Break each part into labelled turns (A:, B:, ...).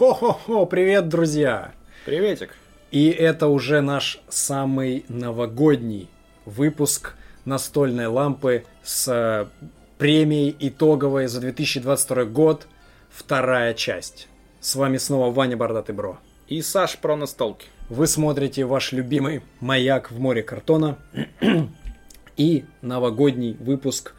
A: Хо-хо-хо, привет, друзья!
B: Приветик!
A: И это уже наш самый новогодний выпуск настольной лампы с э, премией итоговой за 2022 год, вторая часть. С вами снова Ваня Бардатый Бро.
B: И Саш про настолки.
A: Вы смотрите ваш любимый «Маяк в море картона» и новогодний выпуск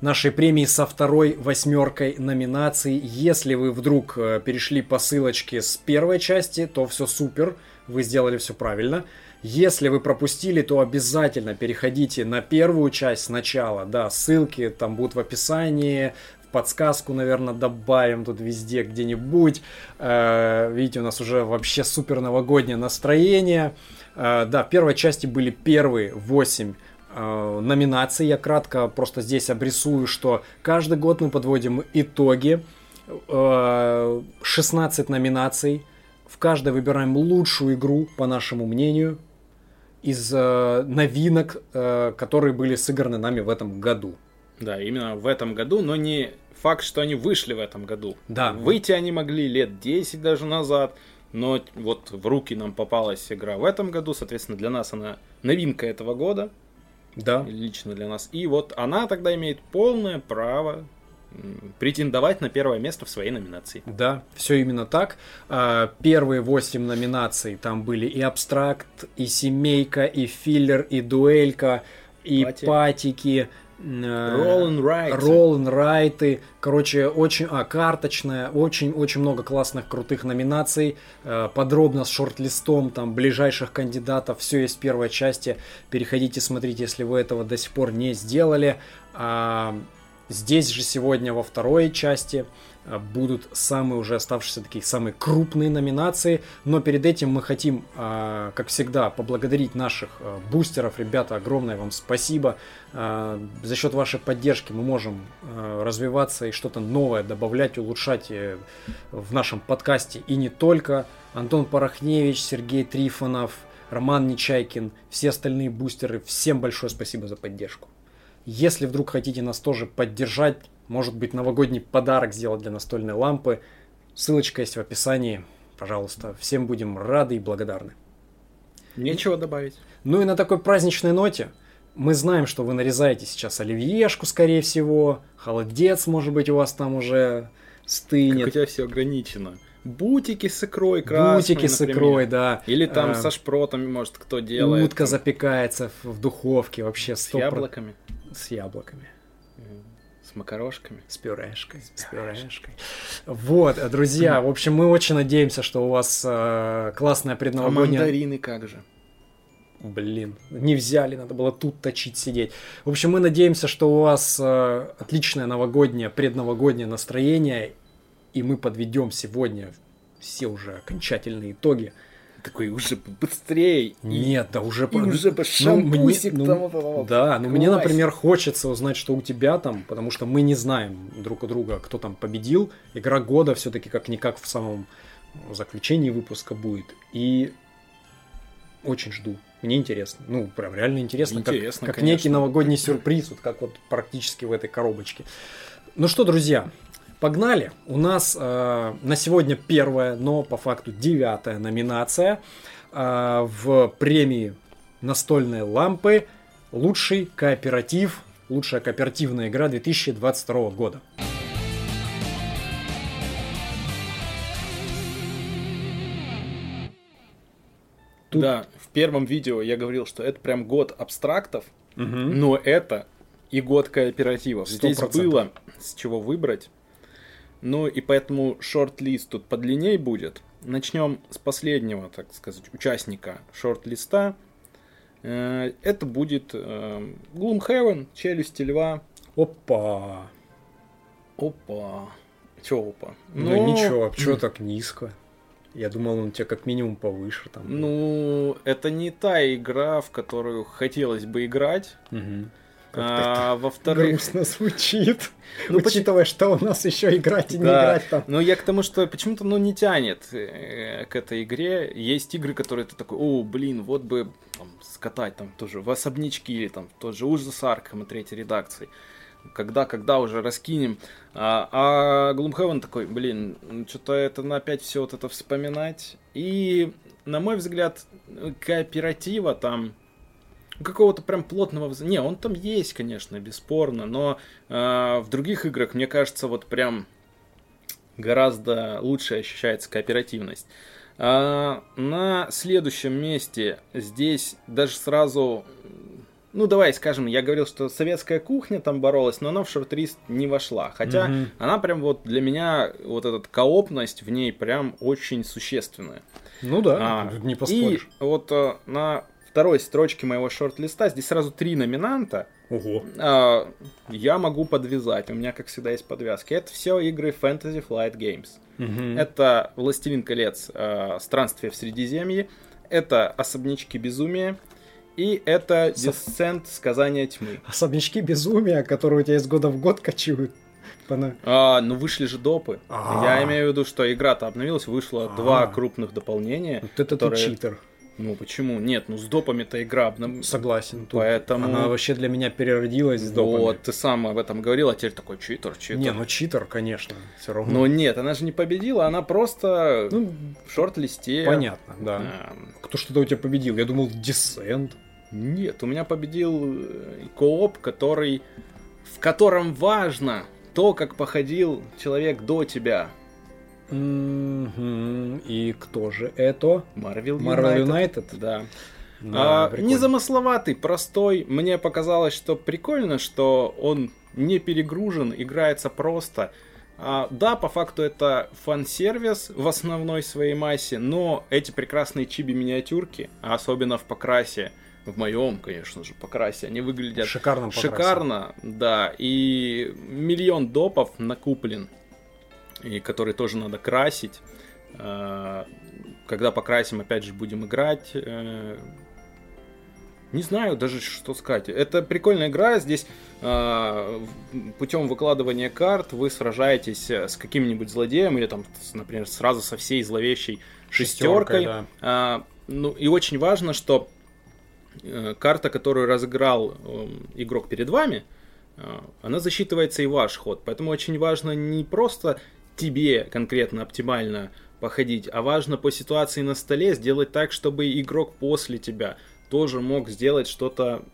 A: нашей премии со второй восьмеркой номинаций. Если вы вдруг э, перешли по ссылочке с первой части, то все супер, вы сделали все правильно. Если вы пропустили, то обязательно переходите на первую часть сначала. Да, ссылки там будут в описании, в подсказку, наверное, добавим тут везде где-нибудь. Э, видите, у нас уже вообще супер новогоднее настроение. Э, да, в первой части были первые восемь э, номинаций. Я кратко просто здесь обрисую, что каждый год мы подводим итоги. Э, 16 номинаций. В каждой выбираем лучшую игру, по нашему мнению, из э, новинок, э, которые были сыграны нами в этом году.
B: Да, именно в этом году, но не факт, что они вышли в этом году.
A: Да.
B: Выйти они могли лет 10 даже назад, но вот в руки нам попалась игра в этом году, соответственно, для нас она новинка этого года,
A: Да.
B: лично для нас. И вот она тогда имеет полное право претендовать на первое место в своей номинации.
A: Да, все именно так. А, Первые восемь номинаций там были и абстракт, и семейка, и филлер, и дуэлька, и
B: Пати.
A: патики. Э,
B: Write.
A: Roll and Write. Короче, очень... А, карточная. Очень-очень много классных, крутых номинаций. Э, Подробно с шорт-листом там ближайших кандидатов. Все есть в первой части. Переходите, смотрите, если вы этого до сих пор не сделали. А, Здесь же сегодня во второй части будут самые уже оставшиеся такие самые крупные номинации. Но перед этим мы хотим, а, как всегда, поблагодарить наших а, бустеров. Ребята, огромное вам спасибо. За счет вашей поддержки мы можем развиваться и что-то новое добавлять, улучшать э, в нашем подкасте. И не только. Антон Порохневич, Сергей Трифонов, Роман Нечайкин, все остальные бустеры. Всем большое спасибо за поддержку. Если вдруг хотите нас тоже поддержать, может быть новогодний подарок сделать для настольной лампы, ссылочка есть в описании. Пожалуйста, всем будем рады и благодарны.
B: Нечего добавить.
A: Ну и на такой праздничной ноте мы знаем, что вы нарезаете сейчас оливьешку, скорее всего, холодец, может быть, у вас там уже
B: Как у
A: стынет,
B: тебя все ограничено. Бутики с икрой красной,
A: бутики с
B: например.
A: икрой, да.
B: Или там
A: А,
B: со шпротами, может, кто делает.
A: Утка
B: там,
A: запекается в духовке, вообще
B: с
A: 100%.
B: яблоками,
A: С яблоками.
B: С макарошками.
A: С пюрешкой. С пюрешкой. Вот, друзья, в общем, мы очень надеемся, что у вас э, классная
B: А
A: предновогодняя...
B: мандарины как же?
A: Блин, не взяли, надо было тут точить сидеть. В общем, мы надеемся, что у вас э, отличное новогоднее, предновогоднее настроение, и мы подведем сегодня все уже окончательные итоги.
B: Такой уже быстрее.
A: Нет, да уже...
B: И уже бы
A: Ну, мне-
B: шампусик
A: ну,
B: там, вот это вот.
A: Да, но мне, например, хочется узнать, что у тебя там, потому что мы не знаем друг у друга, кто там победил. Игра года все-таки как-никак в самом заключении выпуска будет. И очень жду. Мне интересно. Ну, прям реально интересно. как-
B: Интересно,
A: как,
B: конечно.
A: некий новогодний сюрприз, вот как вот практически в этой коробочке. Ну что, друзья, погнали. У нас э, на сегодня первая, но по факту девятая номинация э, в премии настольные лампы лучший кооператив, лучшая кооперативная игра 2022 года. Тут-
B: Да, в первом видео я говорил, что это прям год абстрактов,
A: Мгм.
B: но это и год кооперативов.
A: Сто
B: Здесь
A: процентов.
B: было с чего выбрать. Ну и поэтому шорт-лист тут подлинней будет. Начнем с последнего, так сказать, участника шорт-листа. Э, Это будет э, Gloomhaven, Челюсти Льва.
A: Опа.
B: Опа. Че опа?
A: Ну, ничего, а чё так низко? Я думал, он у тебя как минимум повыше там.
B: Ну, это не та игра, в которую хотелось бы играть.
A: Мгм.
B: А, во-вторых,
A: грустно звучит.
B: Ну,
A: Учитывая, что у нас еще играть и не
B: Да.
A: играть там.
B: Ну, я к тому, что почему-то, ну, не тянет э, к этой игре. Есть игры, которые ты такой, о, блин, вот бы там, скатать там тоже в особнячки или там тот же ужас Аркхема третьей редакции. когда, когда уже раскинем. А, а Gloomhaven такой, блин, что-то это на опять все вот это вспоминать. И, на мой взгляд, кооператива там какого-то прям плотного... Не, он там есть, конечно, бесспорно, но э, в других играх, мне кажется, вот прям гораздо лучше ощущается кооперативность. А, на следующем месте здесь даже сразу ну давай скажем, я говорил, что советская кухня там боролась, но она в шорт-лист не вошла. Хотя mm-hmm. она прям вот для меня, вот эта коопность в ней прям очень существенная.
A: Ну да, а, не поспоришь.
B: И вот а, на второй строчке моего шорт-листа здесь сразу три номинанта.
A: Ого.
B: А, я могу подвязать, у меня, как всегда, есть подвязки. Это все игры Fantasy Flight Games.
A: Угу.
B: Это «Властелин колец. А, Странствие в Средиземье». Это «Особнячки безумия». И это Descent Сказания Тьмы.
A: Особнячки безумия, которые у тебя из года в год кочуют.
B: А, ну вышли же допы. А-а-а. Я имею в виду, что игра-то обновилась, вышло А-а-а. два крупных дополнения.
A: Вот это которые... ты читер.
B: Ну почему? Нет, ну с допами-то игра обнов...
A: Согласен.
B: Тут Поэтому...
A: Она вообще для меня переродилась с допами. Вот,
B: ты сам об этом говорил, а теперь такой читер, читер.
A: Не, ну читер, конечно, все равно.
B: Но нет, она же не победила, она просто ну, в шорт-листе.
A: Понятно, да. А... Кто что-то у тебя победил? Я думал, Descent.
B: Нет, у меня победил э, кооп, который... В котором важно то, как походил человек до тебя.
A: Mm-hmm. И кто же это?
B: Marvel United.
A: Marvel United?
B: Да. Да, а, незамысловатый, простой. Мне показалось, что прикольно, что он не перегружен, играется просто. А, да, по факту это фан-сервис в основной своей массе, но эти прекрасные чиби-миниатюрки, особенно в покрасе, в моем, конечно же, покрасе, они выглядят
A: Шикарно,
B: шикарно, да, и миллион допов накуплен, и который тоже надо красить. А, когда покрасим, опять же, будем играть. Э, не знаю даже, что сказать. Это прикольная игра. Здесь э, путем выкладывания карт вы сражаетесь с каким-нибудь злодеем или там, например, сразу со всей зловещей шестеркой. Да. А, ну и очень важно, что э, карта, которую разыграл э, игрок перед вами, э, она засчитывается и ваш ход. Поэтому очень важно не просто тебе конкретно оптимально походить, а важно по ситуации на столе сделать так, чтобы игрок после тебя тоже мог сделать что-то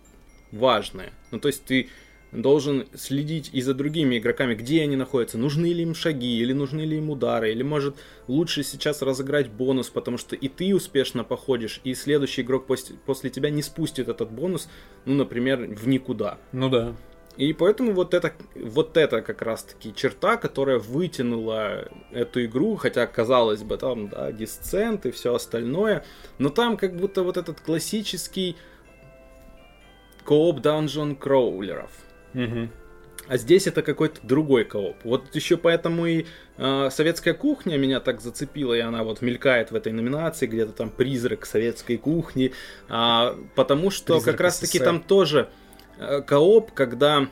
B: важное. Ну, то есть ты должен следить и за другими игроками, где они находятся, нужны ли им шаги, или нужны ли им удары, или может лучше сейчас разыграть бонус, потому что и ты успешно походишь, и следующий игрок после, после тебя не спустит этот бонус, ну, например, в никуда.
A: Ну да.
B: И поэтому вот это, вот это как раз-таки черта, которая вытянула эту игру, хотя, казалось бы, там, да, дисцент и все остальное, но там как будто вот этот классический кооп данжон кроулеров.
A: Угу.
B: А здесь это какой-то другой кооп. Вот еще поэтому и э, советская кухня меня так зацепила, и она вот мелькает в этой номинации, где-то там призрак советской кухни, а, потому что призрак как раз-таки там тоже кооп, когда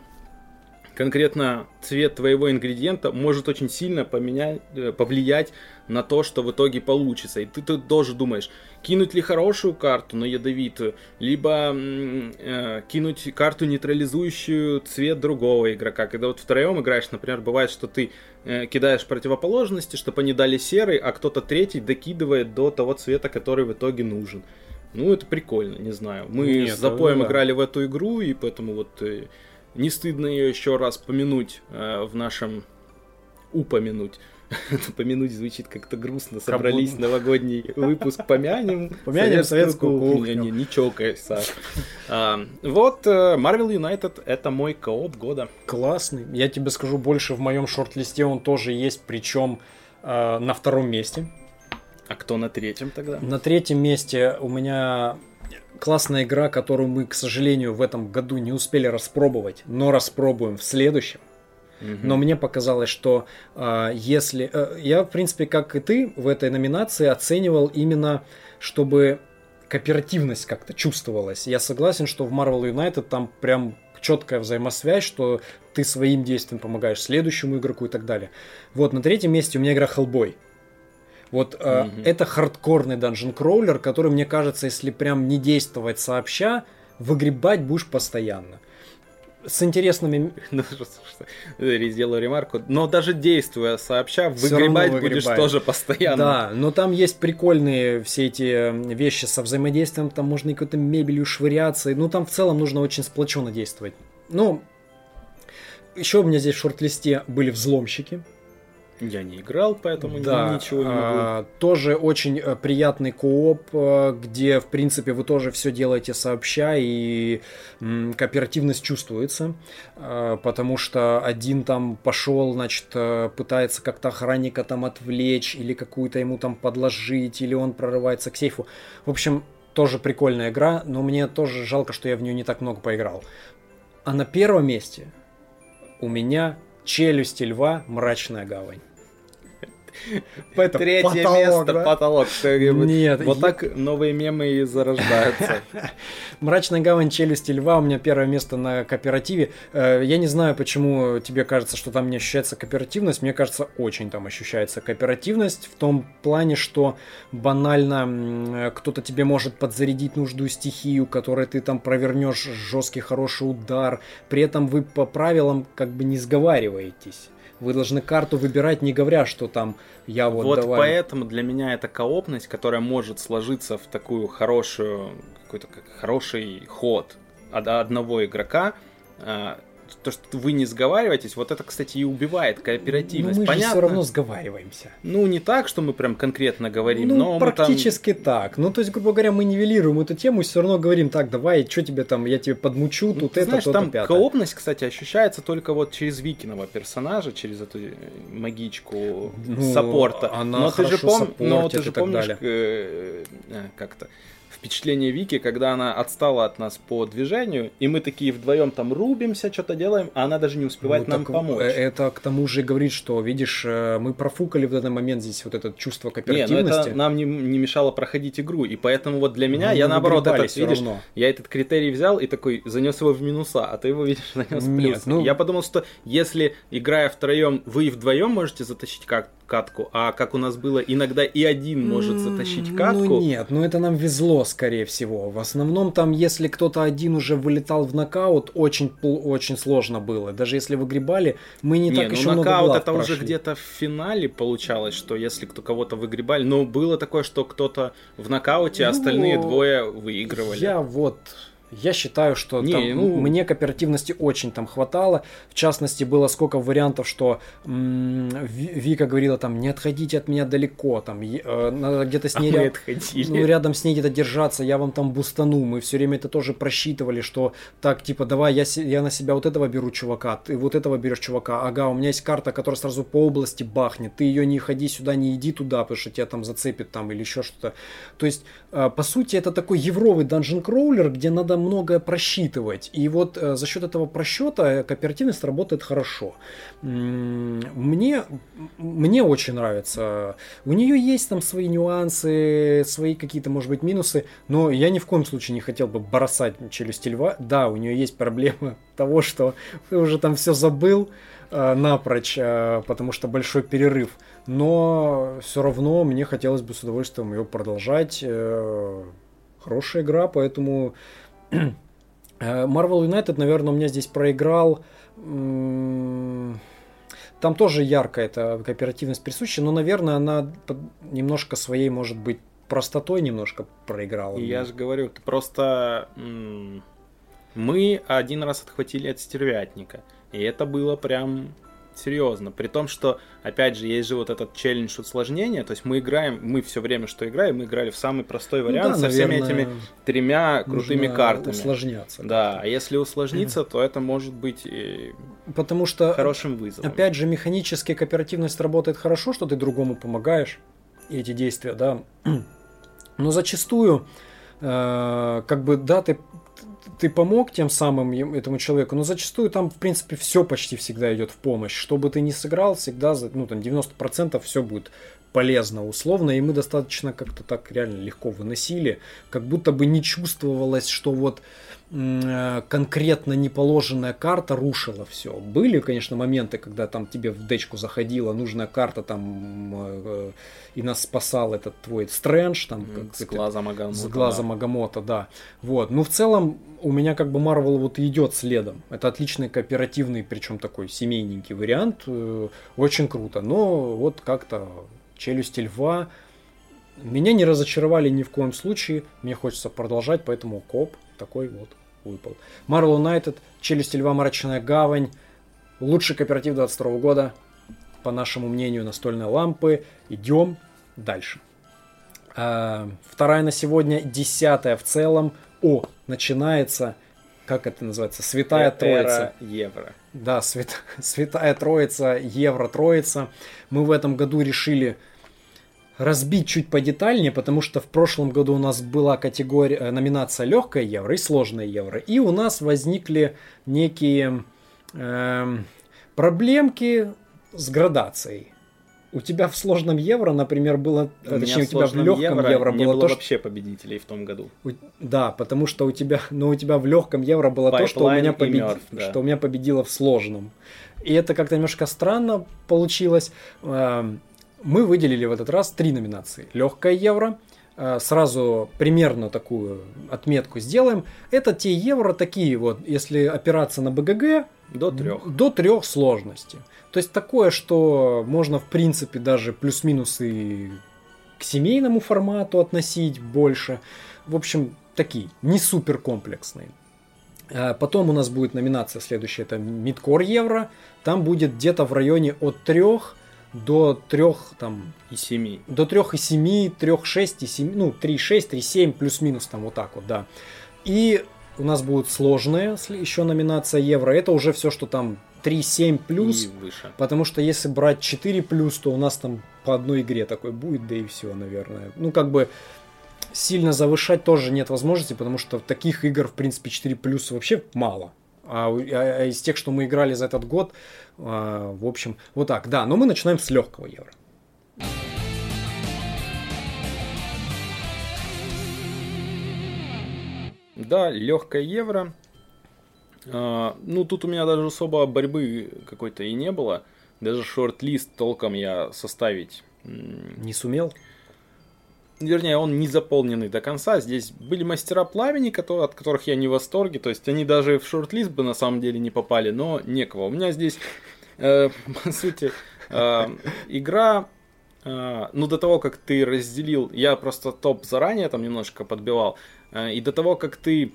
B: конкретно цвет твоего ингредиента может очень сильно поменять, э, повлиять на то, что в итоге получится. И ты тут тоже думаешь, кинуть ли хорошую карту, но ядовитую, либо э, кинуть карту, нейтрализующую цвет другого игрока. Когда вот втроем играешь, например, бывает, что ты э, кидаешь противоположности, чтобы они дали серый, а кто-то третий докидывает до того цвета, который в итоге нужен. Ну, это прикольно, не знаю. Мы Нет, с запоем да. играли в эту игру, и поэтому вот э, не стыдно ее еще раз помянуть э, в нашем упомянуть. Помянуть звучит как-то грустно. Собрались новогодний выпуск, помянем.
A: Помянем советскую кухню.
B: Не, не чокайся. А, вот э, Marvel United это мой кооп года.
A: Классный. Я тебе скажу больше, в моем шорт-листе он тоже есть, причем э, на втором месте.
B: А кто на третьем тогда?
A: На третьем месте у меня классная игра, которую мы, к сожалению, в этом году не успели распробовать, но распробуем в следующем. Но мне показалось, что э, если... Э, я, в принципе, как и ты, в этой номинации оценивал именно, чтобы кооперативность как-то чувствовалась. Я согласен, что в Marvel United там прям четкая взаимосвязь, что ты своим действием помогаешь следующему игроку и так далее. Вот, на третьем месте у меня игра Hellboy. Вот э, это хардкорный данжен кроулер, который, мне кажется, если прям не действовать сообща, выгребать будешь постоянно. с интересными...
B: Ну, сделаю ремарку. Но даже действуя сообща, выгребать будешь тоже постоянно.
A: Да, но там есть прикольные все эти вещи со взаимодействием, там можно и какой-то мебелью швыряться. Ну, там в целом нужно очень сплоченно действовать. Ну, еще у меня здесь в шорт-листе были взломщики.
B: Я не играл, поэтому да, ничего не могу. А,
A: тоже очень э, приятный кооп, э, где, в принципе, вы тоже все делаете сообща, и м, кооперативность чувствуется, э, потому что один там пошел, значит, пытается как-то охранника там отвлечь, или какую-то ему там подложить, или он прорывается к сейфу. В общем, тоже прикольная игра, но мне тоже жалко, что я в нее не так много поиграл. А на первом месте у меня Челюсти льва, мрачная гавань.
B: Это Третье место, потолок. Нет. Вот так новые мемы и зарождаются.
A: Мрачная гавань челюсти льва у меня первое место на кооперативе. Э, я не знаю, почему тебе кажется, что там не ощущается кооперативность. Мне кажется, очень там ощущается кооперативность в том плане, что банально кто-то тебе может подзарядить нужную стихию, которой ты там провернешь жесткий хороший удар. При этом вы по правилам как бы не сговариваетесь. Вы должны карту выбирать, не говоря, что там я вот
B: Вот
A: давай...
B: поэтому для меня это коопность, которая может сложиться в такую хорошую, какой-то как хороший ход одного игрока, а, то, что вы не сговариваетесь, вот это, кстати, и убивает кооперативность.
A: Но мы
B: Понятно?
A: же все равно сговариваемся.
B: Ну, не так, что мы прям конкретно говорим,
A: ну,
B: но
A: практически
B: там...
A: так. Ну, то есть, грубо говоря, мы нивелируем эту тему и все равно говорим, так, давай, что тебе там, я тебе подмучу, ну, тут это, знаешь,
B: там пятое. коопность, кстати, ощущается только вот через Викиного персонажа, через эту э, магичку ну, саппорта.
A: Она но ты же пом... но ты же помнишь,
B: э, э, как-то впечатление Вики, когда она отстала от нас по движению, и мы такие вдвоем там рубимся, что-то делаем, а она даже не успевает ну, нам помочь. Э,
A: это к тому же говорит, что, видишь, э, мы профукали в этот момент здесь вот это чувство кооперативности.
B: Не, но это нам не, не мешало проходить игру, и поэтому вот для меня, ну, я наоборот, этот, видишь, равно. я этот критерий взял и такой занес его в минуса, а ты его, видишь, занес в плюс. Ну... Я подумал, что если, играя втроем, вы вдвоем можете затащить как катку, а как у нас было, иногда и один может затащить ну катку.
A: Ну нет, ну это нам везло, скорее всего. В основном там, если кто-то один уже вылетал в нокаут, очень, очень сложно было. Даже если выгребали, мы не, не так ну, еще нокаут много это
B: прошли. уже где-то в финале получалось, что если кто кого-то выгребали, но было такое, что кто-то в нокауте, а ну, остальные двое выигрывали.
A: Я вот я считаю, что не, там, ну... мне кооперативности очень там хватало. В частности, было сколько вариантов, что м- Вика говорила там, не отходите от меня далеко, там, э, надо где-то с ней а ряд... ну, рядом с ней где-то держаться, я вам там бустану. Мы все время это тоже просчитывали, что так, типа, давай, я, я на себя вот этого беру чувака, ты вот этого берешь чувака. Ага, у меня есть карта, которая сразу по области бахнет. Ты ее не ходи сюда, не иди туда, потому что тебя там зацепит там или еще что-то. То есть, э, по сути, это такой евровый данжен кроулер, где надо многое просчитывать. И вот э, за счет этого просчета кооперативность работает хорошо. Мне, мне очень нравится. У нее есть там свои нюансы, свои какие-то, может быть, минусы, но я ни в коем случае не хотел бы бросать челюсти льва. Да, у нее есть проблема того, что ты уже там все забыл э, напрочь, э, потому что большой перерыв. Но все равно мне хотелось бы с удовольствием ее продолжать. Э, хорошая игра, поэтому Э, Marvel United, наверное, у меня здесь проиграл. Там тоже ярко эта кооперативность присуща, но, наверное, она немножко своей, может быть, простотой немножко проиграла.
B: И я же говорю, ты просто... Мы один раз отхватили от стервятника. И это было прям серьезно. При том, что, опять же, есть же вот этот челлендж усложнения. То есть мы играем, мы все время, что играем, мы играли в самый простой вариант ну, да, со всеми этими тремя крутыми картами.
A: усложняться.
B: Да, а если усложниться, то это может быть и
A: Потому что,
B: хорошим вызовом.
A: Опять же, механически кооперативность работает хорошо, что ты другому помогаешь. И эти действия, да. Но зачастую, э, как бы, да, ты ты помог тем самым этому человеку, но зачастую там, в принципе, все почти всегда идет в помощь. Что бы ты ни сыграл, всегда, ну, там, 90% все будет полезно условно, и мы достаточно как-то так реально легко выносили, как будто бы не чувствовалось, что вот э, конкретно неположенная карта рушила все. Были, конечно, моменты, когда там тебе в дечку заходила нужная карта, там э, и нас спасал этот твой Стрэндж, там
B: как, с глазом Агамота.
A: С глазом да. Да. Вот. Ну, в целом, у меня как бы Марвел вот идет следом. Это отличный кооперативный, причем такой семейненький вариант. Э, очень круто. Но вот как-то челюсти льва меня не разочаровали ни в коем случае. Мне хочется продолжать, поэтому коп такой вот выпал. Marvel United, Челюсти Льва, Мрачная Гавань. Лучший кооператив 22 года. По нашему мнению, настольные лампы. Идем дальше. А, вторая на сегодня, десятая в целом. О, начинается, как это называется, Святая Эра Троица.
B: Евро.
A: Да, свят, Святая Троица, Евро Троица. Мы в этом году решили разбить чуть подетальнее, потому что в прошлом году у нас была категория, э, номинация легкая евро и сложная евро. И у нас возникли некие э, проблемки с градацией. У тебя в сложном евро, например, было,
B: у точнее, у тебя в легком евро, евро не было, было то, вообще победителей в том году.
A: У, да, потому что у тебя, ну, у тебя в легком евро было Pipeline то, что у меня победило, да. что у меня победило в сложном. И это как-то немножко странно получилось. Эм, мы выделили в этот раз три номинации. Легкое евро, э, сразу примерно такую отметку сделаем. Это те евро такие вот, если опираться на БГГ,
B: до трех.
A: До трех сложности. То есть такое, что можно в принципе даже плюс-минус и к семейному формату относить больше. В общем, такие, не супер комплексные. Э, потом у нас будет номинация следующая, это Мидкор Евро. Там будет где-то в районе от трех до трех там
B: и семи
A: до трех и семи трех шесть и семи ну три шесть три семь плюс-минус там вот так вот, да. И у нас будет сложная еще номинация евро. Это уже все, что там 3-7 плюс.
B: И выше.
A: Потому что если брать 4 плюс, то у нас там по одной игре такой будет, да и все, наверное. Ну, как бы сильно завышать тоже нет возможности, потому что таких игр, в принципе, 4 плюс вообще мало. А, а, а из тех, что мы играли за этот год, а, в общем, вот так. Да, но мы начинаем с легкого евро.
B: Да, легкое евро. А, ну, тут у меня даже особо борьбы какой-то и не было. Даже шорт-лист толком я составить...
A: Не сумел?
B: вернее, он не заполненный до конца. Здесь были мастера пламени, которые, от которых я не в восторге. То есть они даже в шорт-лист бы на самом деле не попали, но некого. У меня здесь, э, по сути, э, игра. Э, ну, до того, как ты разделил, я просто топ заранее там немножко подбивал. Э, и до того, как ты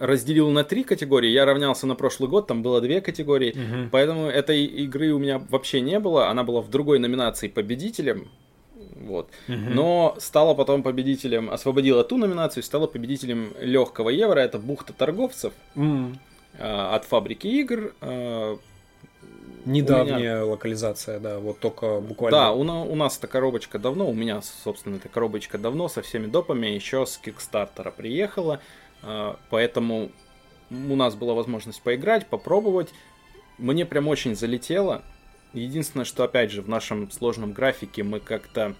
B: разделил на три категории. Я равнялся на прошлый год, там было две категории, угу. поэтому этой игры у меня вообще не было. Она была в другой номинации победителем, вот. Угу. Но стала потом победителем, освободила ту номинацию, стала победителем легкого евро. Это бухта торговцев
A: угу.
B: от фабрики игр. А,
A: Недавняя меня... локализация, да, вот только буквально.
B: Да, у, у нас эта коробочка давно, у меня, собственно, эта коробочка давно со всеми допами еще с Кикстартера приехала, а, поэтому у нас была возможность поиграть, попробовать. Мне прям очень залетело. Единственное, что, опять же, в нашем сложном графике мы как-то...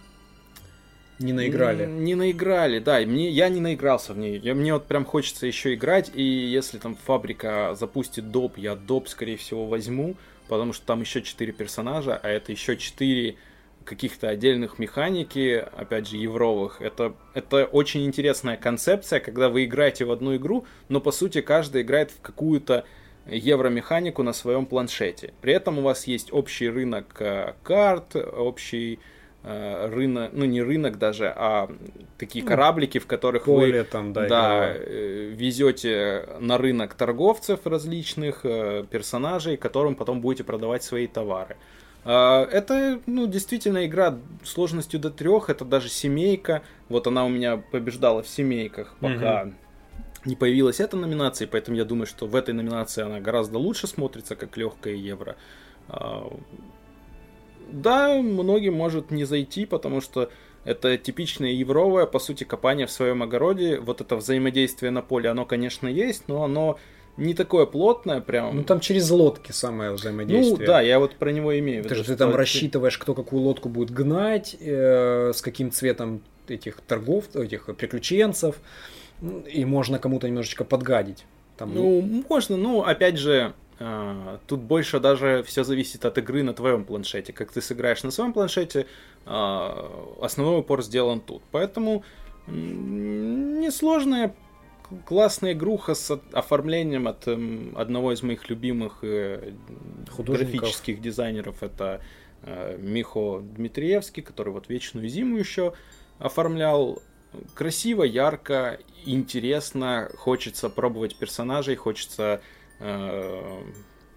A: Не наиграли.
B: Не, не наиграли, да. И мне, я не наигрался в ней. Я, мне вот прям хочется еще играть. И если там фабрика запустит доп, я доп, скорее всего, возьму. Потому что там еще 4 персонажа, а это еще 4 каких-то отдельных механики, опять же, евровых. Это, это очень интересная концепция, когда вы играете в одну игру, но по сути каждый играет в какую-то евромеханику на своем планшете. При этом у вас есть общий рынок э, карт, общий э, рынок, ну не рынок даже, а такие ну, кораблики, в которых
A: Поле,
B: вы
A: там, да,
B: да, э, везете на рынок торговцев различных, персонажей, которым потом будете продавать свои товары. Это, ну, действительно игра сложностью до трех, это даже семейка. Вот она у меня побеждала в семейках, пока угу не появилась эта номинация, поэтому я думаю, что в этой номинации она гораздо лучше смотрится, как легкая евро. А, да, многим может не зайти, потому что это типичное евровое, по сути, копание в своем огороде. Вот это взаимодействие на поле, оно, конечно, есть, но оно не такое плотное прям.
A: Ну там через лодки самое взаимодействие.
B: Ну да, я вот про него имею
A: в виду. Ты, ты там рассчитываешь, кто какую лодку будет гнать, э, с каким цветом этих торгов, этих приключенцев. И можно кому-то немножечко подгадить.
B: Там... Ну, можно, ну, опять же, а, тут больше даже все зависит от игры на твоем планшете. Как ты сыграешь на своем планшете, а, основной упор сделан тут. Поэтому несложная, классная игруха с оформлением от эм, одного из моих любимых э, графических дизайнеров. Это э, Михо Дмитриевский, который вот Вечную Зиму еще оформлял красиво, ярко, интересно, хочется пробовать персонажей, хочется э,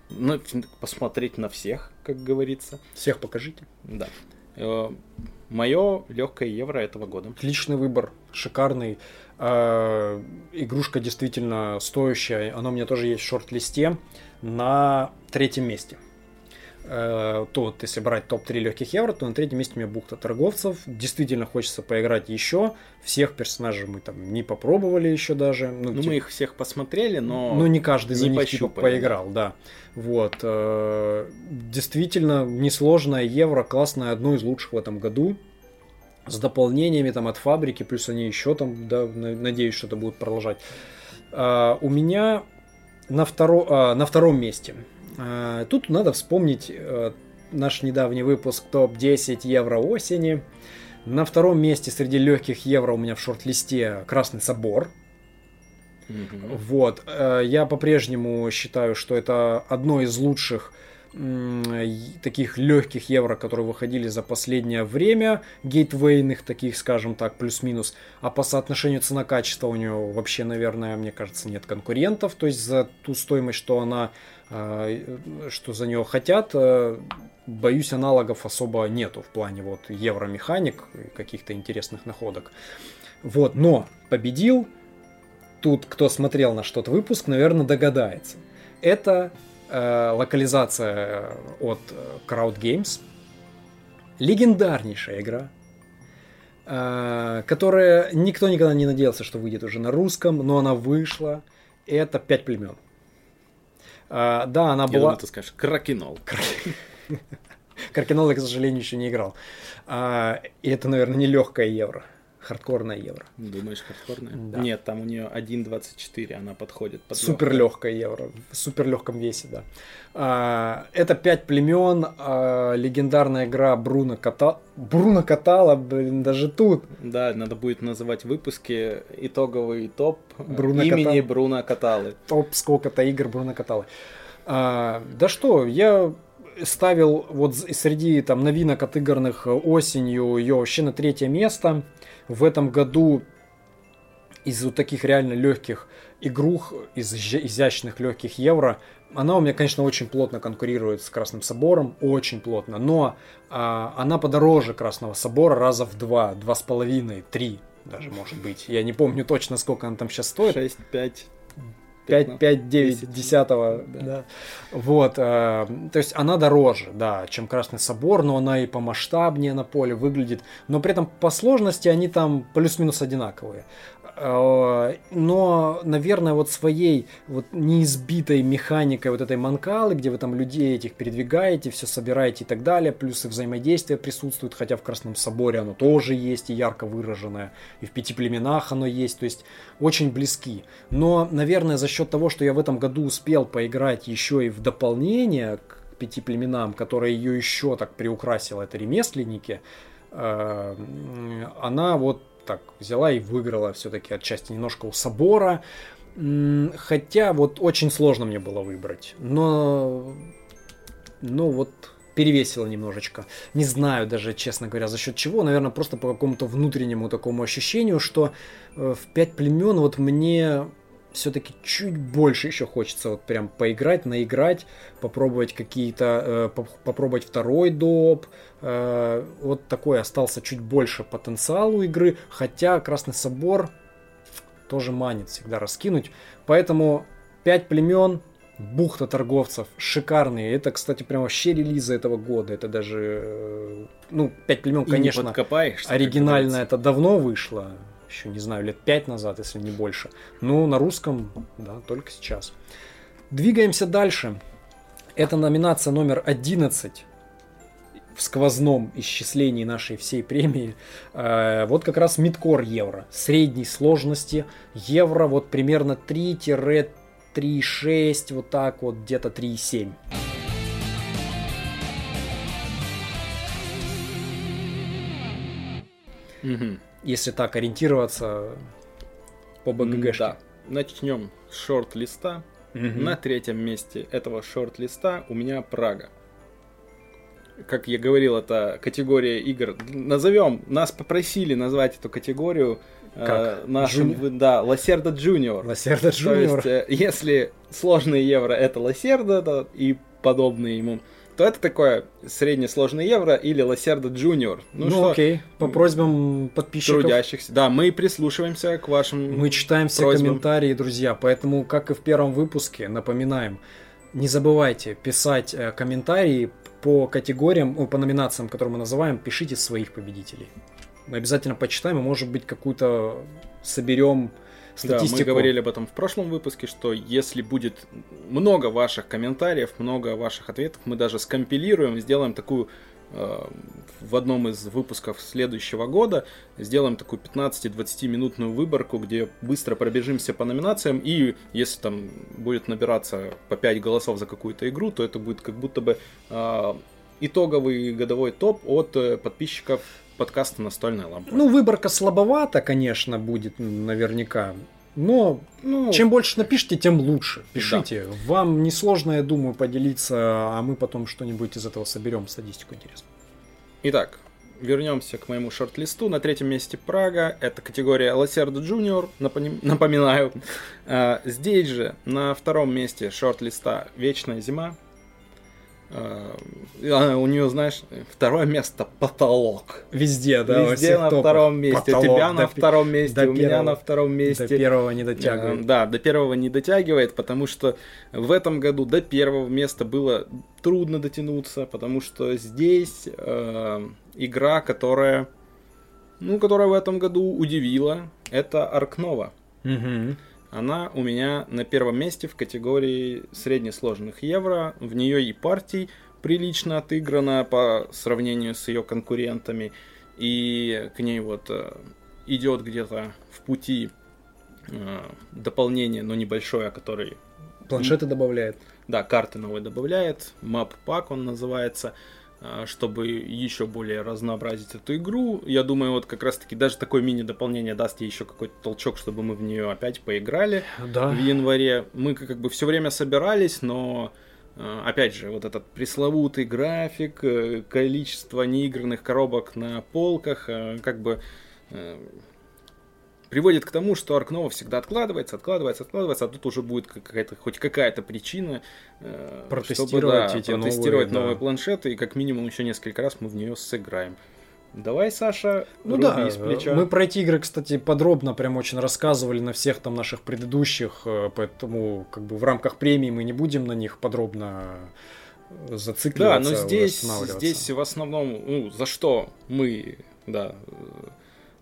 B: ну, посмотреть на всех, как говорится.
A: Всех покажите.
B: Да. Мое легкое евро этого года.
A: Отличный выбор, шикарный. Э, игрушка действительно стоящая. Она у меня тоже есть в шорт-листе на третьем месте. Э, то вот если брать топ-3 легких евро, то на третьем месте у меня бухта торговцев. Действительно хочется поиграть еще. Всех персонажей мы там не попробовали еще даже.
B: Ну, ну типа... мы их всех посмотрели, но...
A: Ну, не каждый из них типа, поиграл, да. Вот. Э, действительно, несложная евро, классная, одно из лучших в этом году. С дополнениями там от фабрики, плюс они еще там, да, надеюсь, что-то будут продолжать. Э, у меня на, второ... на втором месте тут надо вспомнить э, наш недавний выпуск топ-10 евро осени. На втором месте среди легких евро у меня в шорт-листе Красный Собор. Mm-hmm. Вот. Э, я по-прежнему считаю, что это одно из лучших таких легких евро, которые выходили за последнее время, гейтвейных таких, скажем так, плюс-минус, а по соотношению цена-качество у нее вообще, наверное, мне кажется, нет конкурентов, то есть за ту стоимость, что она что за нее хотят, э, боюсь, аналогов особо нету в плане вот евромеханик каких-то интересных находок. Вот, но победил, тут кто смотрел на что-то выпуск, наверное, догадается. Это э, локализация от Crowd Games, легендарнейшая игра, э, которая никто никогда не надеялся, что выйдет уже на русском, но она вышла. Это «Пять племен». А, да, она была...
B: Я ты скажешь Кракенол.
A: Кракенол я, к сожалению, еще не играл. А, и это, наверное, не легкое евро. Хардкорная евро.
B: Думаешь, хардкорная? Да. Нет, там у нее 1.24, она подходит
A: под Супер легкое евро, в супер легком весе, да. А, это пять племен, а, легендарная игра Бруно Катала. Бруно Катала, блин, даже тут.
B: Да, надо будет называть выпуски итоговый топ Бруно имени Катал... Бруно Каталы.
A: Топ сколько-то игр Бруно Каталы. А, да что, я ставил вот среди там новинок от игорных осенью ее вообще на третье место в этом году из вот таких реально легких игрух, из изящных легких евро, она у меня, конечно, очень плотно конкурирует с Красным Собором, очень плотно, но а, она подороже Красного Собора раза в два, два с половиной, три даже, может быть. Я не помню точно, сколько она там сейчас стоит.
B: 6, 5.
A: 5, 5 9 10, 10 да. да. Вот, э, то есть она дороже, да, чем Красный Собор, но она и помасштабнее на поле выглядит, но при этом по сложности они там плюс-минус одинаковые. Э, но, наверное, вот своей вот неизбитой механикой вот этой манкалы, где вы там людей этих передвигаете, все собираете и так далее, плюс и взаимодействие присутствует, хотя в Красном Соборе оно тоже есть и ярко выраженное, и в Пяти племенах оно есть, то есть очень близки. Но, наверное, за счет того, что я в этом году успел поиграть еще и в дополнение к Пяти племенам, которое ее еще так приукрасило, это ремесленники, э, она вот так взяла и выиграла все-таки отчасти немножко у собора. Хотя вот очень сложно мне было выбрать. Но, ну вот перевесило немножечко. Не знаю даже, честно говоря, за счет чего. Наверное, просто по какому-то внутреннему такому ощущению, что э, в пять племен вот мне все-таки чуть больше еще хочется вот прям поиграть, наиграть, попробовать какие-то, э, попробовать второй доп. Э, вот такой остался чуть больше потенциал у игры, хотя Красный Собор тоже манит всегда раскинуть. Поэтому 5 племен, бухта торговцев, шикарные. Это, кстати, прям вообще релизы этого года. Это даже, э, ну, 5 племен, конечно, оригинально это давно вышло еще, не знаю, лет пять назад, если не больше. Ну, на русском, да, только сейчас. Двигаемся дальше. Это номинация номер 11. в сквозном исчислении нашей всей премии. Э, вот как раз мидкор евро. Средней сложности евро вот примерно 3-3,6, вот так вот, где-то 3,7. Угу. Если так ориентироваться по БГГ.
B: Да. Начнем с шорт-листа. Угу. На третьем месте этого шорт-листа у меня Прага. Как я говорил, это категория игр. Назовем, нас попросили назвать эту категорию
A: э, как?
B: Э, нашим, Juni... да, Ласерда Junior.
A: Ласерда Junior.
B: То есть, э, если сложные евро это Ласерда да, и подобные ему, то это такое среднесложный евро или Ласерда Junior.
A: Ну, ну что, окей, по просьбам подписчиков.
B: Трудящихся. Да, мы прислушиваемся к вашим
A: Мы читаем все просьбам. комментарии, друзья, поэтому, как и в первом выпуске, напоминаем, не забывайте писать э, комментарии по категориям, по номинациям, которые мы называем, пишите своих победителей. Мы обязательно почитаем и, может быть, какую-то соберем статистику.
B: Да, мы говорили об этом в прошлом выпуске, что если будет много ваших комментариев, много ваших ответов, мы даже скомпилируем, сделаем такую э, в одном из выпусков следующего года сделаем такую 15-20 минутную выборку, где быстро пробежимся по номинациям, и если там будет набираться по 5 голосов за какую-то игру, то это будет как будто бы э, итоговый годовой топ от э, подписчиков подкаста «Настольная лампа».
A: Ну, выборка слабовата, конечно, будет наверняка. Но ну, чем больше напишите, тем лучше. Пишите. Да. Вам несложно, я думаю, поделиться, а мы потом что-нибудь из этого соберем, статистику интересную.
B: Итак, вернемся к моему шорт-листу. На третьем месте Прага. Это категория Лассердо Джуниор, напоминаю. А, здесь же на втором месте шорт-листа Вечная зима. А, у нее, знаешь, второе место потолок.
A: Везде, да.
B: Везде на топах. втором месте. Потолок, у тебя на втором месте,
A: до
B: у
A: первого,
B: меня на втором месте.
A: До первого не дотягивает.
B: Да, до первого не дотягивает, потому что в этом году до первого места было трудно дотянуться, потому что здесь э, игра, которая, ну, которая в этом году удивила, это Аркнова.
A: Угу.
B: Она у меня на первом месте в категории среднесложных евро. В нее и партий прилично отыграно по сравнению с ее конкурентами. И к ней вот э, идет где-то в пути э, дополнение, но небольшое, который...
A: Планшеты добавляет.
B: Да, карты новые добавляет. Map Pack он называется. А, чтобы еще более разнообразить эту игру. Я думаю, вот как раз-таки даже такое мини-дополнение даст ей еще какой-то толчок, чтобы мы в нее опять поиграли
A: да.
B: в январе. Мы как бы все время собирались, но а, опять же, вот этот пресловутый график, э, количество неигранных коробок на полках, э, как бы э, приводит к тому, что Аркнова всегда откладывается, откладывается, откладывается, а тут уже будет какая-то, хоть какая-то причина,
A: э, протестировать, чтобы, да, эти
B: протестировать
A: новые,
B: новые да. планшеты, и как минимум еще несколько раз мы в нее сыграем. Давай, Саша,
A: ну да, из плеча. Мы про эти игры, кстати, подробно прям очень рассказывали на всех там наших предыдущих, э, поэтому как бы в рамках премии мы не будем на них подробно зацикливаться.
B: Да, но здесь, здесь в основном, ну, за что мы, да,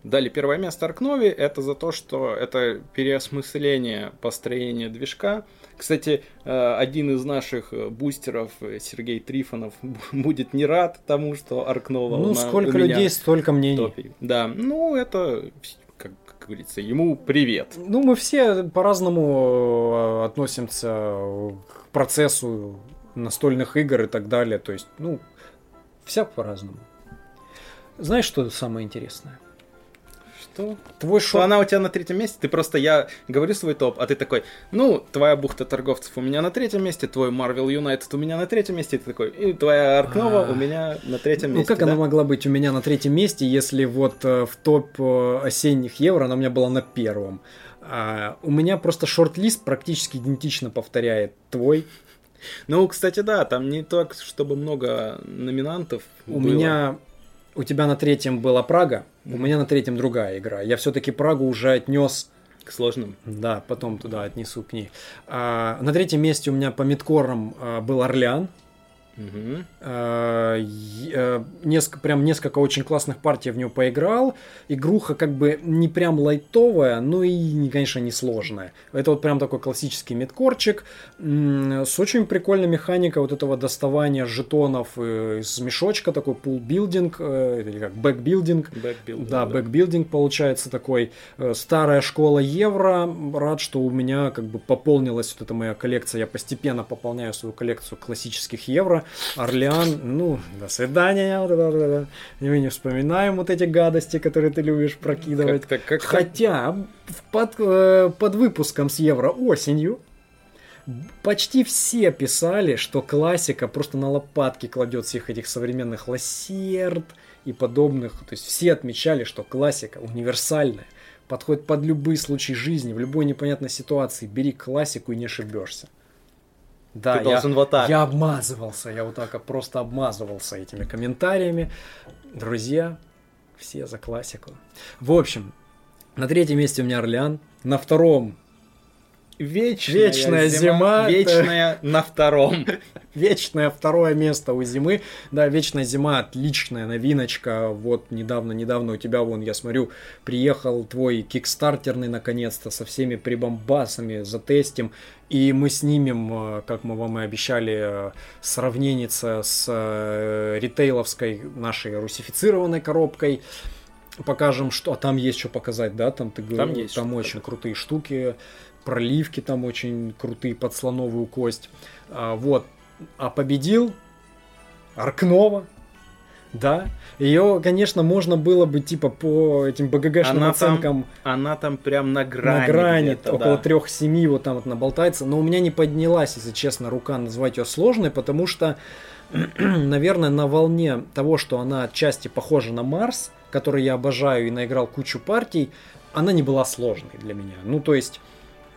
B: дали первое место Аркнове, это за то, что это переосмысление построения движка. Кстати, э, один из наших бустеров, Сергей Трифонов, будет не рад тому, что Аркнова
A: Ну, сколько людей, столько мнений.
B: Да, ну, это, как, говорится, ему привет.
A: Ну, мы все по-разному э, относимся к процессу настольных игр и так далее. То есть, ну, всяк по-разному. Знаешь, что самое интересное?
B: Что? Твой шоу. Она у тебя на третьем месте. Ты просто, я говорю свой топ, а ты такой, ну, твоя бухта торговцев у меня на третьем месте, твой Marvel United у меня на третьем месте, и ты такой, и твоя Аркнова у меня на третьем месте.
A: Ну, как она могла быть у меня на третьем месте, если вот э, в топ э, осенних евро она у меня была на первом? А, у меня просто шорт-лист практически идентично повторяет твой.
B: Ну, кстати, да, там не так, чтобы много номинантов.
A: У было. меня у тебя на третьем была Прага, у меня на третьем другая игра. Я все-таки Прагу уже отнес
B: к сложным.
A: Да, потом туда отнесу к ней. А, на третьем месте у меня по мидкорам а, был Орлеан.
B: Мгм.
A: Э, э, несколько, прям несколько очень классных партий в него поиграл. Игруха как бы не прям лайтовая, но и, не, конечно, не сложная. Это вот прям такой классический медкорчик с очень прикольной механикой вот этого доставания жетонов э, из мешочка, такой pool building, или как bag
B: building.
A: Bag build, Да, bag building получается такой. Старая школа евро. Рад, что у меня как бы пополнилась вот эта моя коллекция. Я постепенно пополняю свою коллекцию классических евро. Орлеан, ну, до свидания. Мы не вспоминаем вот эти гадости, которые ты любишь прокидывать.
B: Как-то, как
A: Хотя под, э, под выпуском с евро осенью почти все писали, что классика просто на лопатки кладет всех этих современных лассерд и подобных. То есть все отмечали, что классика универсальная, подходит под любые случаи жизни, в любой непонятной ситуации. Бери классику и не ошибешься. Да,
B: Ты
A: я,
B: должен вот так.
A: я обмазывался, я вот так просто обмазывался этими комментариями. Друзья, все за классику. В общем, на третьем месте у меня Орлеан, на втором
B: Вечная,
A: Вечная зима,
B: Вечная на втором.
A: Вечное второе место у зимы. Да, Вечная зима, отличная новиночка. Вот недавно, недавно у тебя, вон, я смотрю, приехал твой кикстартерный наконец-то со всеми прибамбасами, затестим. И мы снимем, э, как мы вам и обещали, э, сравнение с э, ритейловской нашей русифицированной коробкой. Покажем, что а там есть что показать, да? Там ты говорил,
B: Там есть
A: там очень крутые штуки, проливки там очень крутые под слоновую кость. А, вот. А победил Аркнова. Да. Ее, конечно, можно было бы типа по этим БГГшным
B: Она
A: оценкам
B: там, она там прям на грани.
A: на грани, около
B: да.
A: 3-7 вот там вот наболтается. Но у меня не поднялась, если честно, рука назвать ее сложной, потому что, наверное, на волне того, что она отчасти похожа на Марс, который я обожаю и наиграл кучу партий, она не была сложной для меня. Ну, то есть,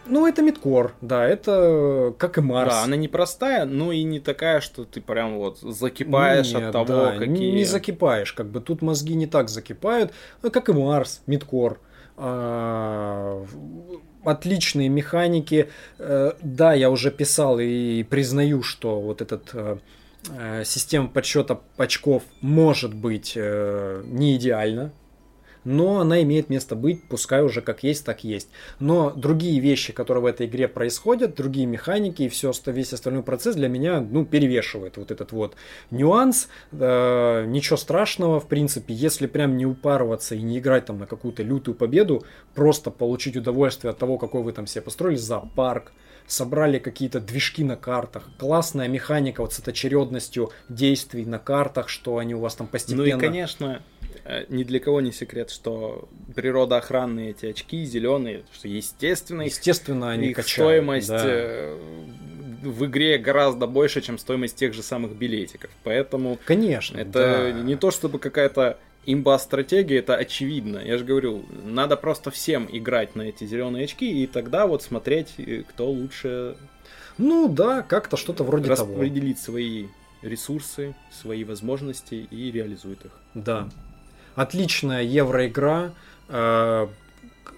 A: ну, это мидкор, да, это как и Марс.
B: Да, она непростая, но и не такая, что ты прям вот закипаешь
A: Нет,
B: от того,
A: да,
B: какие...
A: Не, закипаешь, как бы тут мозги не так закипают, ну, как и Марс, Мидкор. А, Отличные механики. Э, Да, я уже писал и признаю, что вот этот э, э, система подсчета очков может быть э, не идеальна, но она имеет место быть, пускай уже как есть, так есть. Но другие вещи, которые в этой игре происходят, другие механики и все, весь остальной процесс для меня, ну, перевешивает вот этот вот нюанс. Э, ничего страшного, в принципе, если прям не упарываться и не играть там на какую-то лютую победу, просто получить удовольствие от того, какой вы там себе построили зоопарк, собрали какие-то движки на картах, классная механика вот с этой очередностью действий на картах, что они у вас там постепенно...
B: Ну и, конечно, ни для кого не секрет, что природоохранные эти очки зеленые, что естественно их,
A: Естественно, они
B: их
A: качают,
B: стоимость
A: да.
B: э, в игре гораздо больше, чем стоимость тех же самых билетиков. Поэтому
A: Конечно,
B: это
A: да.
B: не то чтобы какая-то имба-стратегия, это очевидно. Я же говорю, надо просто всем играть на эти зеленые очки, и тогда вот смотреть, э, кто лучше
A: Ну да, как-то что-то вроде того.
B: распределит свои ресурсы, свои возможности и реализует их.
A: Да. Отличная евроигра. Э,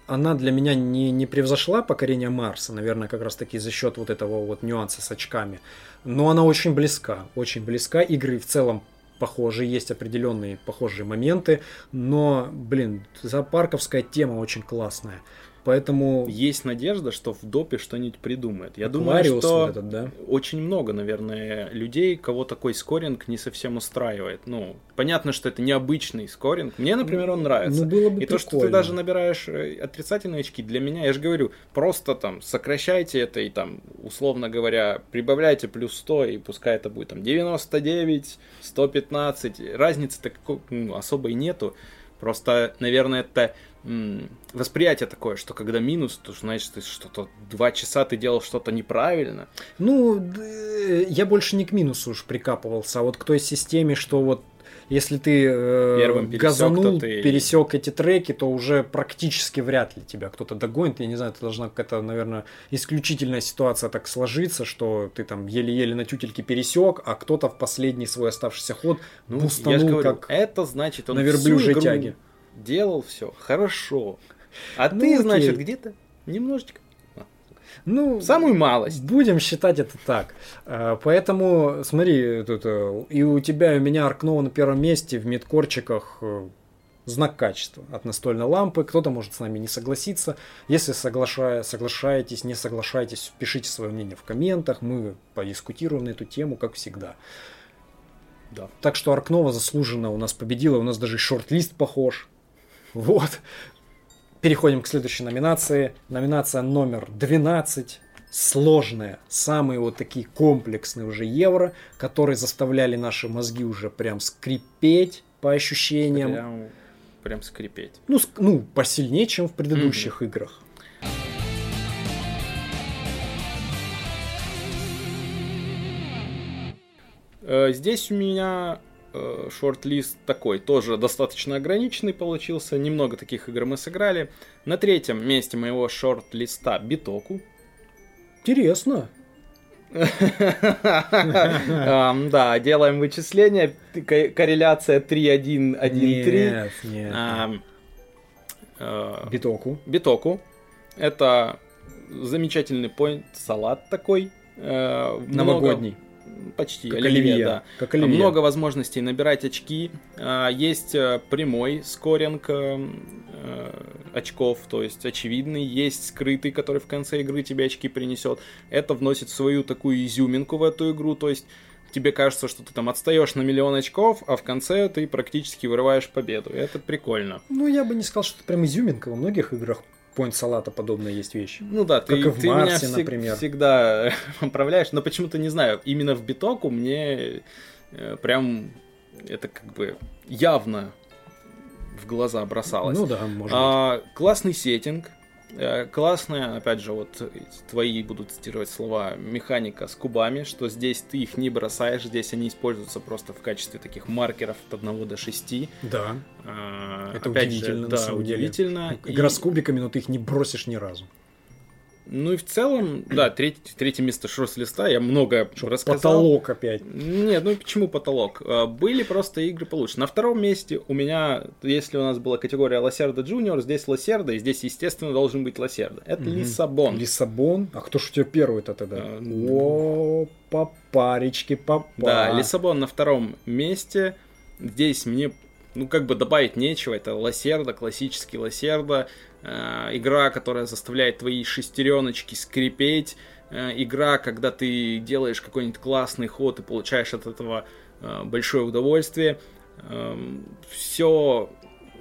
A: Она для меня не, не превзошла покорение Марса, наверное, как раз таки за счет вот этого вот нюанса с очками. Но она очень близка, очень близка. Игры в целом похожи, есть определенные похожие моменты, но, блин, зоопарковская тема очень классная. Поэтому
B: Есть надежда, что в допе что-нибудь придумают. Я
A: Aquarius
B: думаю, что
A: вот этот, да?
B: очень много, наверное, людей, кого такой скоринг не совсем устраивает. Ну, понятно, что это необычный скоринг. Мне, например, он нравится.
A: Ну, было бы
B: И то, что ты
A: прикольно.
B: даже набираешь э, отрицательные очки, для меня, я же говорю, просто там сокращайте это и там, условно говоря, прибавляйте плюс 100, и пускай это будет там 99, 115. Разницы-то ну, особой нету. Просто, наверное, это восприятие такое, что когда минус, то значит, ты что-то два часа ты делал что-то неправильно.
A: Ну, д- я больше не к минусу уж прикапывался, а вот к той системе, что вот если ты э,
B: Первым пересек,
A: газанул,
B: ты-
A: пересек эти треки, то уже практически вряд ли тебя кто-то догонит. Я не знаю, это должна какая-то, наверное, исключительная ситуация так сложиться, что ты там еле-еле на тютельке пересек, а кто-то в последний свой оставшийся ход
B: Ну,
A: бустанул
B: я же говорю,
A: как...
B: это значит, он
A: на верблюжьей
B: игру
A: тяге.
B: Делал все хорошо. А
A: Ну,
B: ты,
A: окей.
B: значит, где-то немножечко.
A: Ну,
B: Самую малость.
A: Будем считать это так. Э, Поэтому, смотри, тут э, и у тебя, и у меня Аркнова на первом месте в медкорчиках э, знак качества от настольной лампы. Кто-то может с нами не согласиться. Если соглашая, соглашаетесь, не соглашаетесь, пишите свое мнение в комментах. Мы подискутируем на эту тему, как всегда.
B: Да.
A: Так что Аркнова заслуженно у нас победила. У нас даже шорт-лист похож. Вот. Переходим к следующей номинации. Номинация номер 12. Сложная. Самые вот такие комплексные уже евро, которые заставляли наши мозги уже прям скрипеть по ощущениям.
B: Прям, прям скрипеть.
A: Ну, ск- ну, посильнее, чем в предыдущих играх.
B: Э, Здесь у меня шорт-лист такой, тоже достаточно ограниченный получился. Немного таких игр мы сыграли. На третьем месте моего шорт-листа Битоку.
A: Интересно.
B: Да, делаем вычисления. Ко- Корреляция 3-1-1-3.
A: Нет,
B: э,
A: Битоку.
B: Битоку. Это замечательный point салат такой. э,
A: Новогодний.
B: Почти.
A: Как
B: оливье,
A: оливье.
B: да.
A: Как оливье.
B: Много возможностей набирать очки. А, Есть э, прямой скоринг э, э, очков, то есть очевидный. Есть скрытый, который в конце игры тебе очки принесет. Это вносит свою такую изюминку в эту игру, то есть тебе кажется, что ты там отстаешь на миллион очков, а в конце ты практически вырываешь победу. И это прикольно.
A: Ну, я бы не сказал, что это прям изюминка. Во многих играх Point салата подобные есть вещи.
B: Ну да, ты,
A: Как и в
B: ты меня
A: Марсе,
B: всег-
A: например.
B: всегда поправляешь, но почему-то не знаю, именно в битоку мне э, прям это как бы явно в глаза бросалось.
A: Ну да, может быть.
B: А, классный сеттинг, классная, опять же, вот твои будут цитировать слова, механика с кубами, что здесь ты их не бросаешь, здесь они используются просто в качестве таких маркеров от 1 до 6.
A: Да.
B: А,
A: Это удивительно,
B: же,
A: на
B: да,
A: самом деле.
B: удивительно.
A: Игра
B: И-
A: с кубиками, но ты их не бросишь ни разу.
B: Ну и в целом, да, третье, третье место шорт-листа, я много рассказал.
A: Потолок опять.
B: Нет, ну почему потолок? А, Были просто игры получше. На втором месте у меня, если у нас была категория Лосерда Джуниор, здесь Лосерда, и здесь, естественно, должен быть Лосерда. Это
A: Мгм.
B: Лиссабон.
A: Лиссабон. А кто ж у тебя первый-то тогда?
B: Э,
A: О, папаречки, папа.
B: Да, Лиссабон на втором месте. Здесь мне, ну, как бы добавить нечего. Это Лосерда, классический Лосерда. Э, игра, которая заставляет твои шестереночки скрипеть. Э, игра, когда ты делаешь какой-нибудь классный ход и получаешь от этого э, большое удовольствие. Все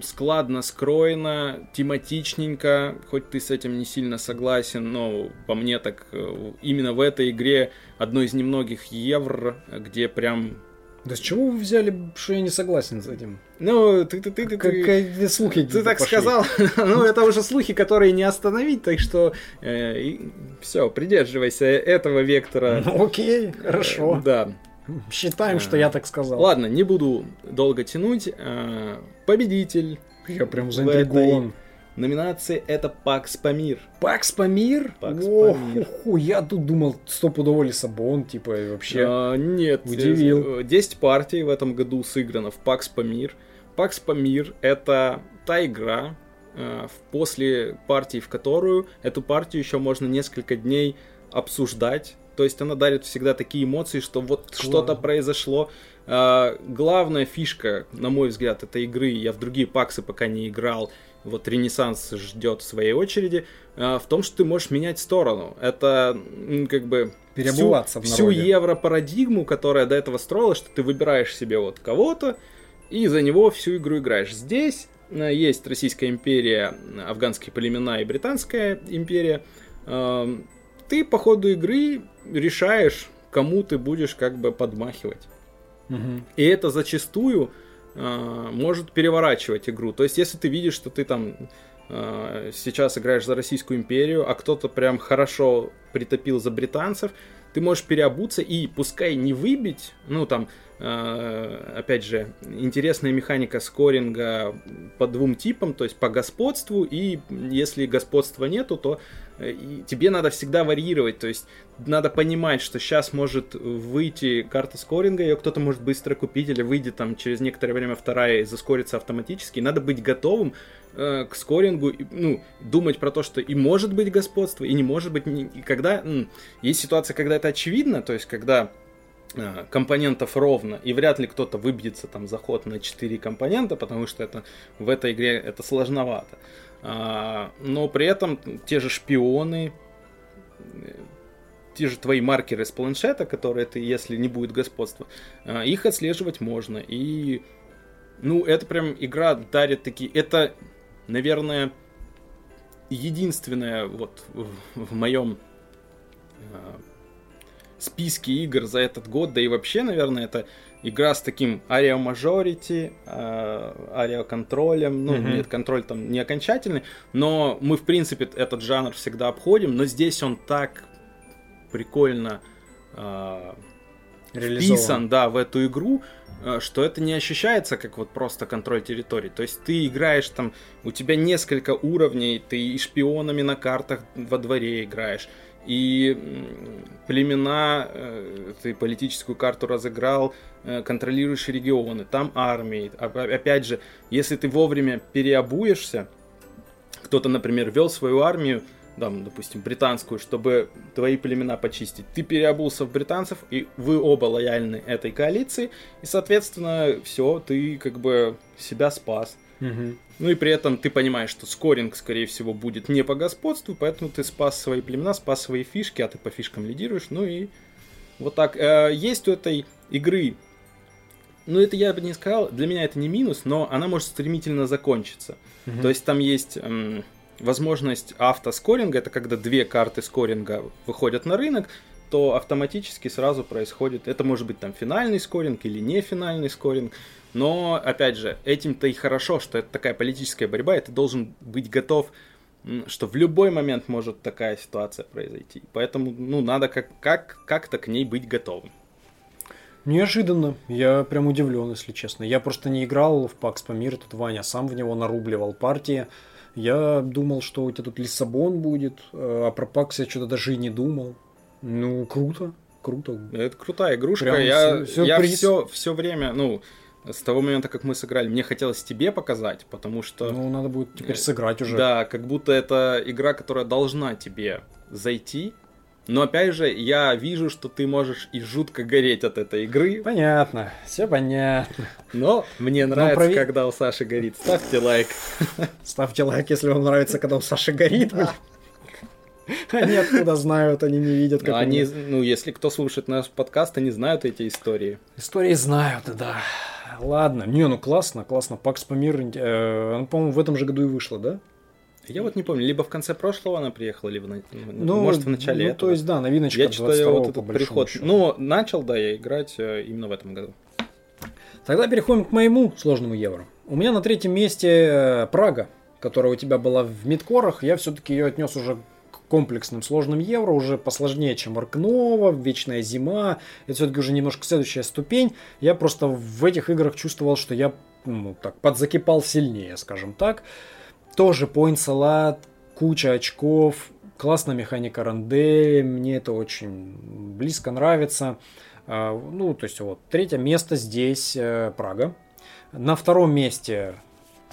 B: складно скроено, тематичненько, хоть ты с этим не сильно согласен, но по мне так именно в этой игре одно из немногих евро, где прям...
A: Да с чего вы взяли, что я не согласен с этим?
B: Ну, ты, ты, ты, ты,
A: Как,
B: ты,
A: слухи
B: ты так
A: пошли.
B: сказал, ну это уже слухи, которые не остановить, так что все, придерживайся этого вектора.
A: Ну, окей, хорошо.
B: Э, Да.
A: Считаем, что я так сказал.
B: Ладно, не буду долго тянуть. Э, Победитель
A: Я прям заинтригован.
B: Номинации это Пакс Памир.
A: Пакс Памир?
B: Пакс
A: О,
B: Памир.
A: ху-ху, я тут думал, стопудово Лиссабон, типа, вообще.
B: А, нет,
A: Удивил.
B: э, 10 партий в этом году сыграно в Пакс Памир. Пакс Памир это та игра, э, после партии, в которую эту партию еще можно несколько дней обсуждать. То есть она дарит всегда такие эмоции, что вот что-то произошло. А, главная фишка, на мой взгляд, этой игры, я в другие паксы пока не играл, вот Ренессанс ждет своей очереди, а, в том, что ты можешь менять сторону. Это как бы
A: Переобуваться в
B: всю, всю евро-парадигму, которая до этого строилась, что ты выбираешь себе вот кого-то, и за него всю игру играешь. Здесь э, есть Российская империя, афганские племена и Британская империя. Эм, Ты по ходу игры решаешь, кому ты будешь как бы подмахивать.
A: Мгм.
B: И это зачастую э, может переворачивать игру. То есть, если ты видишь, что ты там э, сейчас играешь за Российскую империю, а кто-то прям хорошо притопил за британцев, ты можешь переобуться и пускай не выбить, ну там, э, опять же, интересная механика скоринга по двум типам, то есть по господству, и если господства нету, то и тебе надо всегда варьировать, то есть надо понимать, что сейчас может выйти карта скоринга, ее кто-то может быстро купить, или выйдет там через некоторое время вторая и заскорится автоматически. И надо быть готовым э, к скорингу, ну, думать про то, что и может быть господство, и не может быть, и когда... Есть ситуация, когда это очевидно, то есть когда э, компонентов ровно, и вряд ли кто-то выбьется там заход на 4 компонента, потому что это в этой игре это сложновато. А, но при этом те же шпионы, те же твои маркеры с планшета, которые ты, если не будет господства, а, их отслеживать можно. И, ну, это прям игра дарит такие... Это, наверное, единственная вот в, в моем а, списке игр за этот год, да и вообще, наверное, это игра с таким арио мажорити, арио контролем, ну, mm-hmm. нет, контроль там не окончательный, но мы, в принципе, этот жанр всегда обходим, но здесь он так прикольно э, вписан, да, в эту игру, э, что это не ощущается как вот просто контроль территории. То есть ты играешь там, у тебя несколько уровней, ты и шпионами на картах во дворе играешь, и племена, э, ты политическую карту разыграл, э, контролируешь регионы, там армии. Опять же, если ты вовремя переобуешься, кто-то, например, вел свою армию, там, допустим, британскую, чтобы твои племена почистить. Ты переобулся в британцев, и вы оба лояльны этой коалиции, и, соответственно, все, ты как бы себя спас.
A: Угу.
B: Ну и при этом ты понимаешь, что скоринг, скорее всего, будет не по господству, поэтому ты спас свои племена, спас свои фишки, а ты по фишкам лидируешь. Ну и вот так. Э, есть у этой игры, ну это я бы не сказал, для меня это не минус, но она может стремительно закончиться. Угу. То есть там есть эм, возможность автоскоринга, это когда две карты скоринга выходят на рынок, то автоматически сразу происходит, это может быть там финальный скоринг или не финальный скоринг, но, опять же, этим-то и хорошо, что это такая политическая борьба, и ты должен быть готов, что в любой момент может такая ситуация произойти. Поэтому, ну, надо как- как- как-то к ней быть готовым.
A: Неожиданно. Я прям удивлен, если честно. Я просто не играл в Пакс Памир, тут Ваня сам в него нарубливал партии. Я думал, что у тебя тут Лиссабон будет, э, а про Пакс я что-то даже и не думал. Ну, круто, круто.
B: Это крутая игрушка. Прям я все, я все, все время, ну, с того момента, как мы сыграли, мне хотелось тебе показать, потому что...
A: Ну, надо будет теперь сыграть уже.
B: Да, как будто это игра, которая должна тебе зайти, но опять же, я вижу, что ты можешь и жутко гореть от этой игры.
A: Понятно, все понятно.
B: Но мне нравится, Но прови... когда у Саши горит. Ставьте лайк.
A: Ставьте лайк, если вам нравится, когда у Саши горит. Они откуда знают, они не видят.
B: Как они, ну, если кто слушает наш подкаст, они знают эти истории.
A: Истории знают, да. Ладно, не, ну классно, классно. Пакс Памир, э, он, по-моему, в этом же году и вышла, да?
B: Я вот не помню, либо в конце прошлого она приехала, либо на, ну, может в начале
A: ну,
B: этого.
A: то есть, да, новиночка
B: Я читаю вот этот приход. Счету. Ну, начал, да, я играть э, именно в этом году.
A: Тогда переходим к моему сложному евро. У меня на третьем месте э, Прага, которая у тебя была в мидкорах. Я все-таки ее отнес уже комплексным сложным евро, уже посложнее, чем Аркнова, Вечная зима. Это все-таки уже немножко следующая ступень. Я просто в этих играх чувствовал, что я ну, так, подзакипал сильнее, скажем так. Тоже point салат, куча очков, классная механика ранде, мне это очень близко нравится. А, ну, то есть вот, третье место здесь э, Прага. На втором месте,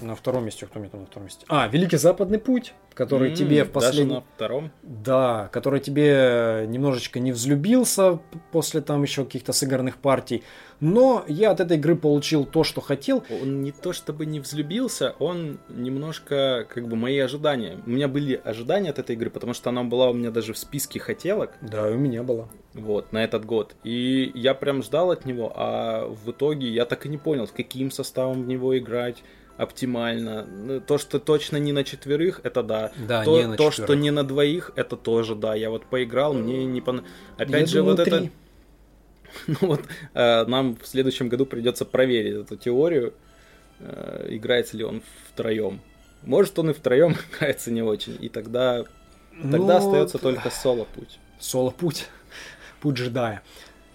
A: на втором месте, кто мне там на втором месте? А, Великий Западный путь, который mm, тебе в последнем...
B: Даже на втором?
A: Да, который тебе немножечко не взлюбился после там еще каких-то сыгранных партий. Но я от этой игры получил то, что хотел.
B: Он не то чтобы не взлюбился, он немножко, как бы, мои ожидания. У меня были ожидания от этой игры, потому что она была у меня даже в списке хотелок.
A: Да, у меня была.
B: Вот, на этот год. И я прям ждал от него, а в итоге я так и не понял, с каким составом в него играть оптимально. Ну, то, что точно не на четверых, это да.
A: Да,
B: то,
A: не на
B: то что не на двоих, это тоже да. Я вот поиграл, мне не понравилось. Опять
A: я
B: же,
A: думаю,
B: вот
A: три.
B: это Ну вот э, нам в следующем году придется проверить эту теорию, э, играется ли он втроем. Может, он и втроем играется не очень, и тогда, тогда ну, остается только соло-путь.
A: Соло-путь, путь джедая.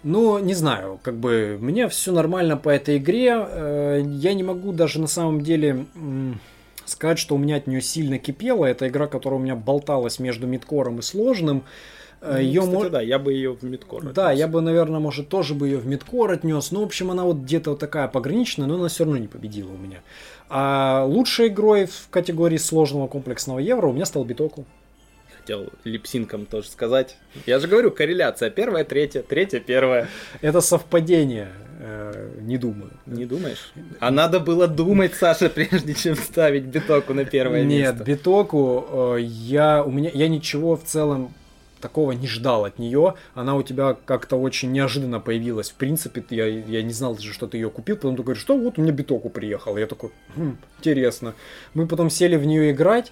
A: Ну, не знаю, как бы мне все нормально по этой игре. Э, я не могу даже на самом деле сказать, что у меня от нее сильно кипело. Это игра, которая у меня болталась между мидкором и сложным.
B: Ну, ее кстати, мо... да, я бы ее в мидкор
A: Да, я бы, наверное, может, тоже бы ее в мидкор отнес. Ну, в общем, она вот где-то вот такая пограничная, но она все равно не победила у меня. А лучшей игрой в категории сложного комплексного евро у меня стал Битоку.
B: Хотел липсинком тоже сказать. Я же говорю, корреляция. Первая, третья, третья, первая.
A: Это совпадение. Э, не думаю.
B: Не думаешь? А надо было думать, Саша, прежде чем ставить битоку на первое место.
A: Нет, битоку э, я у меня я ничего в целом такого не ждал от нее. Она у тебя как-то очень неожиданно появилась. В принципе, я, я не знал даже, что ты ее купил. Потом ты говоришь, что вот у меня битоку приехал. Я такой, хм, интересно. Мы потом сели в нее играть.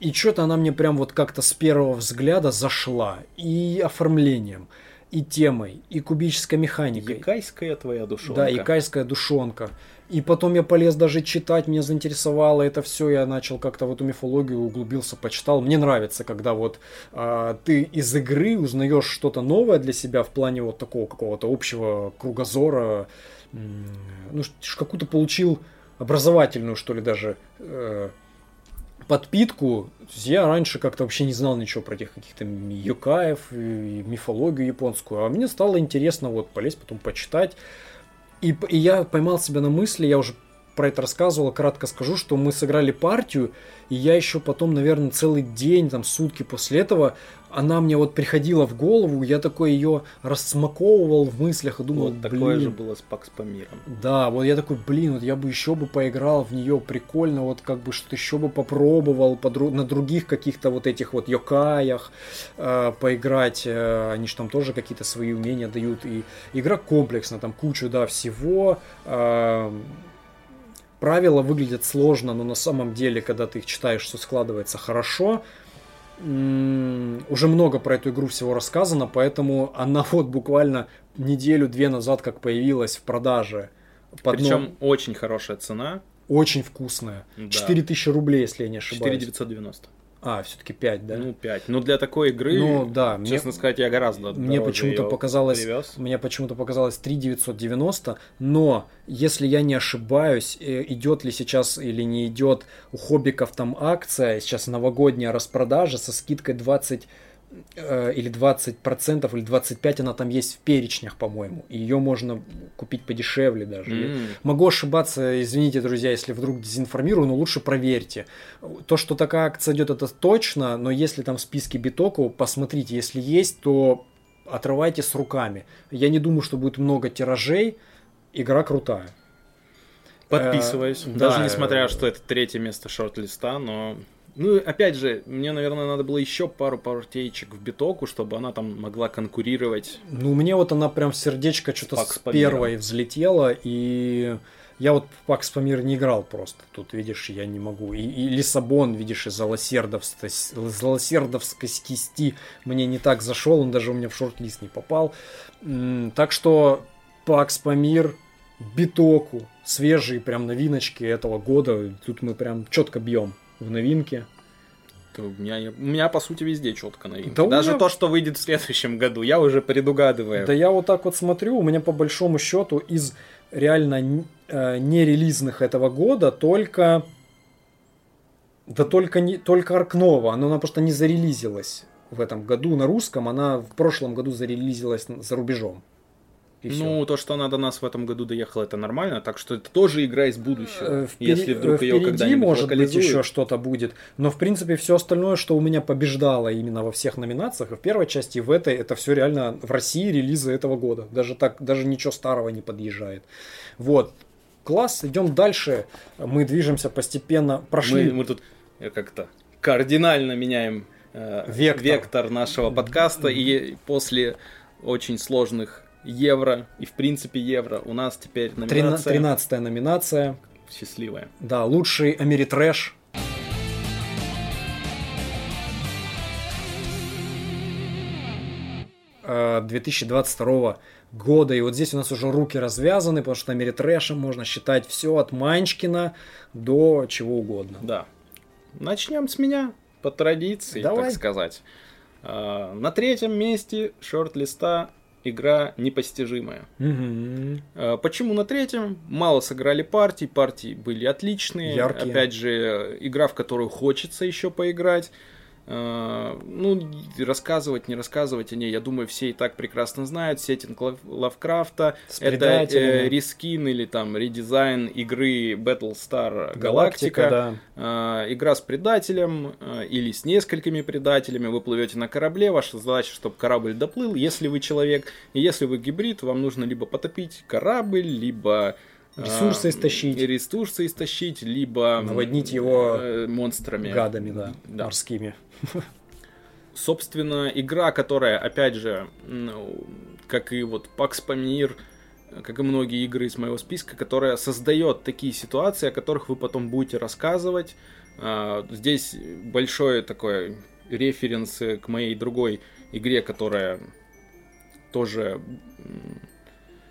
A: И что-то она мне прям вот как-то с первого взгляда зашла. И оформлением, и темой, и кубической механикой.
B: Якайская твоя душонка.
A: Да, якайская душонка. И потом я полез даже читать, меня заинтересовало это все, я начал как-то в эту мифологию углубился, почитал. Мне нравится, когда вот а, ты из игры узнаешь что-то новое для себя в плане вот такого какого-то общего кругозора, ну, какую-то получил образовательную, что ли, даже э, подпитку. Я раньше как-то вообще не знал ничего про этих каких-то юкаев, мифологию японскую, а мне стало интересно вот полезть потом почитать. И, и я поймал себя на мысли, я уже про это рассказывал, кратко скажу, что мы сыграли партию, и я еще потом, наверное, целый день, там, сутки после этого, она мне вот приходила в голову, я такой ее рассмаковывал в мыслях и думал,
B: вот такое же было с Пакс по мирам.
A: Да, вот я такой, блин, вот я бы еще бы поиграл в нее, прикольно, вот как бы что-то еще бы попробовал подру- на других каких-то вот этих вот йокаях э, поиграть, э, они же там тоже какие-то свои умения дают, и игра комплексная, там кучу, да, всего, э, правила выглядят сложно, но на самом деле, когда ты их читаешь, все складывается хорошо, уже много про эту игру всего рассказано, поэтому она вот буквально неделю-две назад как появилась в продаже.
B: Под Причем очень хорошая цена.
A: Очень вкусная. Да. 4000 рублей, если я не ошибаюсь.
B: 4990.
A: А, все-таки 5, да?
B: Ну, 5. Ну, для такой игры, ну, да, честно мне, сказать, я гораздо
A: Мне почему-то показалось, привез. мне почему-то показалось 3990, но, если я не ошибаюсь, э, идет ли сейчас или не идет у хоббиков там акция, сейчас новогодняя распродажа со скидкой 20 Э, или 20% или 25% она там есть в перечнях, по-моему. Ее можно купить подешевле даже. Mm. Могу ошибаться, извините, друзья, если вдруг дезинформирую, но лучше проверьте. То, что такая акция идет, это точно, но если там в списке битоку, посмотрите, если есть, то отрывайте с руками. Я не думаю, что будет много тиражей. Игра крутая.
B: Подписываюсь. Э, Даже да, несмотря, что это третье место шорт-листа, но ну, опять же, мне, наверное, надо было еще пару партеечек в битоку, чтобы она там могла конкурировать.
A: Ну, мне вот она прям сердечко что-то с первой взлетела, и я вот в Пакс Памир не играл просто. Тут, видишь, я не могу. И, и Лиссабон, видишь, из Золосердовской, Золосердовской кисти мне не так зашел, он даже у меня в шорт-лист не попал. Так что Пакс Памир, Битоку, свежие прям новиночки этого года. Тут мы прям четко бьем в новинке.
B: у меня, у меня, по сути, везде четко новинки. Да Даже меня... то, что выйдет в следующем году, я уже предугадываю.
A: Да я вот так вот смотрю, у меня по большому счету из реально э, нерелизных этого года только... Да только, не, только Аркнова, она, она просто не зарелизилась в этом году на русском, она в прошлом году зарелизилась за рубежом.
B: И ну, все. то, что она до нас в этом году доехала, это нормально, так что это тоже игра из будущего. Э, впереди, если вдруг ее когда-нибудь
A: может быть еще что-то будет, но в принципе все остальное, что у меня побеждало именно во всех номинациях, и в первой части, и в этой, это все реально в России релизы этого года. Даже так, даже ничего старого не подъезжает. Вот. Класс, идем дальше. Мы движемся постепенно. Прошли.
B: Мы, мы тут э, как-то кардинально меняем э, вектор. вектор нашего подкаста, и после очень сложных евро и в принципе евро. У нас теперь
A: номинация. Тринадцатая номинация.
B: Счастливая.
A: Да, лучший Америтрэш. Uh, 2022 года. И вот здесь у нас уже руки развязаны, потому что Америтрэшем можно считать все от Манчкина до чего угодно.
B: Да. Начнем с меня, по традиции, Давай. так сказать. Uh, на третьем месте шорт-листа игра непостижимая. Э, Почему на третьем? Мало сыграли партий, партии были отличные.
A: Яркие.
B: Опять же, игра, в которую хочется еще поиграть. Э, Ну, рассказывать, не рассказывать о ней, я думаю, все и так прекрасно знают. Сеттинг Лав- Лавкрафта. Это э, рескин или там редизайн игры Battlestar Galactica.
A: да.
B: Э, игра с предателем э, или с несколькими предателями. Вы плывете на корабле, ваша задача, чтобы корабль доплыл. Если вы человек, и если вы гибрид, вам нужно либо потопить корабль, либо э,
A: Ресурсы истощить.
B: ресурсы истощить, либо
A: Наводнить его
B: э, монстрами.
A: Гадами, да,
B: Да.
A: морскими.
B: Собственно, игра, которая, опять же, ну, как и вот Pax Pamir, как и многие игры из моего списка, которая создает такие ситуации, о которых вы потом будете рассказывать. А, Здесь большой такой референс к моей другой игре, которая тоже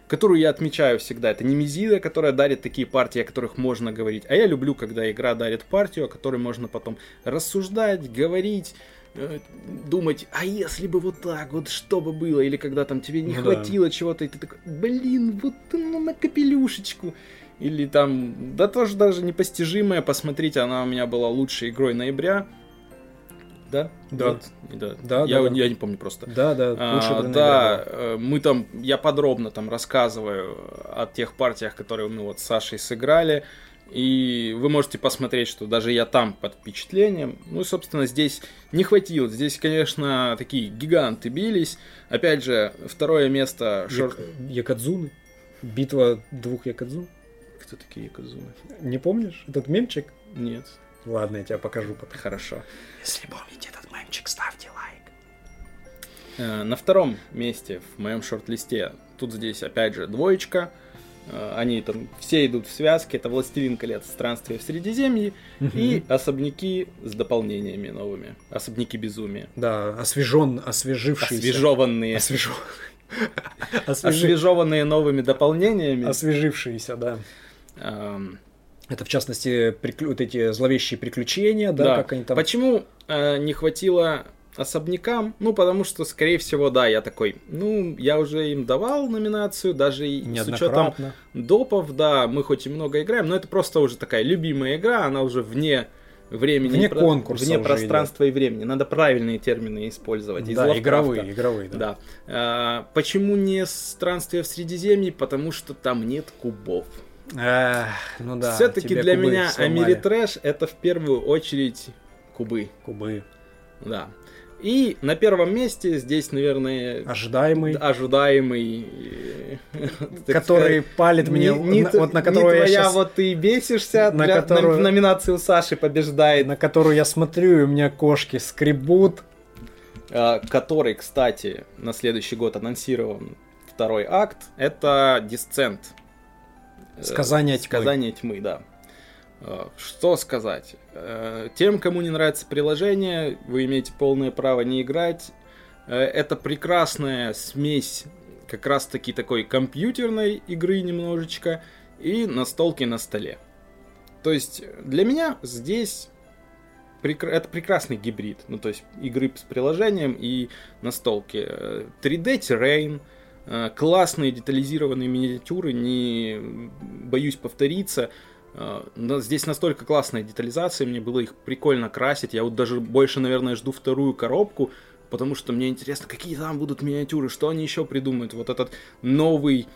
B: которую я отмечаю всегда. Это не Мизида, которая дарит такие партии, о которых можно говорить. А я люблю, когда игра дарит партию, о которой можно потом рассуждать, говорить, э, думать, а если бы вот так, вот что бы было, или когда там тебе не
A: Ну да.
B: хватило чего-то, и ты такой, блин, вот ну, на капелюшечку. Или там, да тоже даже непостижимая, посмотрите, она у меня была лучшей игрой ноября. Да?
A: Да.
B: Вот, да.
A: Да,
B: я,
A: да, да.
B: я не помню просто.
A: Да, да,
B: А, да, э, мы там, я подробно там рассказываю о тех партиях, которые мы вот с Сашей сыграли. И вы можете посмотреть, что даже я там под впечатлением. Ну, и, собственно, здесь не хватило. Здесь, конечно, такие гиганты бились. Опять же, второе место... Шор...
A: Якадзуны. Битва двух Якадзун.
B: Кто такие Якузумы?
A: Не помнишь этот мемчик?
B: Нет.
A: Ладно, я тебе покажу потом.
B: Хорошо.
A: Если помните этот мемчик, ставьте лайк.
B: Э, На втором месте в моем шорт-листе, тут здесь опять же двоечка, Э, они там все идут в связке, это «Властелин колец. Странствие в Средиземье» и «Особняки с дополнениями новыми», «Особняки безумия».
A: Да, освежен, освежившийся.
B: Освежеванные,
A: Освежу. Освежи-
B: освежеванные новыми дополнениями.
A: Освежившиеся, да.
B: Эм,
A: Это, в частности, приклю- вот эти зловещие приключения, да,
B: Да.
A: как они там...
B: Почему э, не хватило особнякам? Ну, потому что, скорее всего, да, я такой, ну, я уже им давал номинацию, даже и с учетом допов, да, мы хоть и много играем, но это просто уже такая любимая игра, она уже вне времени,
A: Вне
B: про-
A: конкурса
B: вне пространства и времени. Надо правильные термины использовать.
A: Да,
B: Лавкрафта.
A: игровые, игровые, да.
B: Да. А, почему не странствие в Средиземье? Потому что там нет кубов.
A: Эх, ну да.
B: Все-таки для меня
A: сломали.
B: Америтрэш это в первую очередь кубы.
A: Кубы.
B: Да. И на первом месте здесь, наверное,
A: Ожидаемый.
B: ожидаемый, э,
A: который
B: сказать,
A: палит мне,
B: не,
A: на- вот на
B: не
A: которую я
B: твоя
A: щас-
B: вот ты бесишься,
A: на
B: для-
A: которую-
B: номинацию Саши побеждает,
A: на которую я смотрю, и у меня кошки скребут.
B: э, который, кстати, на следующий год анонсирован второй акт, это Дисцент. Э,
A: Сказание тьмы.
B: Сказание тьмы, да. Э, Что сказать? Э, Тем, кому не нравится приложение, вы имеете полное право не играть. Это прекрасная смесь как раз-таки такой компьютерной игры немножечко и настолки на столе. То есть для меня здесь это прекрасный гибрид. Ну, то есть игры с приложением и настолки. Э, 3D Terrain, классные детализированные миниатюры, не боюсь повториться. Э, Здесь настолько классная детализация, мне было их прикольно красить. Я вот даже больше, наверное, жду вторую коробку, потому что мне интересно, какие там будут миниатюры, что они еще придумают. Вот этот новый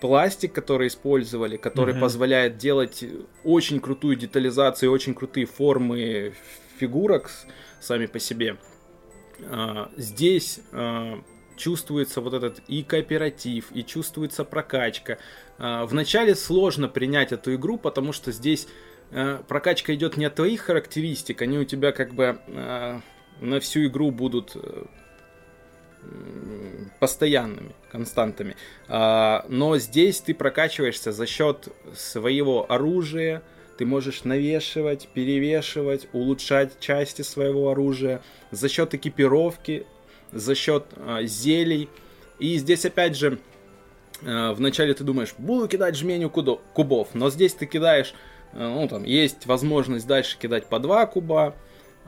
B: пластик, который использовали, который
A: Мгм.
B: позволяет делать очень крутую детализацию, очень крутые формы фигурок сами по себе. А, Здесь чувствуется вот этот и кооператив, и чувствуется прокачка. А, Вначале сложно принять эту игру, потому что здесь а, прокачка идет не от твоих характеристик, они у тебя как бы а, на всю игру будут э, постоянными, константами. А, Но здесь ты прокачиваешься за счет своего оружия, ты можешь навешивать, перевешивать, улучшать части своего оружия, за счет экипировки, за счет а, зелий. И здесь опять же, а, вначале ты думаешь, буду кидать жменю кудо- кубов, но здесь ты кидаешь, а, ну там есть возможность дальше кидать по два куба,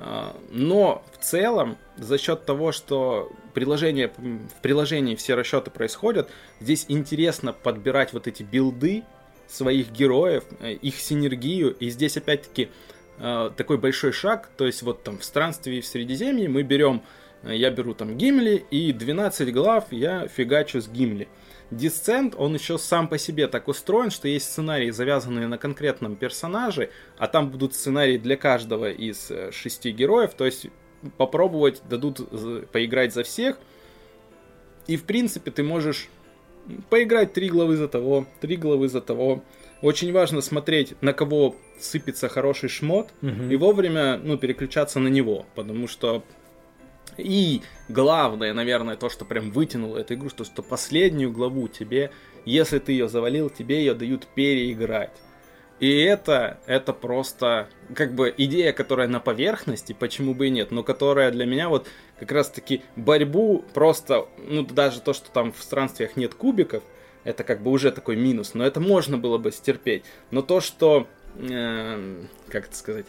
B: А, но в целом, за счет того, что приложение, в приложении все расчеты происходят, здесь интересно подбирать вот эти билды своих героев, э, их синергию. И здесь опять-таки э, такой большой шаг, то есть вот там в странстве в Средиземье мы берем, э, я беру там Гимли и 12 глав я фигачу с Гимли. Дисцент, он еще сам по себе так устроен, что есть сценарии, завязанные на конкретном персонаже, а там будут сценарии для каждого из шести героев, то есть попробовать дадут поиграть за всех, и в принципе ты можешь поиграть три главы за того, три главы за того. Очень важно смотреть, на кого сыпется хороший шмот, угу. и вовремя ну, переключаться на него, потому что и главное, наверное, то, что прям вытянуло эту игру, что, что последнюю главу тебе, если ты ее завалил, тебе ее дают переиграть. И это, это просто как бы идея, которая на поверхности, почему бы и нет, но которая для меня вот как раз таки борьбу просто, ну даже то, что там в странствиях нет кубиков, это как бы уже такой минус, но это можно было бы стерпеть. Но то, что, э, как это сказать,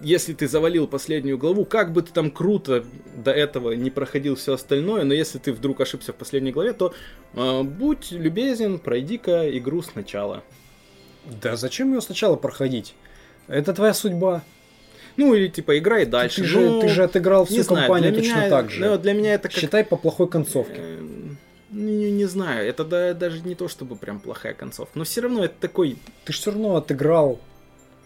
B: если ты завалил последнюю главу, как бы ты там круто до этого не проходил все остальное, но если ты вдруг ошибся в последней главе, то э, будь любезен, пройди-ка игру сначала.
A: Да зачем ее сначала проходить? Это твоя судьба.
B: Ну, или типа играй дальше.
A: Ты, ну, же, ты же отыграл всю знаю, компанию точно меня, так же.
B: Ну, для меня это как...
A: Считай по плохой концовке. Э,
B: не, не знаю, это да, даже не то чтобы прям плохая концовка. Но все равно это такой.
A: Ты же все равно отыграл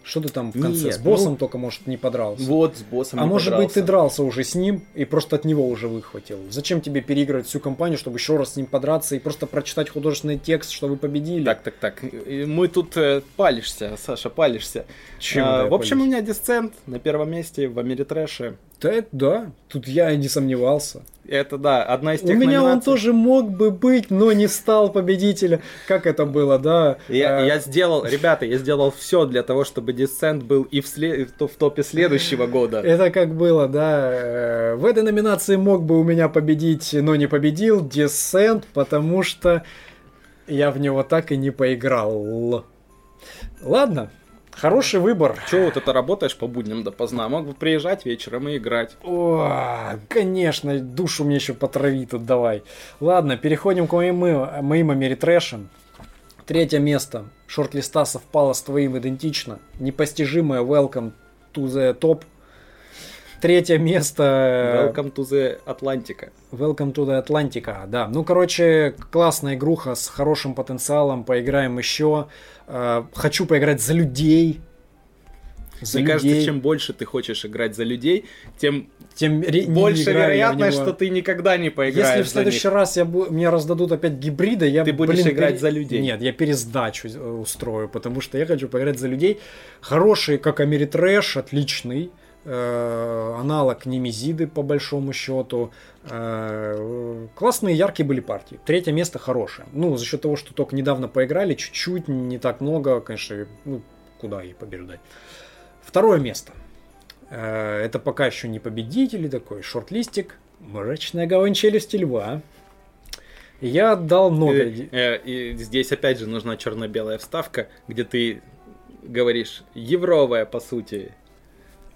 A: что ты там в конце? Нет, с боссом ну, только, может, не подрался.
B: Вот, с боссом
A: А не может подрался. быть, ты дрался уже с ним и просто от него уже выхватил. Зачем тебе переигрывать всю компанию, чтобы еще раз с ним подраться и просто прочитать художественный текст, что вы победили?
B: Так, так, так. Мы тут э, палишься, Саша, палишься. Чем а, в общем, палюсь? у меня дисцент на первом месте в Америтрэше.
A: Да, да, тут я и не сомневался.
B: Это да, одна из тех
A: У меня номинаций... он тоже мог бы быть, но не стал победителем. Как это было, да?
B: Я, а... я сделал, ребята, я сделал все для того, чтобы Descent был и в, след... в топе следующего года.
A: Это как было, да. Э, в этой номинации мог бы у меня победить, но не победил Descent, потому что я в него так и не поиграл. Ладно, Хороший выбор.
B: Че вот это работаешь по будням допоздна? Мог бы приезжать вечером и играть.
A: О, конечно, душу мне еще потрави тут давай. Ладно, переходим к моим, моим Америтрэшам. Третье место. Шорт-листа совпало с твоим идентично. Непостижимое Welcome to the Top. Третье место...
B: Welcome to the Atlantica.
A: Welcome to the Atlantica, да. Ну, короче, классная игруха с хорошим потенциалом. Поиграем еще. Э, хочу поиграть за людей.
B: За Мне людей. кажется, чем больше ты хочешь играть за людей, тем, тем больше вероятность, что ты никогда не поиграешь.
A: Если в следующий раз я, мне раздадут опять гибрида, я
B: ты будешь блин, играть пере... за людей.
A: Нет, я пересдачу устрою, потому что я хочу поиграть за людей. Хороший, как Америтрэш, отличный. Э, аналог Немезиды, по большому счету. Э, классные, яркие были партии. Третье место хорошее. Ну, за счет того, что только недавно поиграли, чуть-чуть, не так много, конечно, ну, куда и побеждать. Второе место. Э, это пока еще не победители, такой шорт-листик. Мрачная гавань челюсти льва. Я Нобель.
B: И, и, и здесь опять же нужна черно-белая вставка, где ты говоришь евровая, по сути,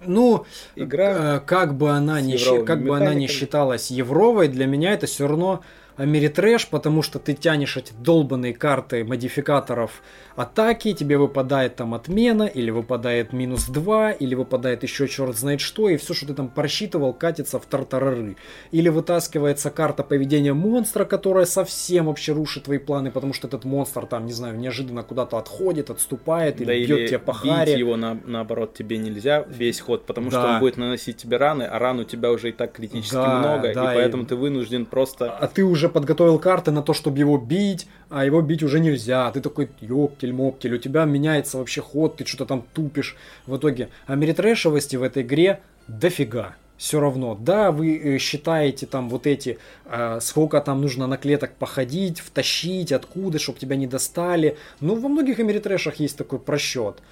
A: ну, игра, э, как бы она не как бы она не считалась евровой, для меня это все равно Америтрэш, потому что ты тянешь эти долбанные карты модификаторов атаки, тебе выпадает там отмена, или выпадает минус 2, или выпадает еще черт знает что, и все, что ты там просчитывал, катится в тартарары. Или вытаскивается карта поведения монстра, которая совсем вообще рушит твои планы, потому что этот монстр там, не знаю, неожиданно куда-то отходит, отступает,
B: да или бьет тебя по харе. его на, наоборот тебе нельзя весь ход, потому да. что он будет наносить тебе раны, а ран у тебя уже и так критически да, много, да, и поэтому и... ты вынужден просто...
A: А ты уже подготовил карты на то, чтобы его бить, а его бить уже нельзя. Ты такой, ёптель-моптель, у тебя меняется вообще ход, ты что-то там тупишь. В итоге америтрэшевости в этой игре дофига. Все равно, да, вы э, считаете там вот эти, э, сколько там нужно на клеток походить, втащить, откуда, чтобы тебя не достали. Ну, во многих америтрэшах есть такой просчет.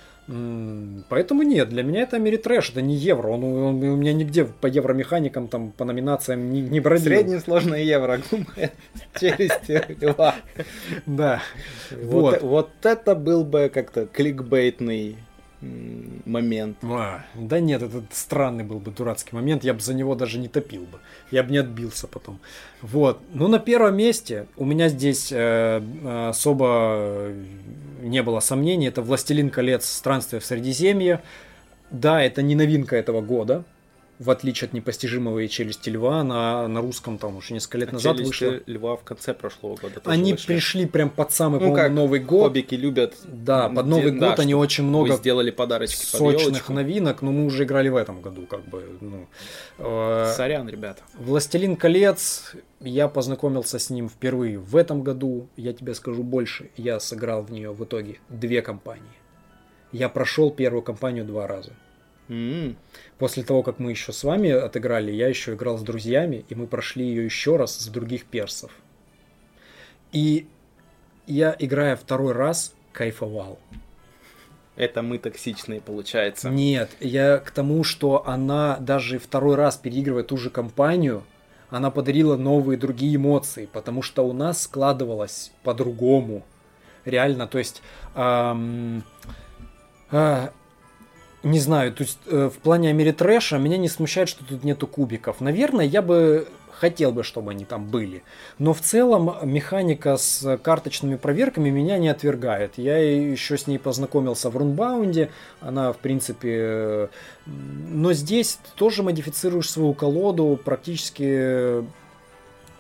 A: Поэтому нет, для меня это Америтрэш, это не евро. Он, он, у меня нигде по евромеханикам, там, по номинациям не, не бродил.
B: Среднесложное евро, челюсти льва.
A: Да.
B: Вот. вот это был бы как-то кликбейтный момент.
A: А, да нет, это странный был бы дурацкий момент, я бы за него даже не топил бы, я бы не отбился потом. Вот, ну на первом месте у меня здесь э, особо не было сомнений, это «Властелин колец. Странствие в Средиземье». Да, это не новинка этого года, в отличие от непостижимого и челюсти льва, на, на русском там уже несколько лет а назад вышло.
B: льва в конце прошлого года.
A: Они вышли. пришли прям под самый, ну, как Новый год.
B: Хоббики любят.
A: Да, под Новый да, год они очень много
B: сделали подарочки
A: сочных новинок, но мы уже играли в этом году, как бы. Ну,
B: э, Сорян, ребята.
A: Властелин колец. Я познакомился с ним впервые в этом году. Я тебе скажу больше. Я сыграл в нее в итоге две кампании. Я прошел первую кампанию два раза. Mm-hmm. После того, как мы еще с вами отыграли, я еще играл с друзьями, и мы прошли ее еще раз с других персов. И я, играя второй раз, кайфовал.
B: Это мы токсичные, получается.
A: Нет, я к тому, что она даже второй раз переигрывая ту же компанию, она подарила новые другие эмоции, потому что у нас складывалось по-другому. Реально, то есть эм, э, не знаю, то есть э, в плане Америтрэша меня не смущает, что тут нету кубиков. Наверное, я бы хотел бы, чтобы они там были. Но в целом механика с карточными проверками меня не отвергает. Я еще с ней познакомился в рунбаунде. Она, в принципе... Э, но здесь тоже модифицируешь свою колоду практически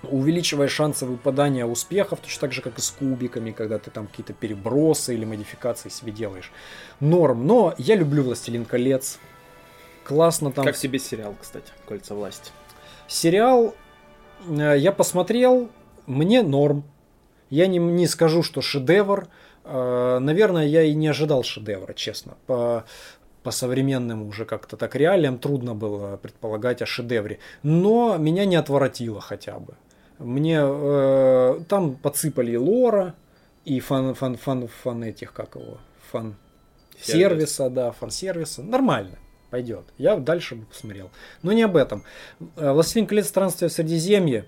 A: увеличивая шансы выпадания успехов, точно так же, как и с кубиками, когда ты там какие-то перебросы или модификации себе делаешь. Норм. Но я люблю «Властелин колец». Классно там.
B: Как тебе сериал, кстати, «Кольца власти»?
A: Сериал э, я посмотрел, мне норм. Я не, не скажу, что шедевр. Э, наверное, я и не ожидал шедевра, честно. По, по современным уже как-то так реалиям трудно было предполагать о шедевре. Но меня не отворотило хотя бы. Мне э, там подсыпали lore а и fan, fan, fan, fan этих, как его, fan service а, да, fan service а. Нормально, пойдет. Я дальше бы посмотрел. Но не об этом. Э, Властелин колец странствия в Средиземье.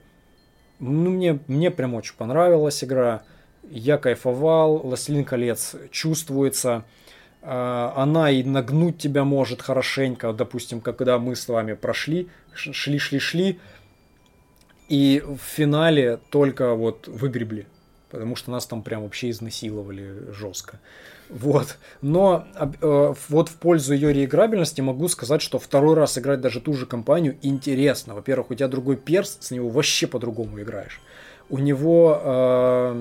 A: Ну, мне, мне прям очень понравилась игра. Я кайфовал. Властелин колец чувствуется. Э, она и нагнуть тебя может хорошенько. Допустим, когда мы с вами прошли, шли, шли, шли и в финале только вот выгребли, потому что нас там прям вообще изнасиловали жестко. Вот. Но э, вот в пользу ее реиграбельности могу сказать, что второй раз играть даже ту же компанию интересно. Во-первых, у тебя другой перс, с него вообще по-другому играешь. У него э,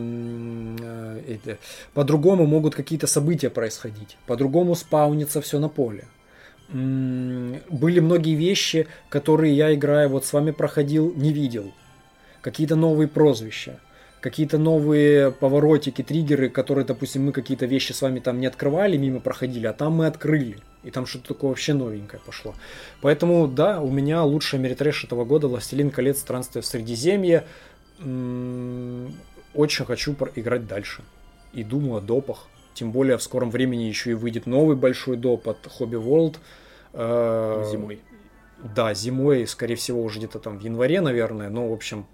A: э, по-другому могут какие-то события происходить, по-другому спаунится все на поле были многие вещи, которые я, играя вот с вами проходил, не видел. Какие-то новые прозвища, какие-то новые поворотики, триггеры, которые, допустим, мы какие-то вещи с вами там не открывали, мимо проходили, а там мы открыли. И там что-то такое вообще новенькое пошло. Поэтому, да, у меня лучший Америтрэш этого года «Властелин колец. Странствие в Средиземье». Очень хочу играть дальше. И думаю о допах. Тем более в скором времени еще и выйдет новый большой доп от Hobby World.
B: Э, зимой.
A: Да, зимой, скорее всего, уже где-то там в январе, наверное. Но, в общем,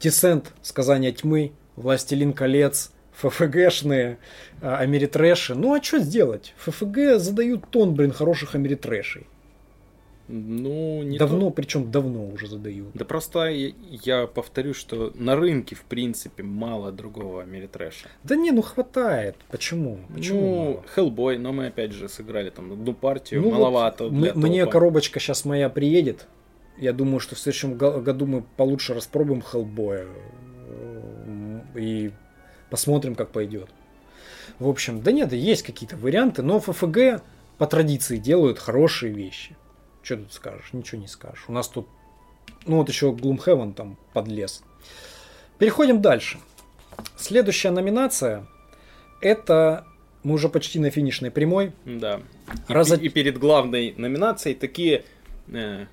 A: Десент, Сказания тьмы, Властелин колец, ФФГшные, а, Америтрэши. Ну а что сделать? ФФГ задают тон, блин, хороших Америтрэшей.
B: Ну,
A: не давно, то... причем давно уже задают.
B: Да просто я, повторю, что на рынке, в принципе, мало другого Америтрэша.
A: Да не, ну хватает. Почему? Почему
B: ну, мало? Hellboy, но мы опять же сыграли там одну партию, ну, маловато вот
A: для Мне топа. коробочка сейчас моя приедет. Я думаю, что в следующем году мы получше распробуем Хеллбоя и посмотрим, как пойдет. В общем, да нет, есть какие-то варианты, но ФФГ по традиции делают хорошие вещи. Что тут скажешь? Ничего не скажешь. У нас тут, ну вот еще Gloomhaven там подлез. Переходим дальше. Следующая номинация это мы уже почти на финишной прямой.
B: Да. И, Раз... и перед главной номинацией такие э,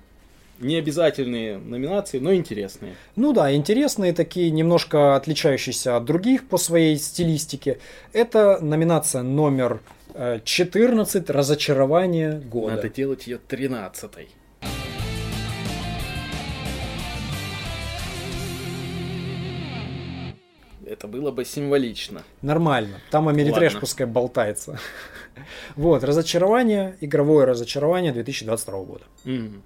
B: необязательные номинации, но интересные.
A: Ну да, интересные такие, немножко отличающиеся от других по своей стилистике. Это номинация номер 14 «Разочарование года».
B: Надо делать ее 13-й. Это было бы символично.
A: Нормально. Там Америтреш
B: Ладно.
A: пускай болтается. Вот, разочарование, игровое разочарование 2022 года.
B: Мгм.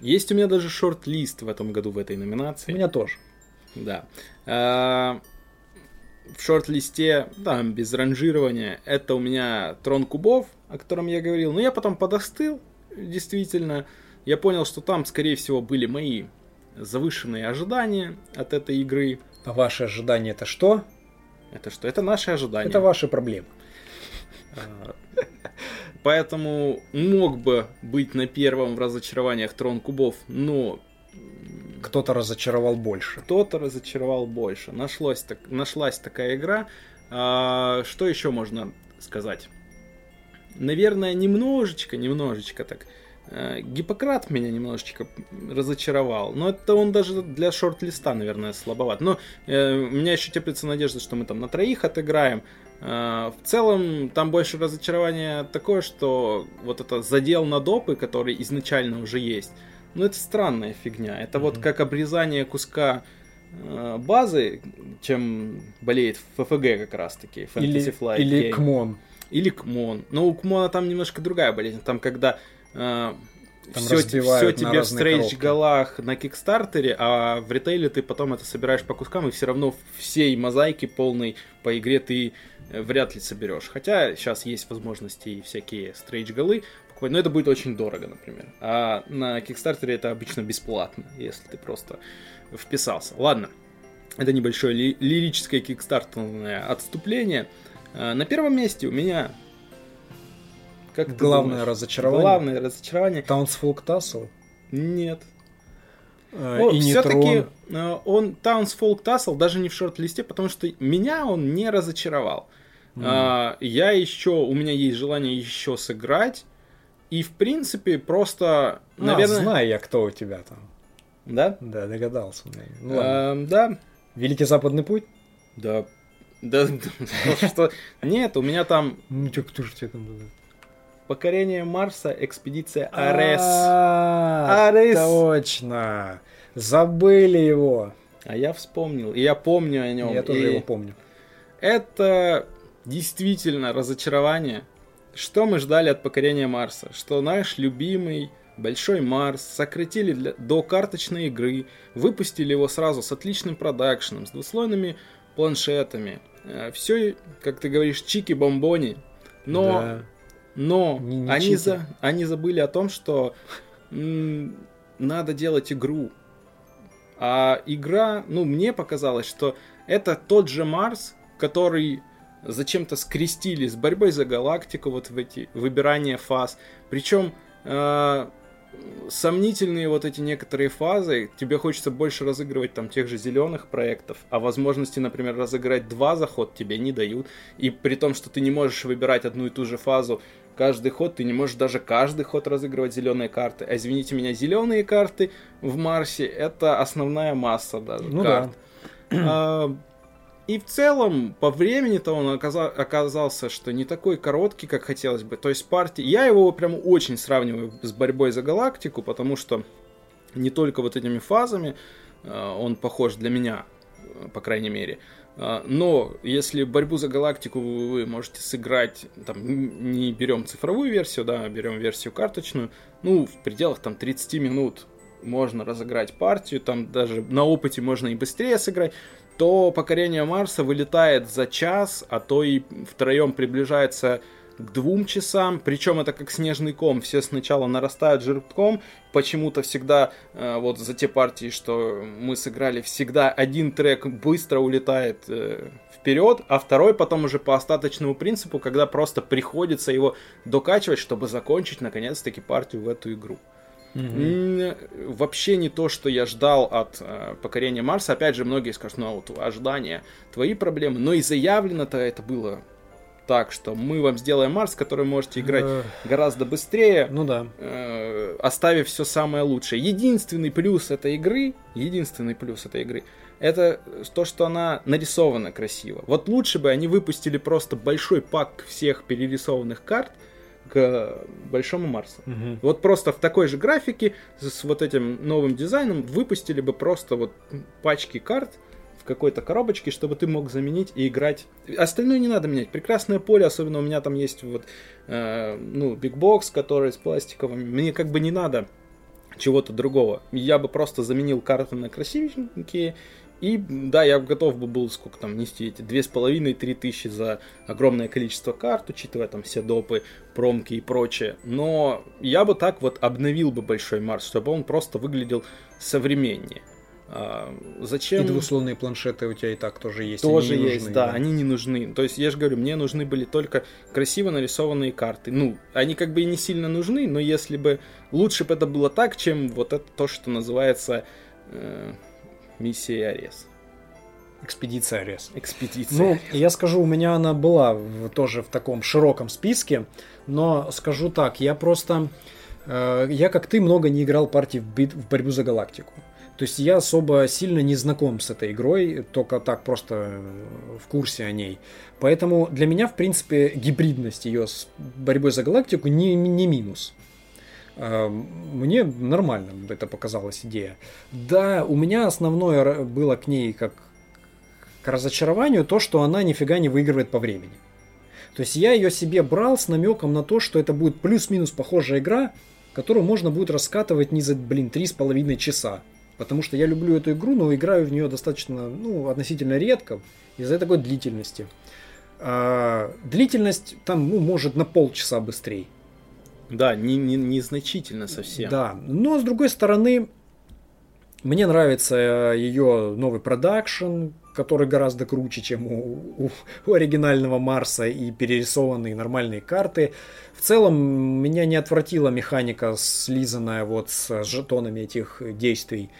B: Есть у меня даже шорт-лист в этом году в этой
A: У
B: номинации.
A: меня тоже.
B: Да. А, В шорт-листе, там, без ранжирования, это у меня Трон Кубов, о котором я говорил. Но я потом подостыл, действительно. Я понял, что там, скорее всего, были мои завышенные ожидания от этой игры.
A: А ваши ожидания это что?
B: Это что? Это наши ожидания.
A: Это ваши проблемы.
B: А, Поэтому мог бы быть на первом в разочарованиях Трон Кубов, но
A: Кто-то разочаровал больше.
B: кто-то разочаровал больше. Нашлось, так, нашлась такая игра. А, что еще можно сказать? Наверное, немножечко, немножечко так. э, Гиппократ меня немножечко разочаровал. Но это он даже для шорт-листа, наверное, слабоват. Но э, у меня еще теплится надежда, что мы там на троих отыграем. Э, в целом, там больше разочарования такое, что вот это задел на допы, который изначально уже есть, ну это странная фигня. Это вот
A: Мгм.
B: как обрезание куска э, базы, чем болеет ФФГ как раз таки, Fantasy
A: Или,
B: Flight
A: или
B: Game.
A: КМОН.
B: Или КМОН. Но у КМОНа там немножко другая болезнь. Там когда
A: Там
B: все,
A: на
B: тебе в стрейч-голах на Кикстартере, а в ритейле ты потом это собираешь по кускам, и все равно всей мозаики полной по игре ты э, вряд ли соберешь. Хотя сейчас есть возможности и всякие стрейч-голы покупать, но это будет очень дорого, например. А на Кикстартере это обычно бесплатно, если ты просто вписался. Ладно, это небольшое ли- лирическое кикстартерное отступление. А, На первом месте у меня... Как
A: Главное
B: думаешь?
A: разочарование.
B: Главное разочарование.
A: Townsfolk Tassel.
B: Нет.
A: Э,
B: Ну,
A: и
B: все-таки
A: Нейтрон.
B: он Townsfolk Tassel даже не в шорт-листе, потому что меня он не разочаровал. А, я еще, у меня есть желание еще сыграть. И, в принципе, просто,
A: А,
B: наверное...
A: знаю я, кто у тебя там.
B: Да?
A: Да, догадался. Ну.
B: Эм, да.
A: Великий Западный путь?
B: Да. Да, что... Нет, у меня там
A: Ну, кто же тебе там...
B: покорение Марса, экспедиция Арес.
A: А,
B: Арес.
A: Точно. Забыли его.
B: А я вспомнил, и я помню о нем.
A: Я тоже его помню.
B: Это действительно разочарование. Что мы ждали от покорения Марса? Что наш любимый Большой Марс сократили для, до карточной игры, выпустили его сразу с отличным продакшеном, с двуслойными планшетами. Все, как ты говоришь, чики-бомбони. Но
A: Да.
B: Но
A: Не- не
B: они, за, они забыли о том, что м, надо делать игру. А игра, ну, мне показалось, что это тот же Марс, который зачем-то скрестили с борьбой за галактику, вот в эти выбирания фаз. Причем э, сомнительные вот эти некоторые фазы, тебе хочется больше разыгрывать там тех же зеленых проектов, а возможности, например, разыграть два заход тебе не дают. И при том, что ты не можешь выбирать одну и ту же фазу каждый ход, ты не можешь даже каждый ход разыгрывать зеленые карты. А извините меня, зеленые карты в Марсе это основная масса даже
A: Ну
B: карт. А, И в целом, по времени-то он оказа- оказался, что не такой короткий, как хотелось бы. То есть партии... Я его прям очень сравниваю с борьбой за галактику, потому что не только вот этими фазами э, он похож для меня, э, по крайней мере. Э, Но если борьбу за галактику вы можете сыграть, там, не берем цифровую версию, да, а берем версию карточную, ну, в пределах там 30 минут можно разыграть партию, там даже на опыте можно и быстрее сыграть, то покорение Марса вылетает за час, а то и втроем приближается к двум часам, причем это как снежный ком, все сначала нарастают жирком, почему-то всегда э, вот за те партии, что мы сыграли, всегда один трек быстро улетает э, вперед, а второй потом уже по остаточному принципу, когда просто приходится его докачивать, чтобы закончить наконец-таки партию в эту игру. М, Вообще не то, что я ждал от э, покорения Марса. Опять же, многие скажут, ну, а вот ожидания, твои проблемы. Но и заявлено-то это было так, что мы вам сделаем Марс, который можете играть
A: Э,
B: гораздо быстрее,
A: Ну да.
B: э, оставив все самое лучшее. Единственный плюс этой игры, единственный плюс этой игры, это то, что она нарисована красиво. Вот лучше бы они выпустили просто большой пак всех перерисованных карт к Большому Марсу.
A: Мгм.
B: Вот просто в такой же графике с вот этим новым дизайном выпустили бы просто вот пачки карт, в какой-то коробочке, чтобы ты мог заменить и играть. Остальное не надо менять. Прекрасное поле, особенно у меня там есть вот, э, ну, бигбокс, который с пластиковым. Мне как бы не надо чего-то другого. Я бы просто заменил карты на красивенькие и да, я готов бы был сколько там нести эти две с половиной, три тысячи за огромное количество карт, учитывая там все допы, промки и прочее. Но я бы так вот обновил бы Большой Марс, чтобы он просто выглядел современнее. А, зачем?
A: И двуслойные планшеты у тебя и так тоже есть.
B: Тоже есть, нужны, да, да, они не нужны. То есть я же говорю, мне нужны были только красиво нарисованные карты. Ну, они как бы и не сильно нужны, но если бы лучше бы это было так, чем вот это то, что называется э, Миссия Арес.
A: Экспедиция Арес.
B: Экспедиция.
A: Ну, я скажу, у меня она была в, тоже в таком широком списке, но скажу так, я просто, э, я как ты много не играл партий в, бит, в борьбу за галактику. То есть я особо сильно не знаком с этой игрой, только так просто э, в курсе о ней. Поэтому для меня, в принципе, гибридность ее с борьбой за галактику не, не минус. Эм, мне нормально это показалась идея. Да, у меня основное было к ней как к разочарованию то, что она нифига не выигрывает по времени. То есть я ее себе брал с намеком на то, что это будет плюс-минус похожая игра, которую можно будет раскатывать не за, блин, три с половиной часа. Потому что я люблю эту игру, но играю в нее достаточно, ну, относительно редко, из-за такой длительности. А, длительность там, ну, может на полчаса быстрее.
B: Да, не, не, незначительно совсем.
A: Да, но с другой стороны, мне нравится э, ее новый продакшн, который гораздо круче, чем у, у, у оригинального Марса и перерисованные нормальные карты. В целом, меня не отвратила механика, слизанная вот с жетонами этих действий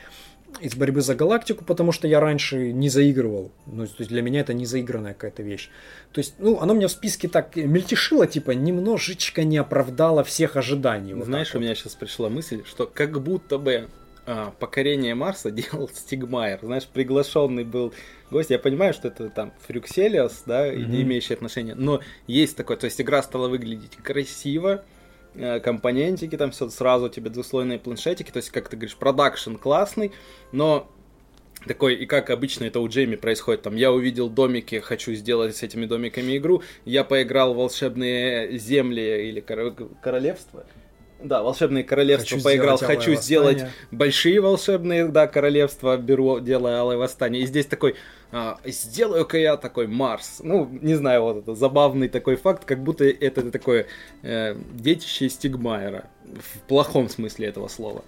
A: из борьбы за галактику, потому что я раньше не заигрывал. Ну, то есть для меня это не заигранная какая-то вещь. То есть, ну, оно меня в списке так мельтешило, типа, немножечко не оправдало всех ожиданий.
B: Вот Знаешь, у меня сейчас пришла мысль, что как будто бы а, покорение Марса делал Стигмайер. Знаешь, приглашенный был гость. Я понимаю, что это там Фрюкселиос, да, mm-hmm. не имеющий отношения. Но есть такое, то есть игра стала выглядеть красиво, компонентики, там все сразу тебе двуслойные планшетики, то есть, как ты говоришь, продакшн классный, но такой, и как обычно это у Джейми происходит, там, я увидел домики, хочу сделать с этими домиками игру, я поиграл в волшебные земли или королевства, да, волшебные королевства хочу поиграл, хочу сделать большие волшебные, да, королевства, беру, делаю Алое Восстание, и здесь такой, сделаю-ка я такой Марс. Ну, не знаю, вот это забавный такой факт, как будто это такое э, детище Стигмайера. В плохом смысле этого слова.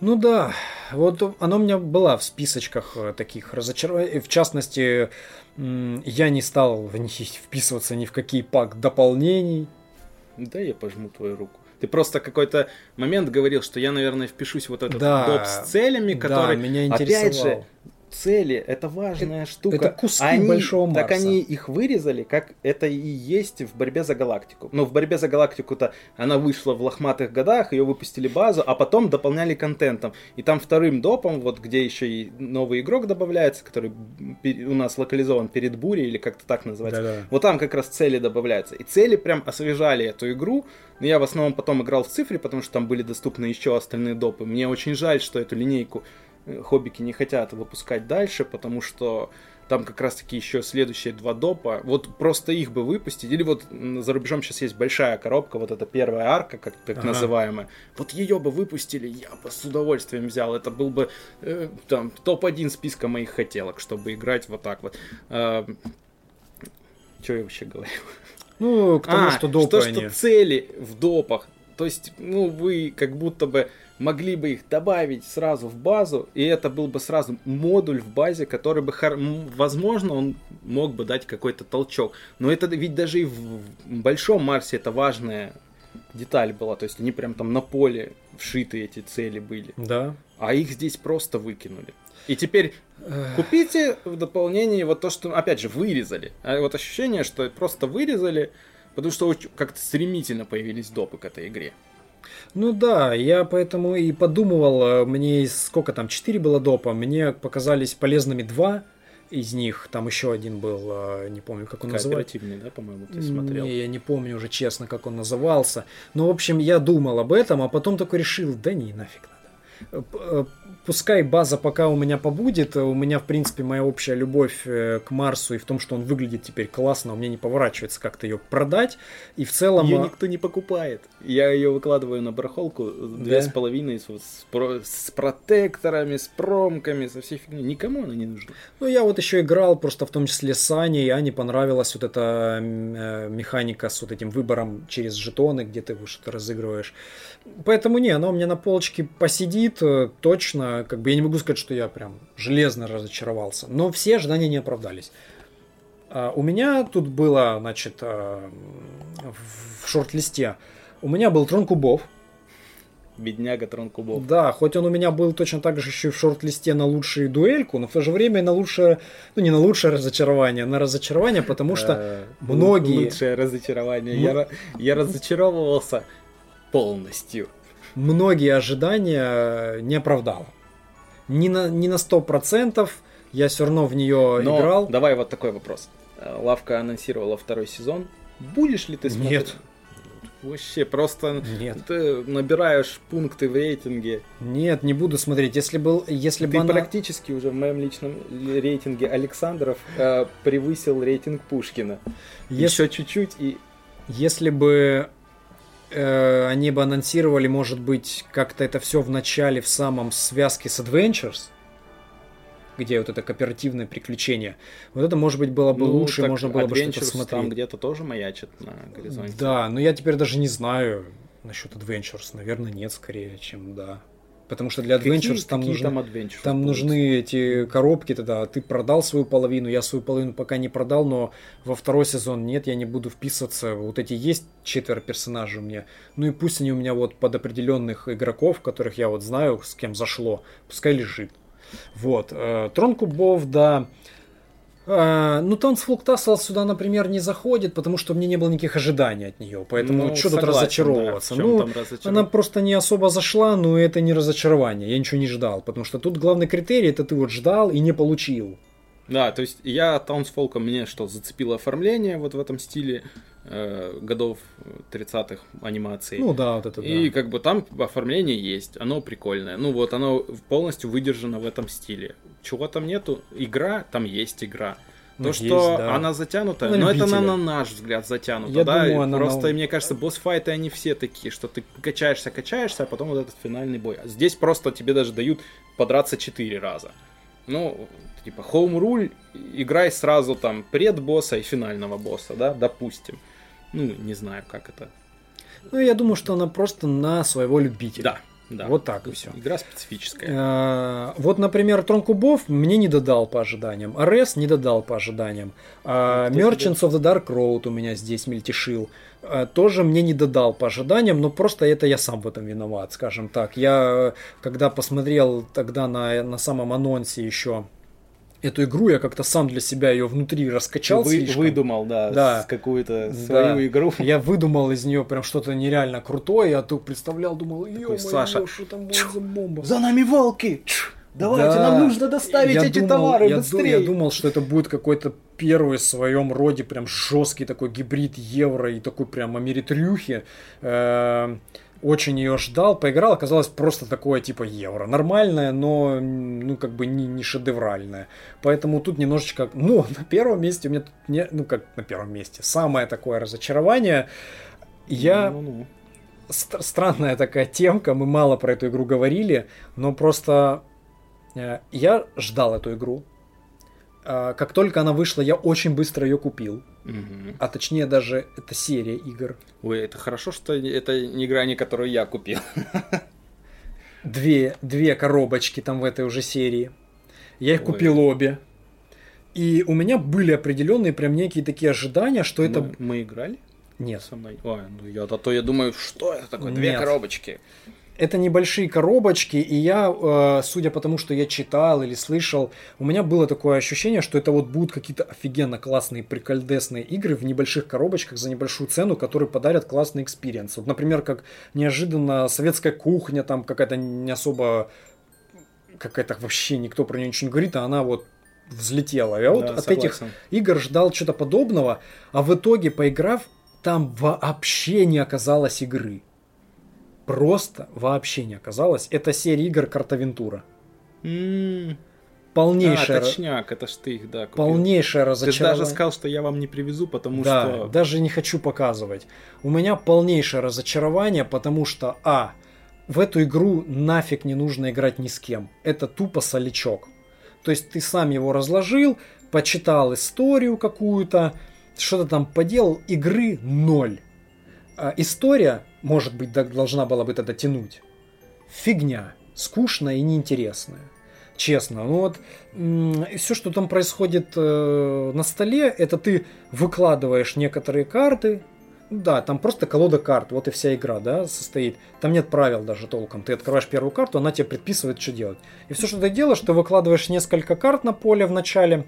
A: Ну да, вот оно у меня было в списочках э, таких разочарований. В частности, я не стал в них вписываться ни в какие пак дополнений.
B: Да, я пожму твою руку. Ты просто какой-то момент говорил, что я, наверное, впишусь вот этот да, доп с целями, который, да, меня интересовал. опять же, цели, это важная это, штука.
A: Это куски они, большого Марса.
B: Так они их вырезали, как это и есть в борьбе за галактику. Но в борьбе за галактику-то она вышла в лохматых годах, ее выпустили базу, а потом дополняли контентом. И там вторым допом, вот где еще и новый игрок добавляется, который у нас локализован перед бурей, или как-то так называется. Да-да. Вот там как раз цели добавляются. И цели прям освежали эту игру. Но я в основном потом играл в цифре, потому что там были доступны еще остальные допы. Мне очень жаль, что эту линейку хоббики не хотят выпускать дальше, потому что там как раз-таки еще следующие два допа. Вот просто их бы выпустить. Или вот за рубежом сейчас есть большая коробка, вот эта первая арка, как так ага. называемая. Вот ее бы выпустили, я бы с удовольствием взял. Это был бы э, там топ-1 списка моих хотелок, чтобы играть вот так вот. Э, что я вообще говорю?
A: Ну, к тому, а, что допы
B: что, они... что цели в допах. То есть, ну, вы как будто бы могли бы их добавить сразу в базу, и это был бы сразу модуль в базе, который бы, возможно, он мог бы дать какой-то толчок. Но это ведь даже и в большом Марсе это важная деталь была, то есть они прям там на поле вшиты эти цели были.
A: Да.
B: А их здесь просто выкинули. И теперь купите в дополнение вот то, что, опять же, вырезали. А вот ощущение, что просто вырезали, потому что как-то стремительно появились допы к этой игре.
A: Ну да, я поэтому и подумывал, э, мне сколько там, 4 было допа, мне показались полезными два из них, там еще один был, э, не помню, как он назывался.
B: да, по-моему, ты смотрел?
A: Не, я не помню уже честно, как он назывался. Но, в общем, я думал об этом, а потом такой решил, да не, нафиг надо. Пускай база пока у меня побудет, у меня, в принципе, моя общая любовь э, к Марсу и в том, что он выглядит теперь классно, у меня не поворачивается как-то ее продать. И в целом...
B: Ее никто не покупает. Я ее выкладываю на барахолку две с половиной с, с протекторами, с промками, со всей фигней. Никому она не нужна.
A: Ну, я вот еще играл просто в том числе с Аней, и Ане понравилась вот эта э, механика с вот этим выбором через жетоны, где ты что-то разыгрываешь. Поэтому не, она у меня на полочке посидит э, точно. Как бы я не могу сказать, что я прям железно разочаровался. Но все ожидания не оправдались. А у меня тут было, значит, э, в шорт-листе, у меня был Трон Кубов.
B: Бедняга Трон Кубов.
A: Да, хоть он у меня был точно так же еще в шорт-листе на лучшую дуэльку, но в то же время на лучшее, ну не на лучшее разочарование, на разочарование, потому что э, многие...
B: Лучшее разочарование. Я, я разочаровывался полностью.
A: Многие ожидания не оправдала. Не на, не на 100%, я все равно в нее Но играл.
B: Давай вот такой вопрос. Лавка анонсировала второй сезон. Будешь ли ты смотреть?
A: Нет.
B: Вообще, просто
A: Нет.
B: ты набираешь пункты в рейтинге.
A: Нет, не буду смотреть. Если был, если
B: ты
A: бы она...
B: практически уже в моем личном рейтинге Александров э, превысил рейтинг Пушкина. Если... Еще чуть-чуть и...
A: Если бы э, они бы анонсировали, может быть, как-то это все в начале, в самом связке с Adventures, где вот это кооперативное приключение. Вот это, может быть, было бы ну, лучше, можно было бы что-то смотреть.
B: там где-то тоже маячит на горизонте.
A: Да, но я теперь даже не знаю насчет Adventures. Наверное, нет, скорее, чем да. Потому что для Adventures какие, там, какие нужны, там, Adventures там нужны эти коробки тогда. Ты продал свою половину, я свою половину пока не продал, но во второй сезон нет, я не буду вписываться. Вот эти есть четверо персонажей у меня. Ну и пусть они у меня вот под определенных игроков, которых я вот знаю, с кем зашло, пускай лежит. Вот. Э, Трон кубов, да. А, ну, Tassel сюда, например, не заходит, потому что мне не было никаких ожиданий от нее. Поэтому ну, что согласен, тут разочаровываться? Да, ну, она просто не особо зашла, но это не разочарование. Я ничего не ждал. Потому что тут главный критерий это ты вот ждал и не получил.
B: Да, то есть я Таунсфолка мне что зацепило оформление вот в этом стиле годов 30-х анимации.
A: Ну да, вот это
B: И
A: да.
B: как бы там оформление есть, оно прикольное. Ну вот оно полностью выдержано в этом стиле. Чего там нету? Игра, там есть игра. То, ну, что да. она затянута, но это на, на наш взгляд затянуто, Я да. Думаю, она Просто, на... мне кажется, босс-файты они все такие, что ты качаешься, качаешься, а потом вот этот финальный бой. А здесь просто тебе даже дают подраться четыре раза. Ну, типа, home rule, играй сразу там предбосса и финального босса, да, допустим. Ну, не знаю, как это.
A: Ну, я думаю, что она просто на своего любителя.
B: Да, да.
A: Вот так и все.
B: Игра специфическая.
A: А, вот, например, Трон Кубов мне не додал по ожиданиям. Арес не додал по ожиданиям. А, Merchants of the Dark Road у меня здесь мельтешил. А, тоже мне не додал по ожиданиям, но просто это я сам в этом виноват, скажем так. Я, когда посмотрел тогда на, на самом анонсе еще эту игру, я как-то сам для себя ее внутри раскачал
B: Вы,
A: слишком.
B: Выдумал, да, да. какую-то свою да. игру.
A: Я выдумал из нее прям что-то нереально крутое, я тут представлял, думал, ё
B: Саша,
A: что там было за бомба.
B: За нами волки! Давайте, да. нам нужно доставить я эти думал, товары
A: я
B: быстрее.
A: я думал, что это будет какой-то первый в своем роде прям жесткий такой гибрид евро и такой прям америтрюхи. Э-э- очень ее ждал, поиграл, оказалось просто такое типа евро. Нормальное, но ну как бы не, не шедевральное. Поэтому тут немножечко, ну, на первом месте у меня тут не, ну как на первом месте, самое такое разочарование. Я... Ну, ну, ну. Ст- странная такая темка, мы мало про эту игру говорили, но просто э, я ждал эту игру. Э, как только она вышла, я очень быстро ее купил.
B: Угу.
A: А точнее даже это серия игр.
B: Ой, это хорошо, что это не игра, не которую я купил.
A: Две, две коробочки там в этой уже серии. Я их Ой. купил обе. И у меня были определенные прям некие такие ожидания, что
B: мы,
A: это...
B: Мы играли?
A: Нет.
B: Со мной? Ой, ну я, а то я думаю, что это такое? Две Нет. коробочки
A: это небольшие коробочки, и я, э, судя по тому, что я читал или слышал, у меня было такое ощущение, что это вот будут какие-то офигенно классные прикольдесные игры в небольших коробочках за небольшую цену, которые подарят классный experience. Вот, например, как неожиданно советская кухня, там какая-то не особо какая-то вообще никто про нее ничего не говорит, а она вот взлетела. Я вот да, от согласен. этих игр ждал что-то подобного, а в итоге, поиграв, там вообще не оказалось игры. Просто вообще не оказалось. Это серия игр Картавентура.
B: М,
A: Полнейшее,
B: А, точняк, это ж ты их, да, купил.
A: полнейшее
B: Ты
A: разочарование.
B: даже сказал, что я вам не привезу, потому
A: да,
B: что...
A: даже не хочу показывать. У меня полнейшее разочарование, потому что, а, в эту игру нафиг не нужно играть ни с кем. Это тупо солячок. То есть ты сам его разложил, почитал историю какую-то, что-то там поделал, игры ноль. А история, может быть, должна была бы тогда тянуть. Фигня. Скучная и неинтересная. Честно. Ну вот, все, что там происходит э, на столе, это ты выкладываешь некоторые карты. Да, там просто колода карт, вот и вся игра, да, состоит. Там нет правил даже толком. Ты открываешь первую карту, она тебе предписывает, что делать. И все, что ты делаешь, ты выкладываешь несколько карт на поле в начале,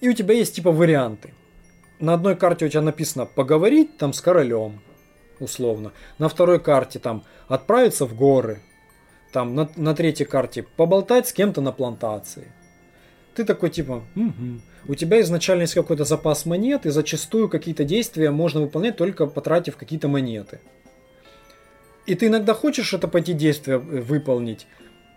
A: и у тебя есть типа варианты. На одной карте у тебя написано поговорить там с королем, условно. На второй карте там отправиться в горы. Там на, на третьей карте поболтать с кем-то на плантации. Ты такой типа, «Мгм». у тебя изначально есть какой-то запас монет, и зачастую какие-то действия можно выполнять только потратив какие-то монеты. И ты иногда хочешь это пойти действие э, выполнить,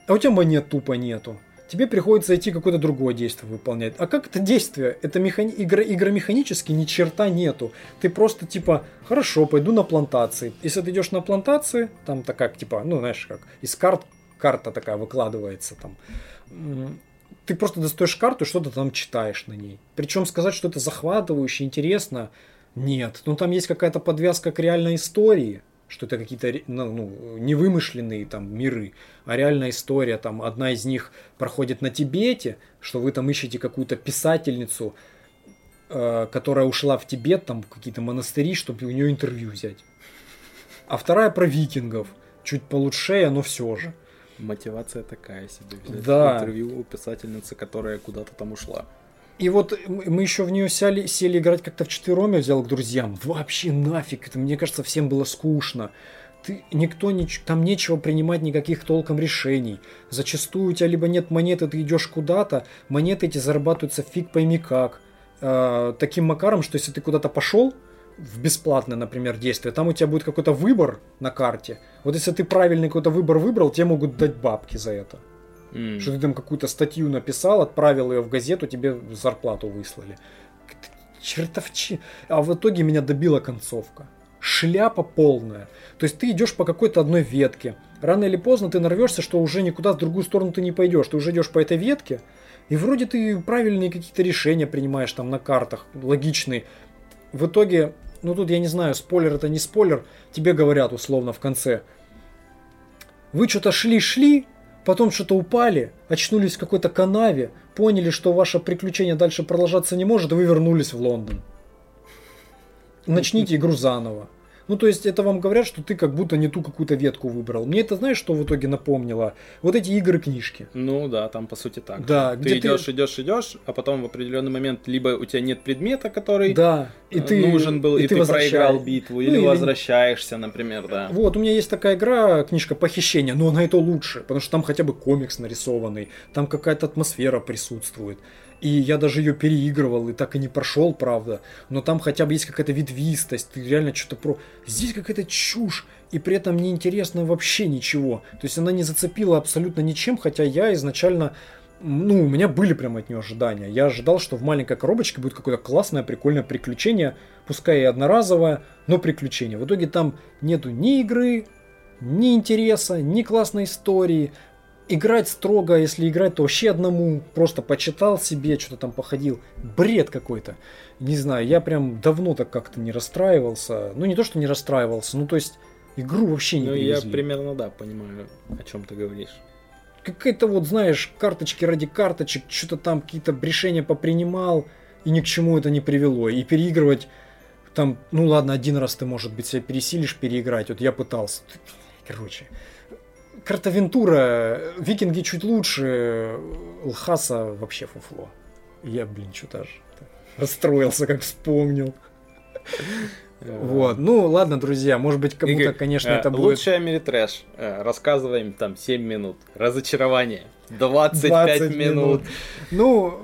A: а у тебя монет тупо нету. Тебе приходится идти какое-то другое действие выполнять. А как это действие? Это механи... игра... игромеханически ни черта нету. Ты просто типа, хорошо, пойду на плантации. Если ты идешь на плантации, там такая, типа, ну знаешь, как из карт карта такая выкладывается там. Ты просто достаешь карту и что-то там читаешь на ней. Причем сказать, что это захватывающе, интересно, нет. Ну там есть какая-то подвязка к реальной истории, что это какие-то ну, ну, невымышленные там миры, а реальная история, там одна из них проходит на Тибете, что вы там ищете какую-то писательницу, э, которая ушла в Тибет, там какие-то монастыри, чтобы у нее интервью взять. А вторая про викингов, чуть получше, но все же.
B: Мотивация такая себе. Взять
A: Да.
B: интервью у писательницы, которая куда-то там ушла.
A: И вот мы еще в нее сели, сели играть как-то вчетвером, я взял к друзьям. Вообще нафиг, это мне кажется, всем было скучно. Ты, никто, нич- там нечего принимать никаких толком решений. Зачастую у тебя либо нет монеты, ты идешь куда-то, монеты эти зарабатываются фиг пойми как. Э, таким макаром, что если ты куда-то пошел, в бесплатное, например, действие, там у тебя будет какой-то выбор на карте. Вот если ты правильный какой-то выбор выбрал, тебе могут дать бабки за это.
B: М.
A: Что ты там какую-то статью написал, отправил ее в газету, тебе зарплату выслали. Чертовчи. А в итоге меня добила концовка. Шляпа полная. То есть ты идешь по какой-то одной ветке. Рано или поздно ты нарвешься, что уже никуда в другую сторону ты не пойдешь. Ты уже идешь по этой ветке, и вроде ты правильные какие-то решения принимаешь там на картах, логичные. В итоге, ну тут я не знаю, спойлер это не спойлер, тебе говорят условно в конце. Вы что-то шли-шли, потом что-то упали, очнулись в какой-то канаве, поняли, что ваше приключение дальше продолжаться не может, и вы вернулись в Лондон. Начните игру заново. Ну, то есть, это вам говорят, что ты как будто не ту какую-то ветку выбрал. Мне это, знаешь, что в итоге напомнило? Вот эти игры-книжки.
B: Ну да, там по сути так.
A: Да,
B: ты
A: где ты-
B: идешь, идешь, идешь, а потом в определенный момент либо у тебя нет предмета, который
A: Да, и
B: э,
A: ты
B: нужен был, и, ты,
A: возвращаешь.
B: проиграл битву,
A: Ну,
B: или,
A: или-
B: возвращаешься, например, да.
A: Вот, у меня есть такая игра, книжка «Похищение», но она и то лучше, потому что там хотя бы комикс нарисованный, там какая-то атмосфера присутствует. И я даже ее переигрывал и так и не прошел, правда. Но там хотя бы есть какая-то ветвистость, ты реально что-то про... Здесь какая-то чушь, и при этом неинтересно вообще ничего. То есть она не зацепила абсолютно ничем, хотя я изначально... Ну, у меня были прям от нее ожидания. Я ожидал, что в маленькой коробочке будет какое-то классное, прикольное приключение, пускай и одноразовое, но приключение. В итоге там нету ни игры, ни интереса, ни классной истории. Играть строго, если играть, то вообще одному. Просто почитал себе, что-то там походил. Бред какой-то. Не знаю, я прям давно так как-то не расстраивался. Ну, не то, что не расстраивался, ну, то есть, игру вообще не
B: Ну, я
A: привезли.
B: примерно, да, понимаю, о чем ты говоришь.
A: Какая-то вот, знаешь, карточки ради карточек, что-то там какие-то решения попринимал, и ни к чему это не привело. И переигрывать там, ну ладно, один раз ты, может быть, себя пересилишь переиграть. Вот я пытался. Короче, Картавентура, Викинги чуть лучше, Лхаса вообще фуфло. Я, блин, что-то аж расстроился, как вспомнил. Вот, ну ладно, друзья, может быть, кому-то, конечно,
B: э,
A: это будет...
B: Лучший Америтрэш. Э, Рассказываем там 7 минут. Разочарование. 25
A: 20
B: минут.
A: Ну,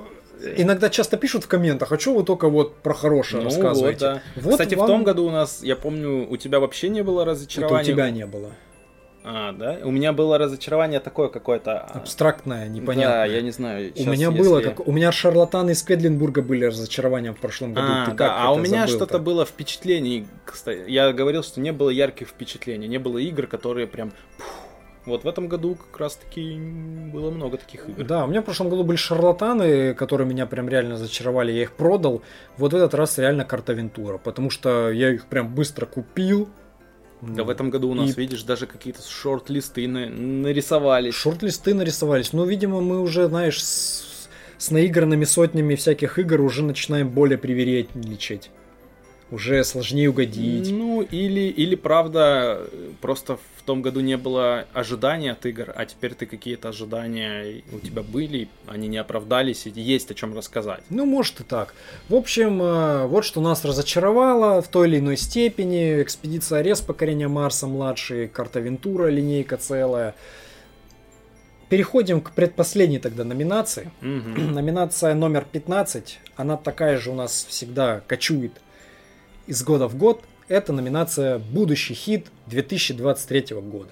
A: иногда часто пишут в комментах, а что вы только вот про хорошее
B: Ну,
A: рассказываете?
B: вот, да.
A: Вот
B: Кстати,
A: вам-
B: в том году у нас, я помню, у тебя вообще не было
A: Это
B: разочарования.
A: у тебя не было.
B: А, да? У меня было разочарование такое какое-то. а,
A: Абстрактное,
B: Да,
A: непонятное.
B: я не знаю.
A: У меня
B: если-
A: было, как у меня шарлатаны из Кведлинбурга были разочарованием в прошлом году.
B: А,
A: Ты
B: да, а у меня что-то было впечатлений. Кстати, я говорил, что не было ярких впечатлений, не было игр, которые прям. Вот в этом году как раз-таки было много таких игр.
A: Да, у меня в прошлом году были шарлатаны, которые меня прям реально зачаровали, я их продал. Вот в этот раз реально карта Вентура, потому что я их прям быстро купил.
B: Да в этом году у нас,
A: И-
B: видишь, даже какие-то шорт-листы на- нарисовались.
A: Шорт-листы нарисовались. Ну, видимо, мы уже, знаешь, с, с наигранными сотнями всяких игр уже начинаем более привередничать. Уже сложнее угодить.
B: Ну, или, или правда, просто в том году не было ожиданий от игр, а теперь ты какие-то ожидания у тебя были, они не оправдались, и есть о чем рассказать.
A: Ну, может и так. В общем, э, вот что нас разочаровало в той или иной степени. Экспедиция Арес, покорение Марса, младший, карта Вентура, линейка целая. Переходим к предпоследней тогда номинации.
B: Мгм.
A: Номинация номер 15. Она такая же у нас всегда кочует из года в год. Это номинация «Будущий хит 2023 года».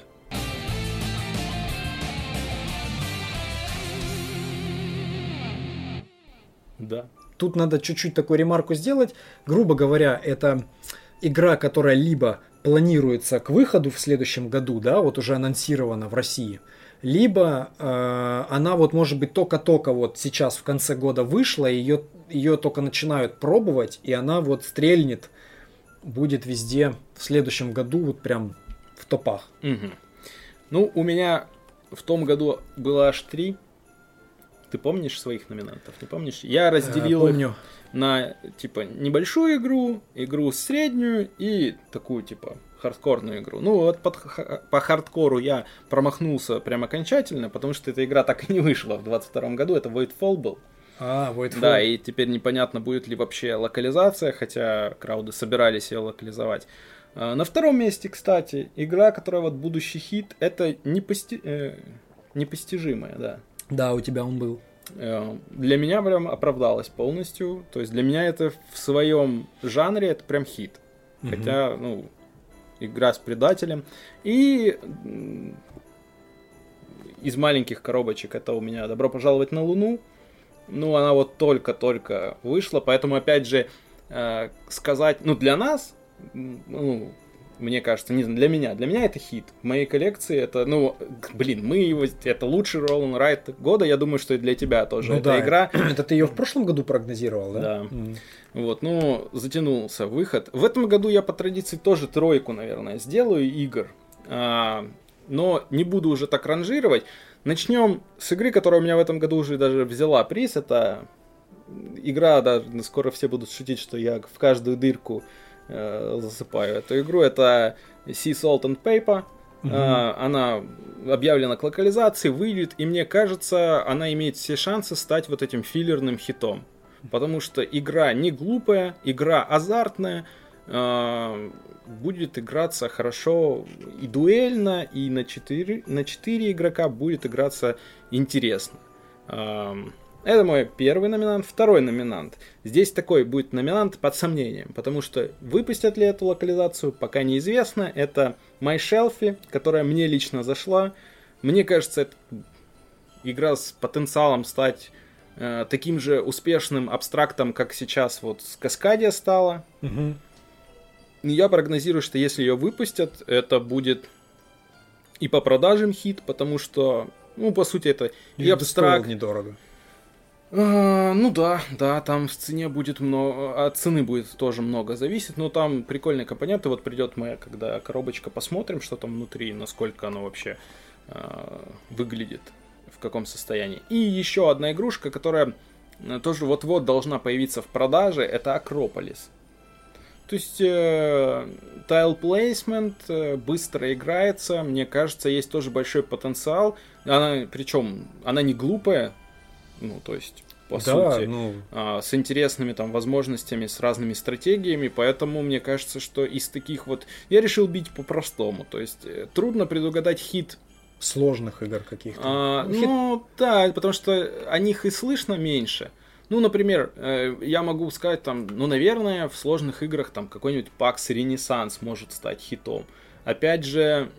B: Да.
A: Тут надо чуть-чуть такую ремарку сделать. Грубо говоря, это игра, которая либо планируется к выходу в следующем году, да, вот уже анонсирована в России, либо э, она вот может быть только-только вот сейчас в конце года вышла, ее, ее только начинают пробовать, и она вот стрельнет, будет везде в следующем году вот прям в топах.
B: Мгм. Ну, у меня в том году было аж три. Ты помнишь своих номинантов? Не помнишь? Я разделил
A: Э,
B: их
A: помню.
B: на типа небольшую игру, игру среднюю и такую типа хардкорную игру. Ну вот под по хардкору я промахнулся прям окончательно, потому что эта игра так и не вышла в 22 году. Это Voidfall был.
A: А, Voidfall.
B: Да, и теперь непонятно, будет ли вообще локализация, хотя крауды собирались ее локализовать. А, На втором месте, кстати, игра, которая вот будущий хит, это непости- э, непостижимая, да.
A: Да, у тебя он был.
B: Э, Для меня прям оправдалась полностью. То есть для меня это в своем жанре это прям хит.
A: Мгм.
B: Хотя, ну, игра с предателем. И из маленьких коробочек это у меня Добро пожаловать на Луну. Ну, она вот только-только вышла, поэтому, опять же, э, сказать, ну, для нас, ну, мне кажется, не знаю, для меня, для меня это хит. В моей коллекции это, ну, блин, мы его, это лучший Roll Райт года, я думаю, что и для тебя тоже
A: Ну
B: эта
A: да,
B: игра.
A: Это ты ее в прошлом году прогнозировал, да?
B: Да.
A: М.
B: Вот, ну, затянулся выход. В этом году я по традиции тоже тройку, наверное, сделаю игр. А, но не буду уже так ранжировать. Начнем с игры, которая у меня в этом году уже даже взяла приз. Это игра, даже скоро все будут шутить, что я в каждую дырку э, засыпаю эту игру. Это Sea Salt and Paper. А, она объявлена к локализации, выйдет, и мне кажется, она имеет все шансы стать вот этим филлерным хитом. Потому что игра не глупая, игра азартная, будет играться хорошо и дуэльно, и на 4, на 4 игрока будет играться интересно. Ам, Это мой первый номинант. Второй номинант. Здесь такой будет номинант под сомнением, потому что выпустят ли эту локализацию, пока неизвестно. Это My Shelfie, которая мне лично зашла. Мне кажется, это игра с потенциалом стать э, таким же успешным абстрактом, как сейчас вот с Каскадия стала.
A: Мгм.
B: И Я прогнозирую, что если ее выпустят, это будет и по продажам хит, потому что, ну, по сути, это и
A: стоил
B: абстракт.
A: недорого.
B: А, ну да, да, там в цене будет много, от цены будет тоже много зависеть, но там прикольные компоненты. Вот придет моя, когда коробочка, посмотрим, что там внутри, насколько оно вообще а, выглядит, в каком состоянии. И еще одна игрушка, которая э, тоже вот-вот должна появиться в продаже, это Акрополис. То есть э, tile placement э, быстро играется, мне кажется, есть тоже большой потенциал. Она, причем, она не глупая, ну, то есть, по
A: да,
B: сути,
A: ну,
B: а, с интересными там возможностями, с разными стратегиями, поэтому мне кажется, что из таких вот... Я решил бить по-простому, то есть э, трудно предугадать хит.
A: сложных игр каких-то.
B: А,
A: Ну, хит-
B: ну, да, потому что о них и слышно меньше. Ну, например, э, я могу сказать там, ну, наверное, в сложных играх там какой-нибудь Pax Ренессанс может стать хитом. Опять же,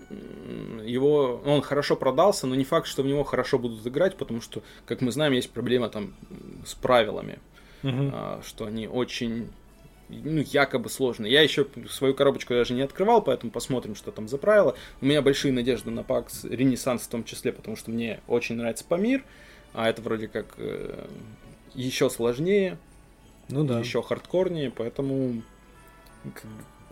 B: его, он хорошо продался, но не факт, что в него хорошо будут играть, потому что, как мы знаем, есть проблема там с правилами, угу. что они очень ну, якобы сложные. Я еще свою коробочку даже не открывал, поэтому посмотрим, что там за правила. У меня большие надежды на PAX Ренессанс в том числе, потому что мне очень нравится Памир, а это вроде как э, еще сложнее, ну да. еще хардкорнее, поэтому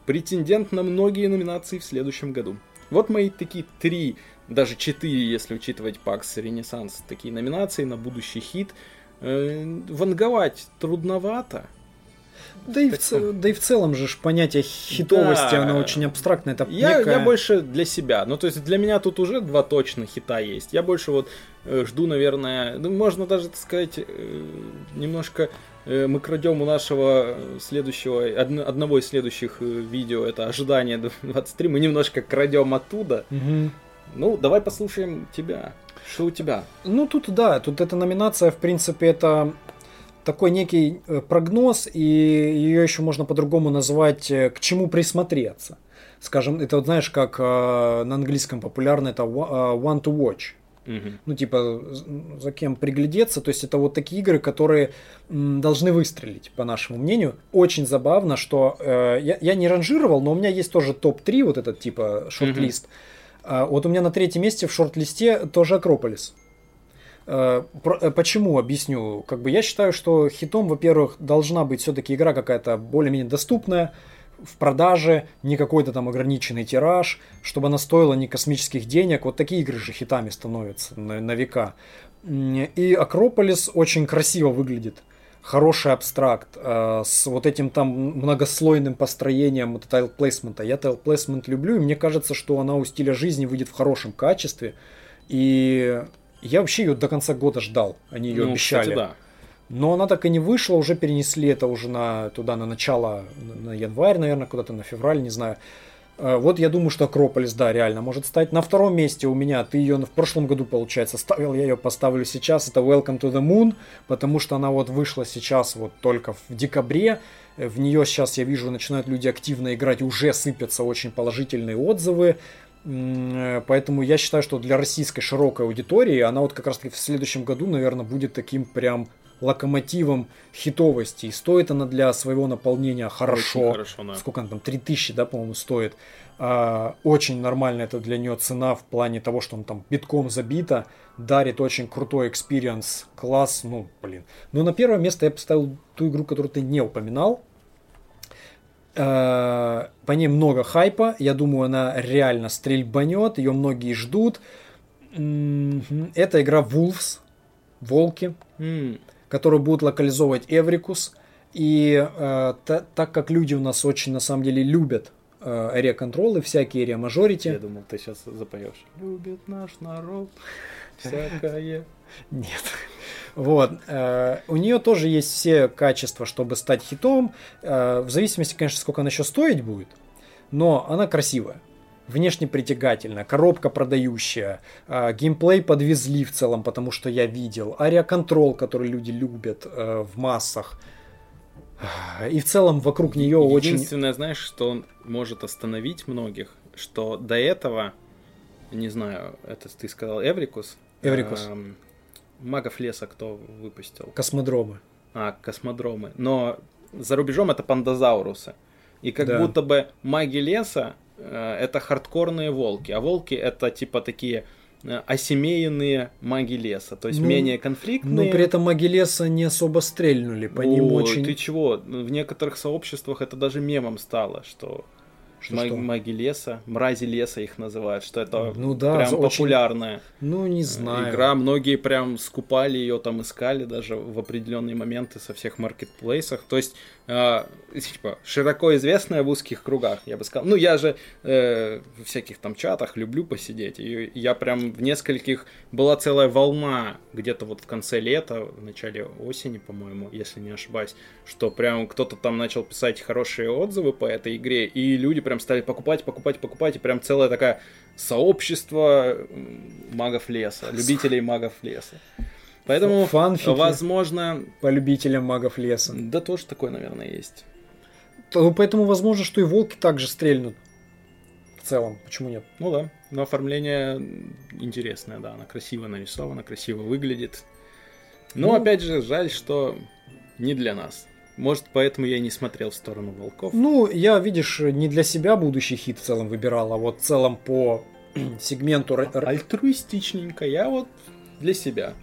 B: претендент на многие номинации в следующем году. Вот мои такие три, даже четыре, если учитывать PAX Ренессанс, такие номинации на будущий хит. Э, ванговать трудновато.
A: Да и, в, да и в целом же понятие хитовости, да. оно очень абстрактное. Это
B: я, некая... я больше для себя. Ну, то есть для меня тут уже два точно хита есть. Я больше вот э, жду, наверное, ну, можно даже, так сказать, э, немножко Э, мы крадем у нашего следующего, одного из следующих э, видео, это ожидание 23, мы немножко крадем оттуда. Угу. Ну, давай послушаем тебя. Что у тебя?
A: Ну, тут да, тут эта номинация, в принципе, это такой некий э, прогноз, и ее еще можно по-другому назвать «к чему присмотреться». Скажем, это вот знаешь, как на английском популярно, это «one to watch». Угу. Ну, типа, за кем приглядеться. То есть, это вот такие игры, которые должны выстрелить, по нашему мнению. Очень забавно, что э, я, я не ранжировал, но у меня есть тоже топ-3, вот этот типа шорт-лист. Угу. А, вот у меня на третьем месте в шорт-листе тоже Акрополис. Э, э, почему? Объясню. Как бы я считаю, что хитом, во-первых, должна быть все-таки игра какая-то более-менее доступная в продаже, не какой-то там ограниченный тираж, чтобы она стоила не космических денег. Вот такие игры же хитами становятся на, на века. И Акрополис очень красиво выглядит. Хороший абстракт э, с вот этим там многослойным построением тайл плейсмента. Я тайл плейсмент люблю, и мне кажется, что она у стиля жизни выйдет в хорошем качестве. И я вообще ее до конца года ждал. Они ее ну, обещали. Кстати, да. Но она так и не вышла, уже перенесли это уже на, туда на начало, на январь, наверное, куда-то на февраль, не знаю. Э, вот я думаю, что Акрополис, да, реально может стать. На втором месте у меня, ты ее в прошлом году, получается, ставил, я ее поставлю сейчас. Это Welcome to the Moon, потому что она вот вышла сейчас вот только в декабре. В нее сейчас, я вижу, начинают люди активно играть, уже сыпятся очень положительные отзывы. Э, поэтому я считаю, что для российской широкой аудитории она вот как раз таки в следующем году, наверное, будет таким прям локомотивом хитовости. И стоит она для своего наполнения хорошо. Очень хорошо да. Сколько она там? 3000, да, по-моему, стоит. А, очень нормально это для нее цена в плане того, что он там битком забита. Дарит очень крутой experience, класс, ну, блин. Но на первое место я поставил ту игру, которую ты не упоминал. А, по ней много хайпа. Я думаю, она реально стрельбанет. Ее многие ждут. Это игра Wolves. Волки. Mm которые будут локализовывать Эврикус. И э, та, так как люди у нас очень на самом деле любят э, area control и всякие area majority.
B: Я думал, ты сейчас запоешь. Любит наш народ всякое.
A: Нет. Вот. Э, у нее тоже есть все качества, чтобы стать хитом. Э, в зависимости, конечно, сколько она еще стоить будет. Но она красивая внешне притягательная, коробка продающая, э, геймплей подвезли в целом, потому что я видел, ариаконтрол, который люди любят в массах. И в целом вокруг нее
B: Единственное,
A: очень...
B: Единственное, знаешь, что он может остановить многих, что до этого, не знаю, это ты сказал Эврикус?
A: Эврикус.
B: Э, Магов леса кто выпустил?
A: Космодромы.
B: А, космодромы. Но за рубежом это пандозаурусы. И как да. будто бы маги леса Э, это хардкорные волки, а волки это типа такие э, осемейные маги леса, то есть ну, менее конфликтные.
A: Но при этом маги леса не особо стрельнули, по О, ним очень...
B: Ты чего? В некоторых сообществах это даже мемом стало, что что, Маги, что? маги леса, мрази леса их называют, что это ну, да, прям очень... популярная
A: ну, не знаю.
B: игра. Многие прям скупали ее, там искали даже в определенные моменты со всех маркетплейсах. То есть э, типа, широко известная в узких кругах, я бы сказал. Ну, я же э, в всяких там чатах люблю посидеть. И я прям в нескольких... Была целая волна где-то вот в конце лета, в начале осени, по-моему, если не ошибаюсь, что прям кто-то там начал писать хорошие отзывы по этой игре, и люди прям стали покупать, покупать, покупать, и прям целая такая сообщество магов леса, любителей магов леса. Поэтому,
A: Фанфики.
B: возможно...
A: По любителям магов леса.
B: Да тоже такое, наверное, есть.
A: То- Поэтому возможно, что и волки также стрельнут. В целом, почему нет?
B: Ну да, но оформление интересное, да, она красиво нарисована, красиво выглядит. Но
A: Ну.
B: опять же, жаль, что не для нас. Может, поэтому я и не смотрел в сторону волков.
A: Ну, я, видишь, не для себя будущий хит в целом выбирал, а вот в целом по сегменту
B: Альтруистичненько, я вот для себя.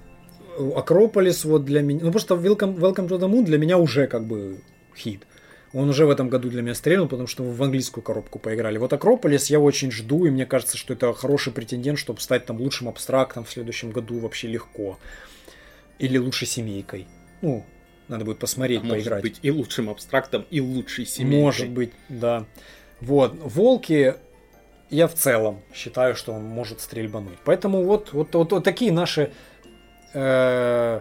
A: Акрополис вот для меня... Ну, просто Welcome, Welcome to the Moon для меня уже как бы хит. Он уже в этом году для меня стрельнул, потому что мы в английскую коробку поиграли. Вот Акрополис я очень жду, и мне кажется, что это хороший претендент, чтобы стать там лучшим абстрактом в следующем году вообще легко. Или лучшей семейкой. Ну, надо будет посмотреть,
B: А может
A: поиграть.
B: быть и лучшим абстрактом, и лучшей семейкой.
A: Может быть, да. Вот, волки, я в целом считаю, что он может стрельбануть. Поэтому вот, вот, вот, вот такие наши э,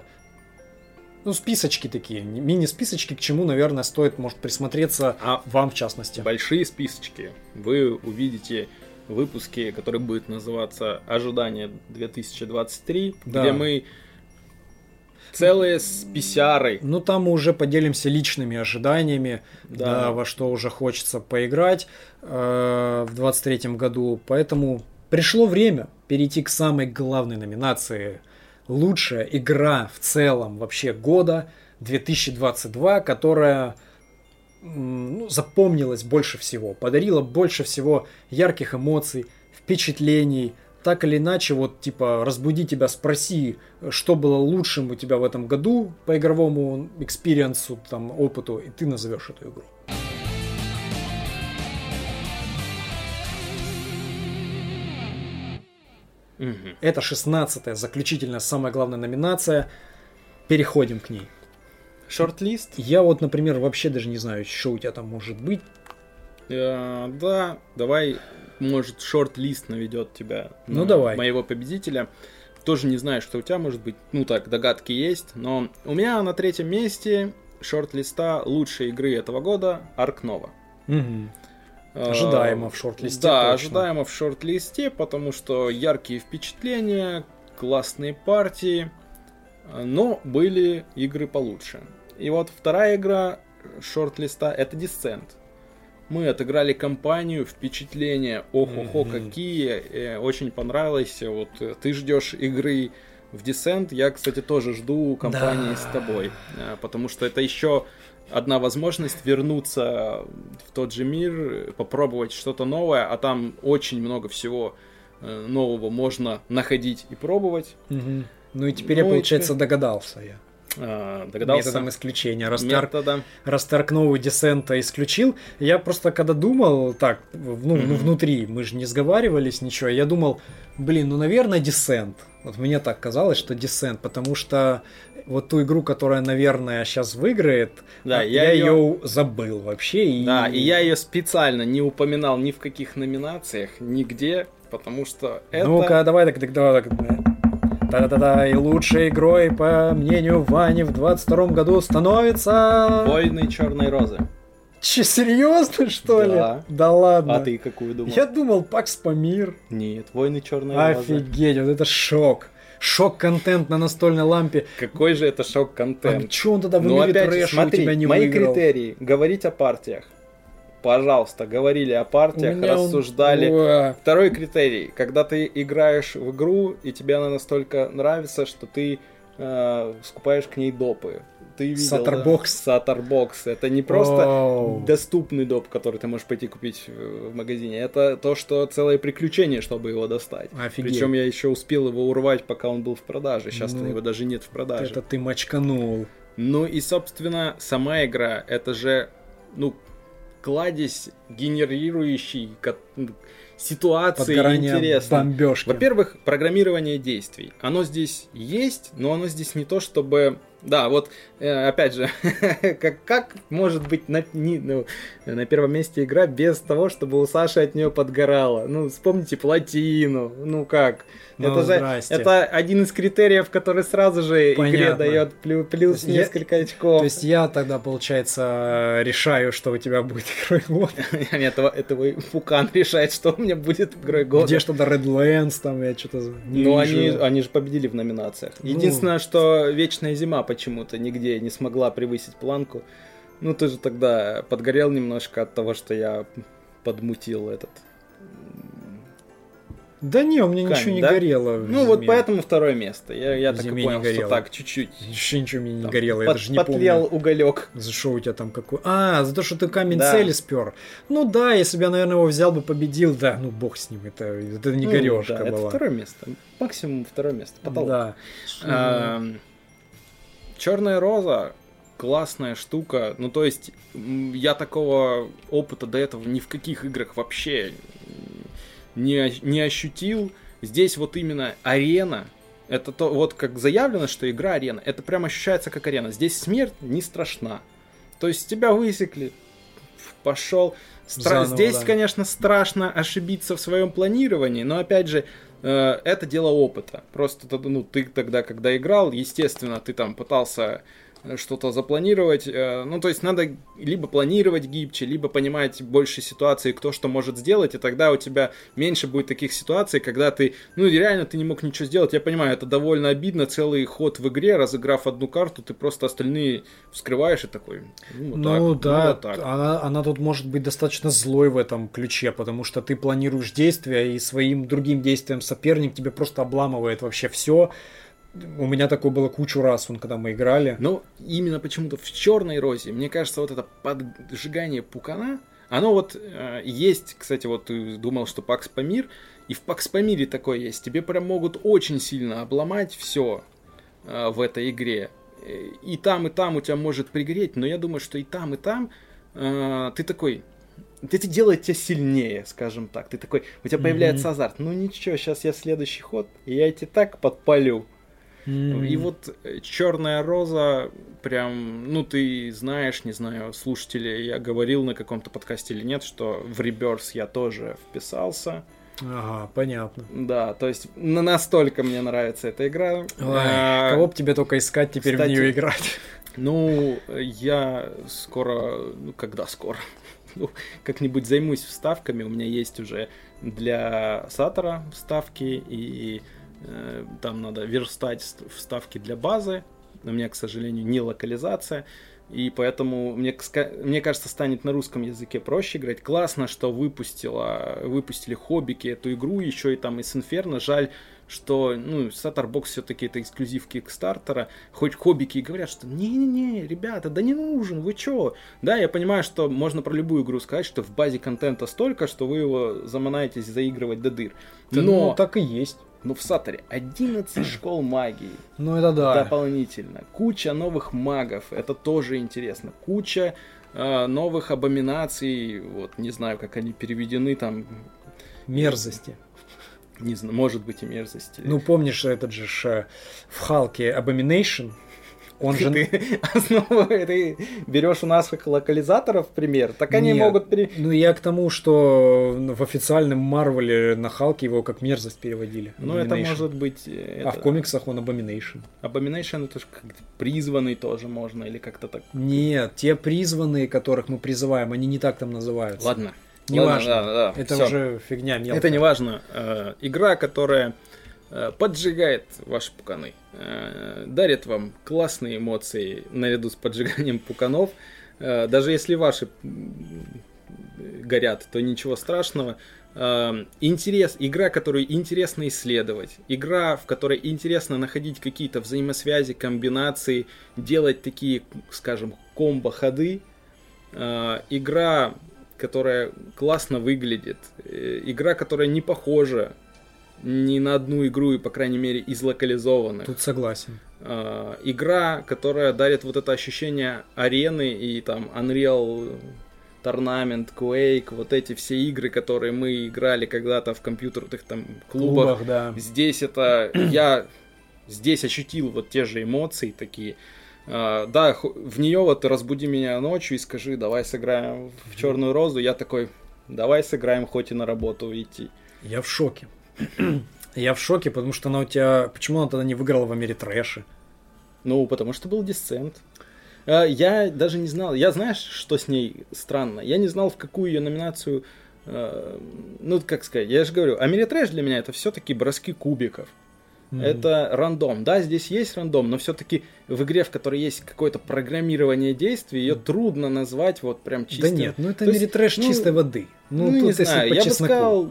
A: ну, списочки такие, мини-списочки, к чему, наверное, стоит, может, присмотреться
B: А
A: вам в частности.
B: большие списочки вы увидите в выпуске, который будет называться «Ожидание 2023»,
A: Да.
B: где мы целые списяры
A: Ну, там мы уже поделимся личными ожиданиями,
B: Да.
A: да, во что уже хочется поиграть э, в 23 году. Поэтому пришло время перейти к самой главной номинации «Лучшая игра в целом вообще года 2022», которая ну, запомнилась больше всего, подарила больше всего ярких эмоций, впечатлений, так или иначе, вот, типа, разбуди тебя, спроси, что было лучшим у тебя в этом году по игровому experience у, там, опыту, и ты назовешь эту игру. Это 16-я, заключительная, самая главная номинация. Переходим к ней.
B: Шорт-лист?
A: Я вот, например, вообще даже не знаю, что у тебя там может быть.
B: Э, да, давай, может, шорт-лист наведет тебя
A: Ну,
B: на
A: давай.
B: моего победителя. Тоже не знаю, что у тебя может быть. Ну так, догадки есть. Но у меня на третьем месте шорт-листа лучшей игры этого года Арк Нова.
A: Ожидаемо в шорт-листе,
B: Да,
A: точно.
B: ожидаемо в шорт-листе, потому что яркие впечатления, классные партии, но были игры получше. И вот вторая игра шорт-листа это Descent. Мы отыграли кампанию, впечатления, ох-охо,
A: Мгм.
B: какие, э, очень понравилось. Вот э, ты ждешь игры в Descent, я, кстати, тоже жду компании
A: Да.
B: с тобой, э, потому что это еще одна возможность вернуться в тот же мир, попробовать что-то новое, а там очень много всего э, нового можно находить и пробовать.
A: Мгм. Ну и теперь я,
B: Ну, и
A: получается,
B: ты-
A: догадался я.
B: А, Догадался?
A: Методом исключения. Арк-
B: Методом.
A: раз ты Арк новый Десента исключил, я просто когда думал, так, ну, ну
B: Мгм.
A: внутри, мы же не сговаривались ничего, я думал, блин, ну, наверное, Десент. Вот мне так казалось, что Десент, потому что вот ту игру, которая, наверное, сейчас выиграет,
B: Да,
A: а,
B: я
A: я ее забыл вообще. И...
B: Да, и я ее специально не упоминал ни в каких номинациях, нигде, потому что это...
A: Ну-ка, давай так, так, давай так. Та-да-да-да, и лучшей игрой, по мнению Вани, в 22 году становится...
B: Войны Черной Розы.
A: Че, серьезно, что
B: Да.
A: ли? Да ладно.
B: А ты какую думал?
A: Я думал, Пакс Памир.
B: Нет, Войны Черной Розы.
A: Офигеть, вот это шок. Шок-контент на настольной лампе.
B: Какой же это
A: А
B: шок-контент.
A: че он тогда в
B: Ну опять же,
A: трэша у
B: смотри,
A: тебя не
B: мои
A: выиграл?
B: критерии. Говорить о партиях. Пожалуйста, говорили о партиях,
A: он-
B: рассуждали.
A: Уа.
B: Второй критерий, когда ты играешь в игру, и тебе она настолько нравится, что ты э, скупаешь к ней допы. Ты видел,
A: Sator Box.
B: Да? Sator Box. Это не просто
A: Оу.
B: доступный доп, который ты можешь пойти купить в магазине. Это то, что целое приключение, чтобы его достать.
A: Офигеть.
B: Причем я еще успел его урвать, пока он был в продаже. Сейчас
A: Ну,
B: его даже нет в продаже.
A: Это ты мочканул.
B: Ну и, собственно, сама игра, это же, ну, кладезь, генерирующий ситуации
A: Подгорание
B: интересно.
A: бомбежки.
B: Во-первых, программирование действий. Оно здесь есть, но оно здесь не то, чтобы Да, вот э, опять же, как, как может быть на, не, ну, на первом месте игра без того, чтобы у Саши от нее подгорало? Ну, вспомните плотину, ну как?
A: Ну,
B: это же
A: здрасте.
B: это один из критериев, который сразу же игре
A: Понятно.
B: дает плю- плюс
A: То есть я-
B: несколько очков.
A: То есть я тогда, получается, решаю, что у тебя будет игрой года.
B: Нет, этого, этого Пукан решает, что у меня будет игрой года.
A: Где что-то Redlands, там я что-то
B: Ну, они, они же победили в номинациях.
A: Ну.
B: Единственное, что Вечная зима почему-то нигде не смогла превысить планку. Ну, ты же тогда подгорел немножко от того, что я подмутил этот.
A: Да не, у меня
B: Камень,
A: ничего не
B: да?
A: горело.
B: Ну, вот
A: зиме.
B: поэтому второе место. Я, я
A: В
B: так и понял, что так, чуть-чуть.
A: Вообще ничего мне не
B: там
A: горело, я
B: под-
A: даже не
B: потлел
A: помню.
B: уголек.
A: За что у тебя там какой? А, за то, что ты камень
B: Да.
A: цели спер. Ну да, если бы я, наверное, его взял бы, победил, да, ну бог с ним, это, это не
B: Ну,
A: горешка
B: да, это
A: была.
B: второе место. Максимум второе место. Потолок.
A: Да.
B: Черная роза классная штука. Ну, то есть, я такого опыта до этого ни в каких играх вообще не, не ощутил. Здесь вот именно арена. Это то, вот как заявлено, что игра арена. Это прям ощущается как арена. Здесь смерть не страшна. То есть тебя высекли, пошел. Стра-
A: Заново,
B: Здесь,
A: да.
B: конечно, страшно ошибиться в своем планировании, но опять же, это дело опыта. Просто ну, ты тогда, когда играл, естественно, ты там пытался э, что-то запланировать. э, Ну, то есть надо либо планировать гибче, либо понимать больше ситуации, кто что может сделать, и тогда у тебя меньше будет таких ситуаций, когда ты, ну, реально ты не мог ничего сделать. Я понимаю, это довольно обидно, целый ход в игре, разыграв одну карту, ты просто остальные вскрываешь и такой, ну, вот
A: Ну
B: так,
A: да,
B: вот так.
A: Она, она тут может быть достаточно злой в этом ключе, потому что ты планируешь действия, и своим другим действием соперник тебе просто обламывает вообще все. У меня такое было кучу раз, вон, когда мы играли.
B: Но именно почему-то в черной розе, мне кажется, вот это поджигание пукана, оно вот э, есть, кстати, вот ты думал, что Пакс Памир, и в Пакс Памире такое есть. Тебе прям могут очень сильно обломать все в этой игре. Э, И там, и там у тебя может пригореть, но я думаю, что и там, и там э, ты такой, это делает тебя сильнее, скажем так. Ты такой, у тебя появляется азарт. Ну ничего, сейчас я следующий ход, и я тебе так подпалю. И вот Черная роза, прям, ну ты знаешь, не знаю, слушатели, я говорил на каком-то подкасте или нет, что в Реберс я тоже вписался.
A: Ага, понятно.
B: Да, то есть на- настолько мне нравится эта игра.
A: Ой,
B: А,
A: кого бы тебе только искать теперь
B: кстати,
A: в нее играть?
B: Ну, я скоро, ну когда скоро, ну, как-нибудь займусь вставками. У меня есть уже для Сатора вставки, и э, там надо верстать ст- вставки для базы. У меня, к сожалению, не локализация. И поэтому, мне, мне кажется, станет на русском языке проще играть. Классно, что выпустила, выпустили Хоббики эту игру, еще и там из Инферно. Жаль, что, ну, Satterbox все-таки это эксклюзив Кикстартера. Хоть Хоббики и говорят, что не-не-не, ребята, да не нужен, вы чё? Да, я понимаю, что можно про любую игру сказать, что в базе контента столько, что вы его заманаетесь заигрывать до дыр.
A: Да,
B: Но,
A: ну, так и есть.
B: Ну, в Саттере 11 школ магии
A: Ну это да.
B: дополнительно. Куча новых магов, это тоже интересно. Куча э, новых абоминаций, вот не знаю, как они переведены там,
A: Мерзости.
B: не знаю, может быть и мерзости.
A: Ну помнишь этот же э, в Халке Abomination? Он же...
B: ты основу ты берешь у нас как локализаторов пример, так они
A: Нет.
B: могут пере...
A: Ну я к тому, что в официальном Марвеле на Халке его как мерзость переводили.
B: Ну, это может быть... э,
A: А
B: это-
A: в комиксах он Abomination.
B: Abomination это же как-то призванный тоже можно, или как-то так.
A: Нет, те призванные, которых мы призываем, они не так там называются.
B: Ладно.
A: Неважно.
B: Ладно, да, да,
A: Это
B: всё.
A: уже фигня мелкая.
B: Это не важно. Э, игра, которая поджигает ваши пуканы, э, дарит вам классные эмоции наряду с поджиганием пуканов. Э, даже если ваши горят, то ничего страшного. Э, интерес, игра, которую интересно исследовать, игра, в которой интересно находить какие-то взаимосвязи, комбинации, делать такие, скажем, комбо-ходы. Э, игра, которая классно выглядит, э, игра, которая не похожа ни на одну игру, и, по крайней мере, из локализованных.
A: Тут согласен.
B: Э, игра, которая дарит вот это ощущение арены и там Unreal Tournament, Quake, вот эти все игры, которые мы играли когда-то в компьютерных там клубах.
A: клубах, да.
B: Здесь это я здесь ощутил вот те же эмоции такие. э, да, в нее вот разбуди меня ночью и скажи, давай сыграем в черную розу. Я такой, давай сыграем, хоть и на работу идти.
A: Я в шоке. Я в шоке, потому что она у тебя... Почему она тогда не выиграла в Америтрэше?
B: Ну, потому что был Descent. А, я даже не знал. Я знаешь, что с ней странно? Я не знал, в какую ее номинацию... А, ну, как сказать, я же говорю, Ameritrash для меня это все-таки броски кубиков. Mm-hmm. Это рандом. Да, здесь есть рандом, но все-таки в игре, в которой есть какое-то программирование действий, ее mm-hmm. трудно назвать вот прям чисто.
A: Да нет, ну это Ameritrash ну, чистой воды.
B: Ну, ну тут, не знаю, я бы сказал,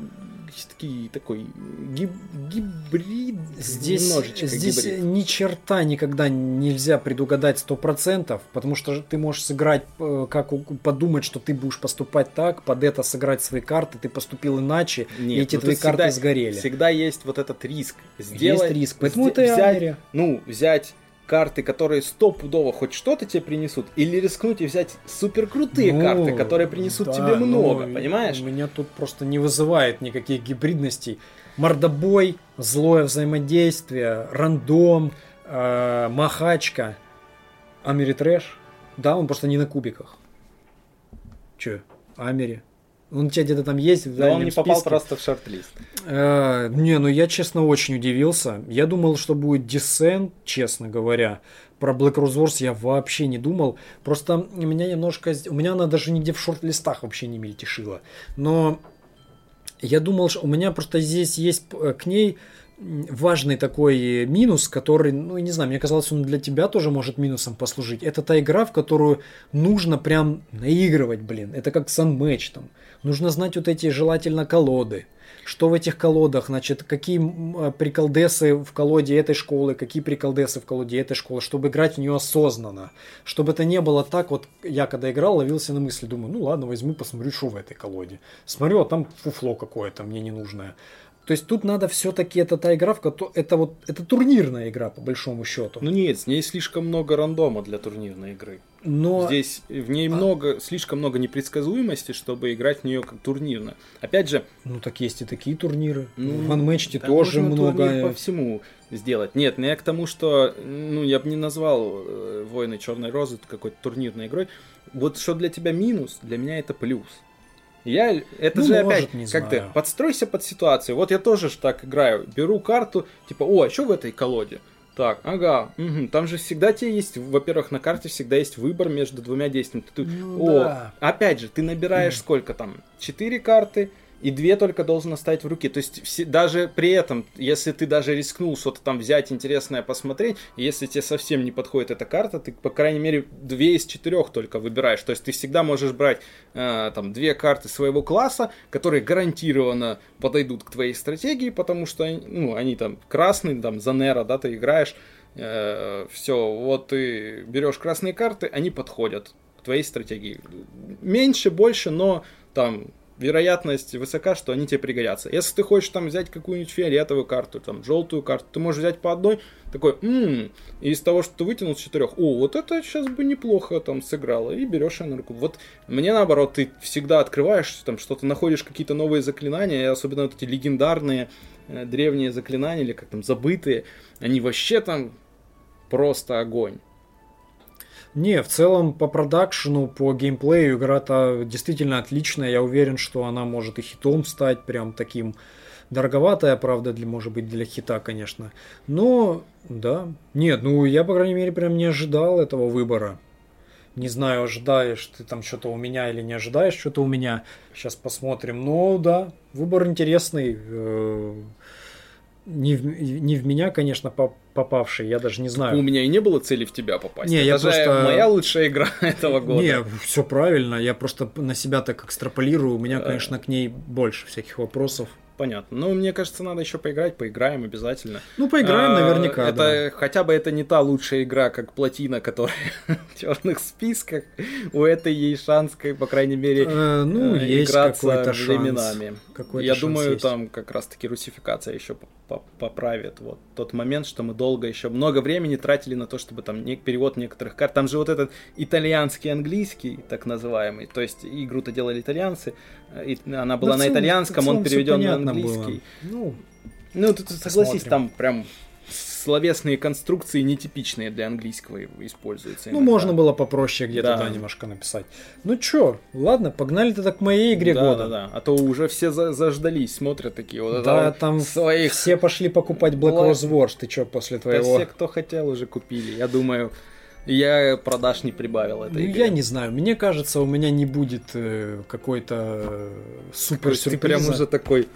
B: такой, такой гиб, гибрид.
A: Здесь, здесь гибрид. ни черта никогда нельзя предугадать сто процентов, потому что ты можешь сыграть, э, как подумать, что ты будешь поступать так, под это сыграть свои карты, ты поступил иначе, Нет, и эти ну, твои карты всегда, сгорели.
B: Всегда есть вот этот риск. Сделать,
A: есть риск, поэтому это
B: взять, ну, взять карты, которые стопудово хоть что-то тебе принесут, или рискнуть и взять супер крутые ну, карты, которые принесут да, тебе много, ну, понимаешь?
A: У меня тут просто не вызывает никаких гибридностей. Мордобой, злое взаимодействие, рандом, э, махачка, Америтрэш. Да, он просто не на кубиках. Че, Амери? Он у тебя где-то там есть в
B: Да он не попал списке. просто в шорт-лист.
A: Э, не, ну я, честно, очень удивился. Я думал, что будет Descent, честно говоря. Про Black Rose Wars я вообще не думал. Просто у меня немножко... У меня она даже нигде в шорт-листах вообще не мельтешила. Но я думал, что у меня просто здесь есть э, к ней важный такой минус, который, ну, не знаю, мне казалось, он для тебя тоже может минусом послужить. Это та игра, в которую нужно прям наигрывать, блин. Это как Sunmatch там. Нужно знать вот эти желательно колоды. Что в этих колодах, значит, какие а, приколдесы в колоде этой школы, какие приколдесы в колоде этой школы, чтобы играть в нее осознанно. Чтобы это не было так, вот я когда играл, ловился на мысли, думаю, ну ладно, возьму, посмотрю, что в этой колоде. Смотрю, а там фуфло какое-то мне не нужное. То есть тут надо все-таки это та игра, в которой это вот это турнирная игра по большому счету.
B: Ну нет, с ней слишком много рандома для турнирной игры. Но здесь в ней а... много, слишком много непредсказуемости, чтобы играть в нее как турнирно. Опять же,
A: ну так есть и такие турниры. Ну, в Unmatched тоже много
B: по всему сделать. Нет, ну я к тому, что ну я бы не назвал э, Войны Черной Розы какой-то турнирной игрой. Вот что для тебя минус, для меня это плюс. Я, это ну, же может, опять, как знаю. ты, подстройся под ситуацию. Вот я тоже ж так играю, беру карту, типа, о, а что в этой колоде? Так, ага, угу. там же всегда тебе есть, во-первых, на карте всегда есть выбор между двумя действиями. Ты, ну, о, да. опять же, ты набираешь mm. сколько там, четыре карты, и две только должен оставить в руке. То есть все, даже при этом, если ты даже рискнул что-то там взять интересное посмотреть, если тебе совсем не подходит эта карта, ты по крайней мере две из четырех только выбираешь. То есть ты всегда можешь брать э, там две карты своего класса, которые гарантированно подойдут к твоей стратегии, потому что ну, они там красные, там Занера, да, ты играешь. Э, все, вот ты берешь красные карты, они подходят к твоей стратегии. Меньше, больше, но там вероятность высока, что они тебе пригодятся. Если ты хочешь там взять какую-нибудь фиолетовую карту, там желтую карту, ты можешь взять по одной, такой, ммм, и из того, что ты вытянул с четырех, о, вот это сейчас бы неплохо там сыграло, и берешь ее на руку. Вот мне наоборот, ты всегда открываешь, там что-то находишь какие-то новые заклинания, особенно вот эти легендарные э, древние заклинания, или как там забытые, они вообще там просто огонь.
A: Не, в целом по продакшену, по геймплею игра-то действительно отличная. Я уверен, что она может и хитом стать, прям таким дороговатая, правда, для, может быть, для хита, конечно. Но, да. Нет, ну я, по крайней мере, прям не ожидал этого выбора. Не знаю, ожидаешь ты там что-то у меня или не ожидаешь что-то у меня. Сейчас посмотрим. Но да, выбор интересный. Не в, не в меня, конечно, попавший, я даже не знаю.
B: У меня и не было цели в тебя попасть.
A: Не, Это я
B: же
A: просто...
B: моя лучшая игра этого года.
A: Не, все правильно, я просто на себя так экстраполирую, у меня, конечно, к ней больше всяких вопросов
B: понятно. Но мне кажется, надо еще поиграть, поиграем обязательно.
A: Ну, поиграем а, наверняка.
B: Это да. хотя бы это не та лучшая игра, как плотина, которая в черных списках. У этой есть шанс, по крайней мере,
A: э, ну, э, есть играться временами.
B: Какой-то Я думаю, есть. там как раз-таки русификация еще поправит вот тот момент, что мы долго еще много времени тратили на то, чтобы там не, перевод некоторых карт. Там же вот этот итальянский английский, так называемый, то есть игру-то делали итальянцы, и она была да, на итальянском, он переведен на английский.
A: Было. Ну,
B: ну ты, ты согласись, там прям словесные конструкции нетипичные для английского используются.
A: Ну, можно было попроще где-то, да. да, немножко написать. Ну чё, ладно, погнали тогда к моей игре
B: да,
A: года.
B: Да, да, а то уже все за заждались, смотрят такие вот.
A: Да, там своих... все пошли покупать Black Rose Wars, ты чё, после твоего...
B: Да все, кто хотел, уже купили. Я думаю, я продаж не прибавил этой
A: ну,
B: игре.
A: Я не знаю. Мне кажется, у меня не будет э, какой-то э, супер сюрприза. Ты прям
B: уже такой,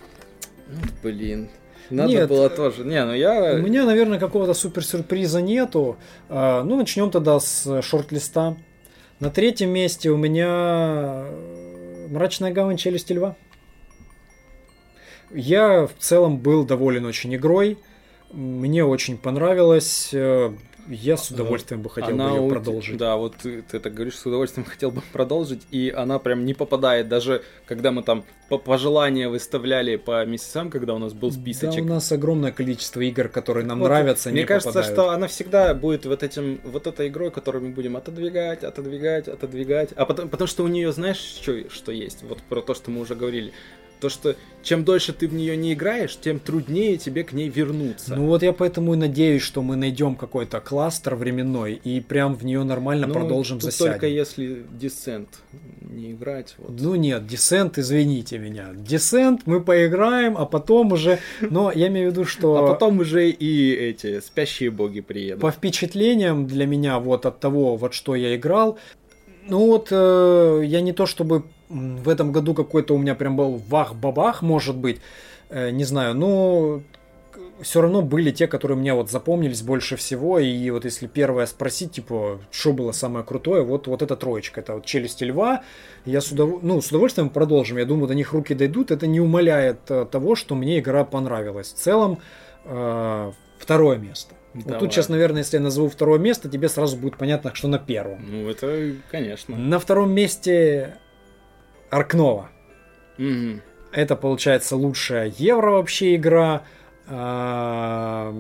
B: блин, надо Нет, было тоже. Не, ну я...
A: У меня, наверное, какого-то супер сюрприза нету. А, ну, начнем тогда с шорт-листа. На третьем месте у меня Мрачная гавань Челюсти Льва. Я в целом был доволен очень игрой. Мне очень понравилось. Я с удовольствием бы хотел она бы ее продолжить.
B: Да, вот ты, ты так говоришь, с удовольствием хотел бы продолжить, и она прям не попадает, даже когда мы там по пожелания выставляли по месяцам, когда у нас был списочек.
A: Да, у нас огромное количество игр, которые нам вот, нравятся,
B: Мне кажется, попадают. что она всегда будет вот этим, вот этой игрой, которую мы будем отодвигать, отодвигать, отодвигать, а потом, потому что у нее, знаешь, что, что есть? Вот про то, что мы уже говорили. То, что чем дольше ты в нее не играешь, тем труднее тебе к ней вернуться.
A: Ну вот я поэтому и надеюсь, что мы найдем какой-то кластер временной и прям в нее нормально ну, продолжим тут засядем.
B: только если Descent не играть.
A: Вот. Ну нет, Descent, извините меня. Descent мы поиграем, а потом уже... Но я имею в виду, что...
B: А потом уже и эти спящие боги приедут.
A: По впечатлениям для меня вот от того, вот что я играл, ну вот э, я не то чтобы в этом году какой-то у меня прям был вах-бабах, может быть, э, не знаю, но все равно были те, которые мне вот запомнились больше всего, и вот если первое спросить, типа, что было самое крутое, вот, вот эта троечка, это вот «Челюсти льва», я с, удов... ну, с удовольствием продолжим, я думаю, до них руки дойдут, это не умаляет э, того, что мне игра понравилась. В целом, э, второе место. Давай. Вот тут сейчас, наверное, если я назову второе место, тебе сразу будет понятно, что на первом.
B: Ну, это, конечно.
A: На втором месте Аркнова.
B: Угу.
A: Это, получается, лучшая евро вообще игра. А,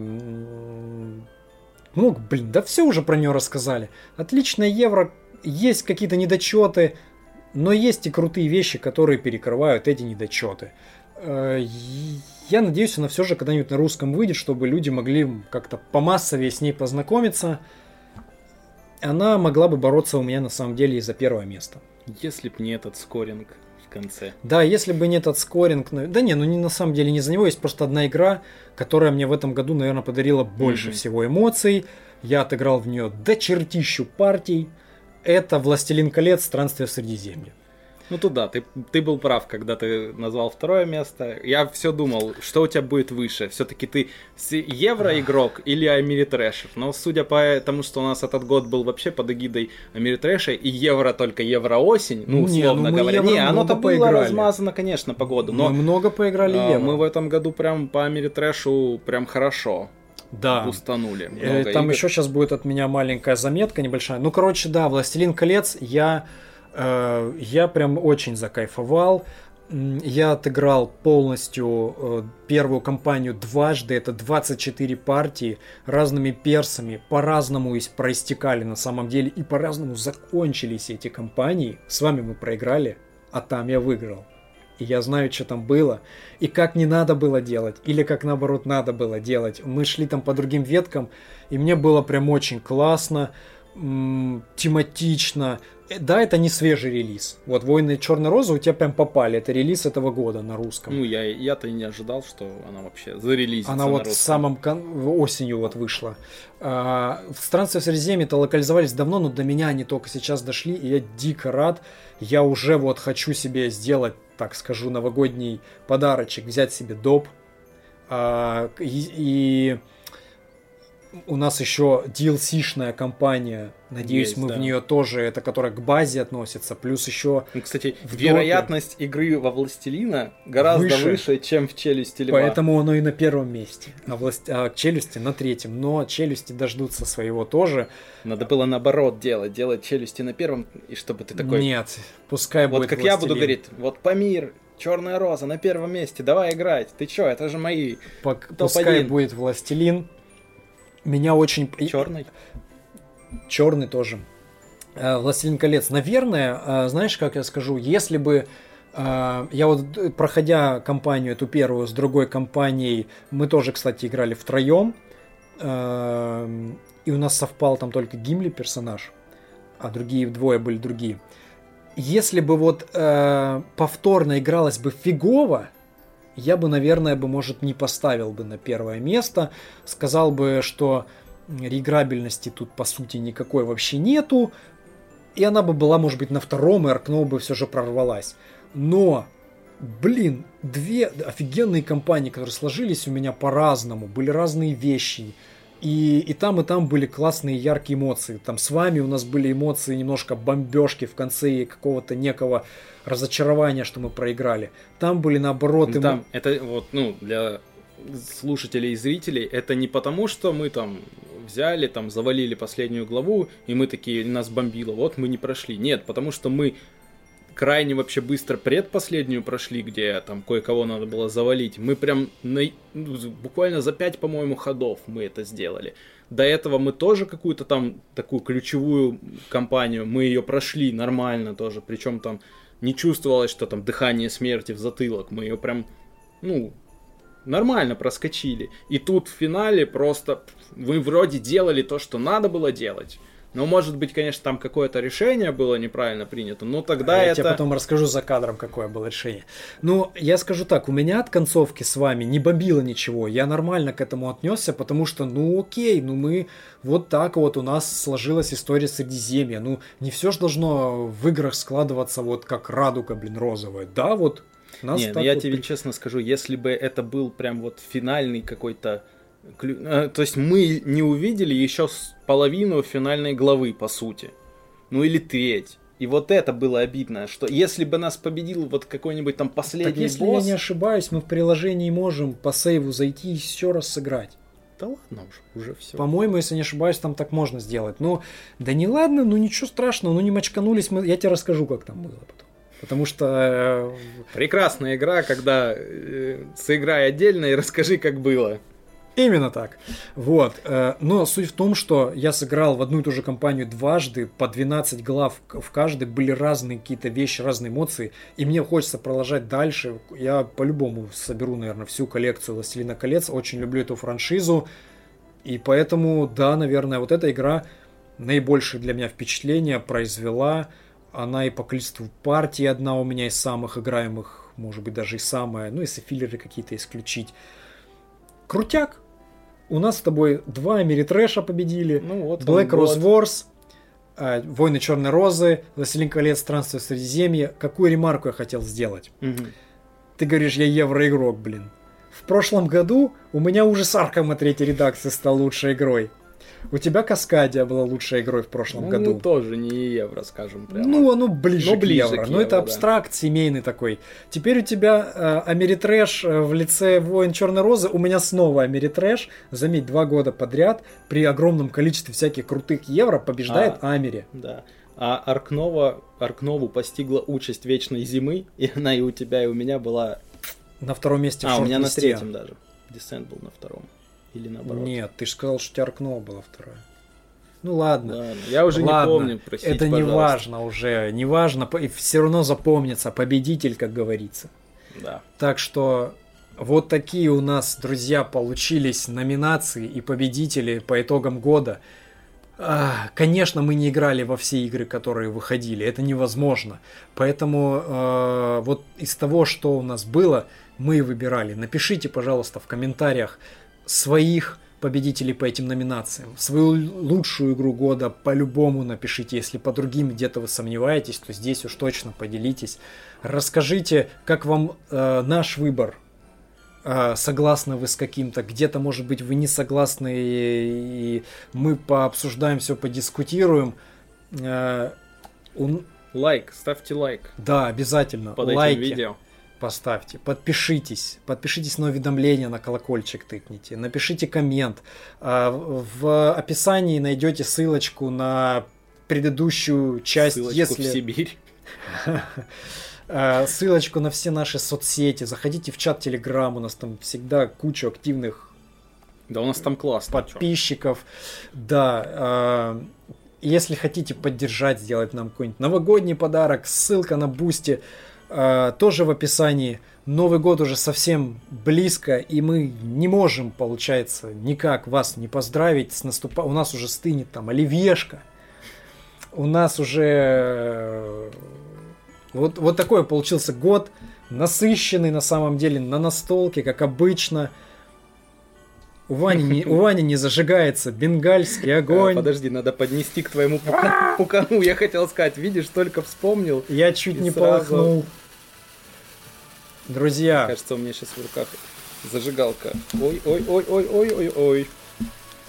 A: ну, блин, да все уже про нее рассказали. Отличная евро, есть какие-то недочеты, но есть и крутые вещи, которые перекрывают эти недочеты. А, я надеюсь, она все же когда-нибудь на русском выйдет, чтобы люди могли как-то помассовее с ней познакомиться. Она могла бы бороться у меня на самом деле и за первое место.
B: Если б не этот скоринг в конце.
A: Да, если бы не этот скоринг. Да не, ну не на самом деле не за него. Есть просто одна игра, которая мне в этом году, наверное, подарила больше mm-hmm. всего эмоций. Я отыграл в нее до чертищу партий. Это «Властелин колец. Странствие в Средиземье».
B: Ну туда, ты, ты был прав, когда ты назвал второе место. Я все думал, что у тебя будет выше. Все-таки ты евро-игрок или Америтрэшер. Но судя по тому, что у нас этот год был вообще под эгидой Америтрэша и евро только евро-осень, ну, условно не, ну говоря. Не, оно-то было размазано, конечно, по году. Но
A: мы много поиграли
B: а, евро. Мы в этом году прям по Америтрэшу прям хорошо
A: да.
B: устанули.
A: Э, там игр. еще сейчас будет от меня маленькая заметка небольшая. Ну, короче, да, Властелин колец я я прям очень закайфовал. Я отыграл полностью э, первую кампанию дважды, это 24 партии, разными персами, по-разному проистекали на самом деле, и по-разному закончились эти кампании. С вами мы проиграли, а там я выиграл. И я знаю, что там было, и как не надо было делать, или как наоборот надо было делать. Мы шли там по другим веткам, и мне было прям очень классно, тематично, Э, да, это не свежий релиз. Вот «Войны Черной Розы» у тебя прям попали. Это релиз этого года на русском.
B: Ну, я, я-то не ожидал, что она вообще зарелизится
A: Она вот в самом кон... осенью вот вышла. А, в «Странстве в Средиземье»-то локализовались давно, но до меня они только сейчас дошли, и я дико рад. Я уже вот хочу себе сделать, так скажу, новогодний подарочек, взять себе доп. А, и, и у нас еще DLC-шная компания. Надеюсь, Есть, мы да. в нее тоже, это которая к базе относится. Плюс еще.
B: Ну, кстати, вероятность допе... игры во Властелина гораздо выше. выше, чем в челюсти льва.
A: Поэтому оно и на первом месте. А, власть... а челюсти на третьем. Но челюсти дождутся своего тоже.
B: Надо было наоборот делать. Делать челюсти на первом, и чтобы ты такой.
A: Нет, пускай
B: вот
A: будет.
B: Вот как властелин. я буду говорить, вот Памир, Черная роза на первом месте, давай играть. Ты чё, это же мои.
A: Пускай будет властелин меня очень...
B: Черный?
A: Черный тоже. Э, Властелин колец. Наверное, э, знаешь, как я скажу, если бы э, я вот, проходя кампанию эту первую с другой компанией, мы тоже, кстати, играли втроем, и у нас совпал там только Гимли персонаж, а другие двое были другие. Если бы вот повторно игралось бы фигово, я бы, наверное, бы, может, не поставил бы на первое место. Сказал бы, что реиграбельности тут, по сути, никакой вообще нету. И она бы была, может быть, на втором, и Аркноу бы все же прорвалась. Но, блин, две офигенные компании, которые сложились у меня по-разному, были разные вещи. И, и там, и там были классные яркие эмоции. Там с вами у нас были эмоции немножко бомбежки в конце и какого-то некого разочарования, что мы проиграли. Там были наоборот...
B: Ну, там, это вот, ну, для слушателей и зрителей, это не потому, что мы там взяли, там, завалили последнюю главу, и мы такие, нас бомбило, вот мы не прошли. Нет, потому что мы крайне вообще быстро предпоследнюю прошли, где там кое-кого надо было завалить. Мы прям на, ну, буквально за 5, по-моему, ходов мы это сделали. До этого мы тоже какую-то там такую ключевую кампанию, мы ее прошли нормально тоже, причем там не чувствовалось, что там дыхание смерти в затылок, мы ее прям, ну, нормально проскочили. И тут в финале просто вы вроде делали то, что надо было делать. Ну, может быть, конечно, там какое-то решение было неправильно принято, но тогда
A: а
B: это...
A: Я тебе потом расскажу за кадром, какое было решение. Ну, я скажу так, у меня от концовки с вами не бомбило ничего, я нормально к этому отнесся, потому что, ну, окей, ну мы вот так вот у нас сложилась история Средиземья, ну, не все же должно в играх складываться вот как радуга, блин, розовая, да, вот
B: нас Не, ну я вот тебе честно скажу, если бы это был прям вот финальный какой-то Э, то есть мы не увидели еще половину финальной главы, по сути. Ну или треть. И вот это было обидно, что если бы нас победил вот какой-нибудь там последний так
A: если
B: босс...
A: я не ошибаюсь, мы в приложении можем по сейву зайти и еще раз сыграть.
B: Да ладно уж, уже все.
A: По-моему, если не ошибаюсь, там так можно сделать. Ну, да не ладно, ну ничего страшного, ну не мочканулись мы. Я тебе расскажу, как там было потом. Потому что...
B: Э, Прекрасная игра, когда э, сыграй отдельно и расскажи, как было.
A: Именно так. Вот. Э, но суть в том, что я сыграл в одну и ту же компанию дважды, по 12 глав в каждой, были разные какие-то вещи, разные эмоции, и мне хочется продолжать дальше. Я по-любому соберу, наверное, всю коллекцию «Властелина колец», очень люблю эту франшизу, и поэтому, да, наверное, вот эта игра наибольшее для меня впечатление произвела. Она и по количеству партий одна у меня из самых играемых, может быть, даже и самая, ну, если филлеры какие-то исключить. Крутяк, у нас с тобой два Америтрэша победили. Ну, вот Black Rose Wars, э, Войны Черной Розы, Властелин колец, Странствие в Средиземье. Какую ремарку я хотел сделать? Угу. Ты говоришь, я евроигрок, блин. В прошлом году у меня уже с Аркхэма третьей редакции стал лучшей игрой. У тебя Каскадия была лучшей игрой в прошлом
B: ну,
A: году.
B: Ну, тоже не евро, скажем прямо.
A: Ну, оно ближе, Но к ближе евро. К евро. Но это абстракт да. семейный такой. Теперь у тебя э, Ameritrash э, в лице Войн Черной Розы. У меня снова Ameritrash. Заметь, два года подряд при огромном количестве всяких крутых евро побеждает а, Амери.
B: Да. А Ark Nova, Аркнову постигла участь вечной зимы, и она и у тебя, и у меня была...
A: На втором месте
B: А, у меня на третьем даже. Десент был на втором. Или наоборот?
A: Нет, ты же сказал, что у тебя Аркнова была вторая. Ну ладно. ладно.
B: Я уже ладно. не помню, простите,
A: Это не важно уже, не важно, все равно запомнится победитель, как говорится.
B: Да.
A: Так что вот такие у нас, друзья, получились номинации и победители по итогам года. А, конечно, мы не играли во все игры, которые выходили, это невозможно. Поэтому э, вот из того, что у нас было, мы выбирали. Напишите, пожалуйста, в комментариях, своих победителей по этим номинациям. Свою лучшую игру года по-любому напишите. Если по другим где-то вы сомневаетесь, то здесь уж точно поделитесь. Расскажите, как вам э, наш выбор. Э, согласны вы с каким-то, где-то, может быть, вы не согласны, и, мы пообсуждаем все, подискутируем. Э.
B: Лайк, ставьте лайк.
A: Да, обязательно.
B: Под Лайки. этим видео
A: поставьте, подпишитесь, подпишитесь на уведомления, на колокольчик тыкните, напишите коммент. А, в описании найдете ссылочку на предыдущую часть,
B: ссылочку если... в Сибирь.
A: А, ссылочку на все наши соцсети, заходите в чат Телеграм, у нас там всегда куча активных
B: да, у нас там классно.
A: Подписчиков. Да. А, если хотите поддержать, сделать нам какой-нибудь новогодний подарок, ссылка на Бусти э, тоже в описании. Новый год уже совсем близко, и мы не можем, получается, никак вас не поздравить с наступа... У нас уже стынет там оливьешка. У нас уже... э, Вот, вот такой получился год, насыщенный на самом деле, на настолке, как обычно. У Вани не, у Вани не зажигается бенгальский
B: Э,
A: огонь.
B: Подожди, надо поднести к твоему пука- пукану. Я хотел сказать, видишь, только вспомнил.
A: Я чуть не
B: сразу-
A: полыхнул. Друзья,
B: Кажется, у меня сейчас в руках зажигалка. Ой, ой, ой, ой, ой, ой, ой.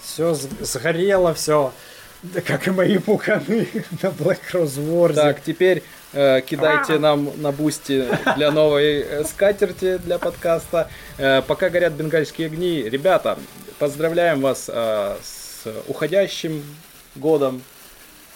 A: все сгорело, все. Да как и мои пуканы на Black Rose Wars.
B: Так, теперь э, кидайте нам на бусти для новой э, скатерти для подкаста. Э, пока горят бенгальские огни, ребята, поздравляем вас э, с уходящим годом.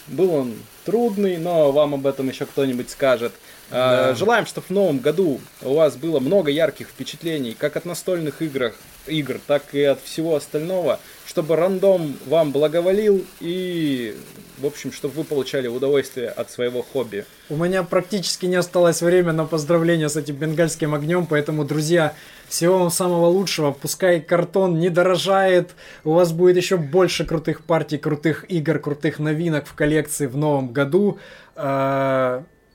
B: Был он трудный, но вам об этом еще кто-нибудь скажет. Э,
A: Да.
B: Желаем, чтобы в новом году у вас было много ярких впечатлений, как от настольных играх, игр, так и от всего остального, чтобы рандом вам благоволил и, в общем, чтобы вы получали удовольствие от своего хобби.
A: У меня практически не осталось времени на поздравления с этим бенгальским огнем, поэтому, друзья, всего вам самого лучшего. Пускай картон не дорожает, у вас будет еще больше крутых партий, крутых игр, крутых новинок в коллекции в новом году.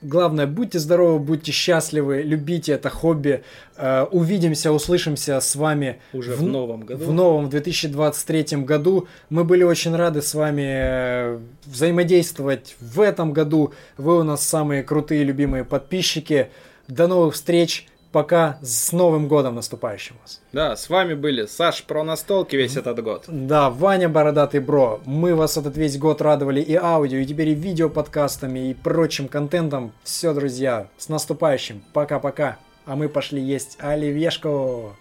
A: Главное, будьте здоровы, будьте счастливы, любите это хобби. А, Увидимся, услышимся с вами
B: Уже в новом году.
A: В новом 2023 году. Мы были очень рады с вами э, взаимодействовать в этом году. Вы у нас самые крутые, любимые подписчики. До новых встреч. Пока. С Новым годом наступающим вас.
B: Да, с вами были Саш про настолки весь этот год.
A: Да, Ваня Бородатый Бро. Мы вас этот весь год радовали и аудио, и теперь и видео подкастами, и прочим контентом. Все, друзья, с наступающим. Пока-пока. А мы пошли есть оливьешку.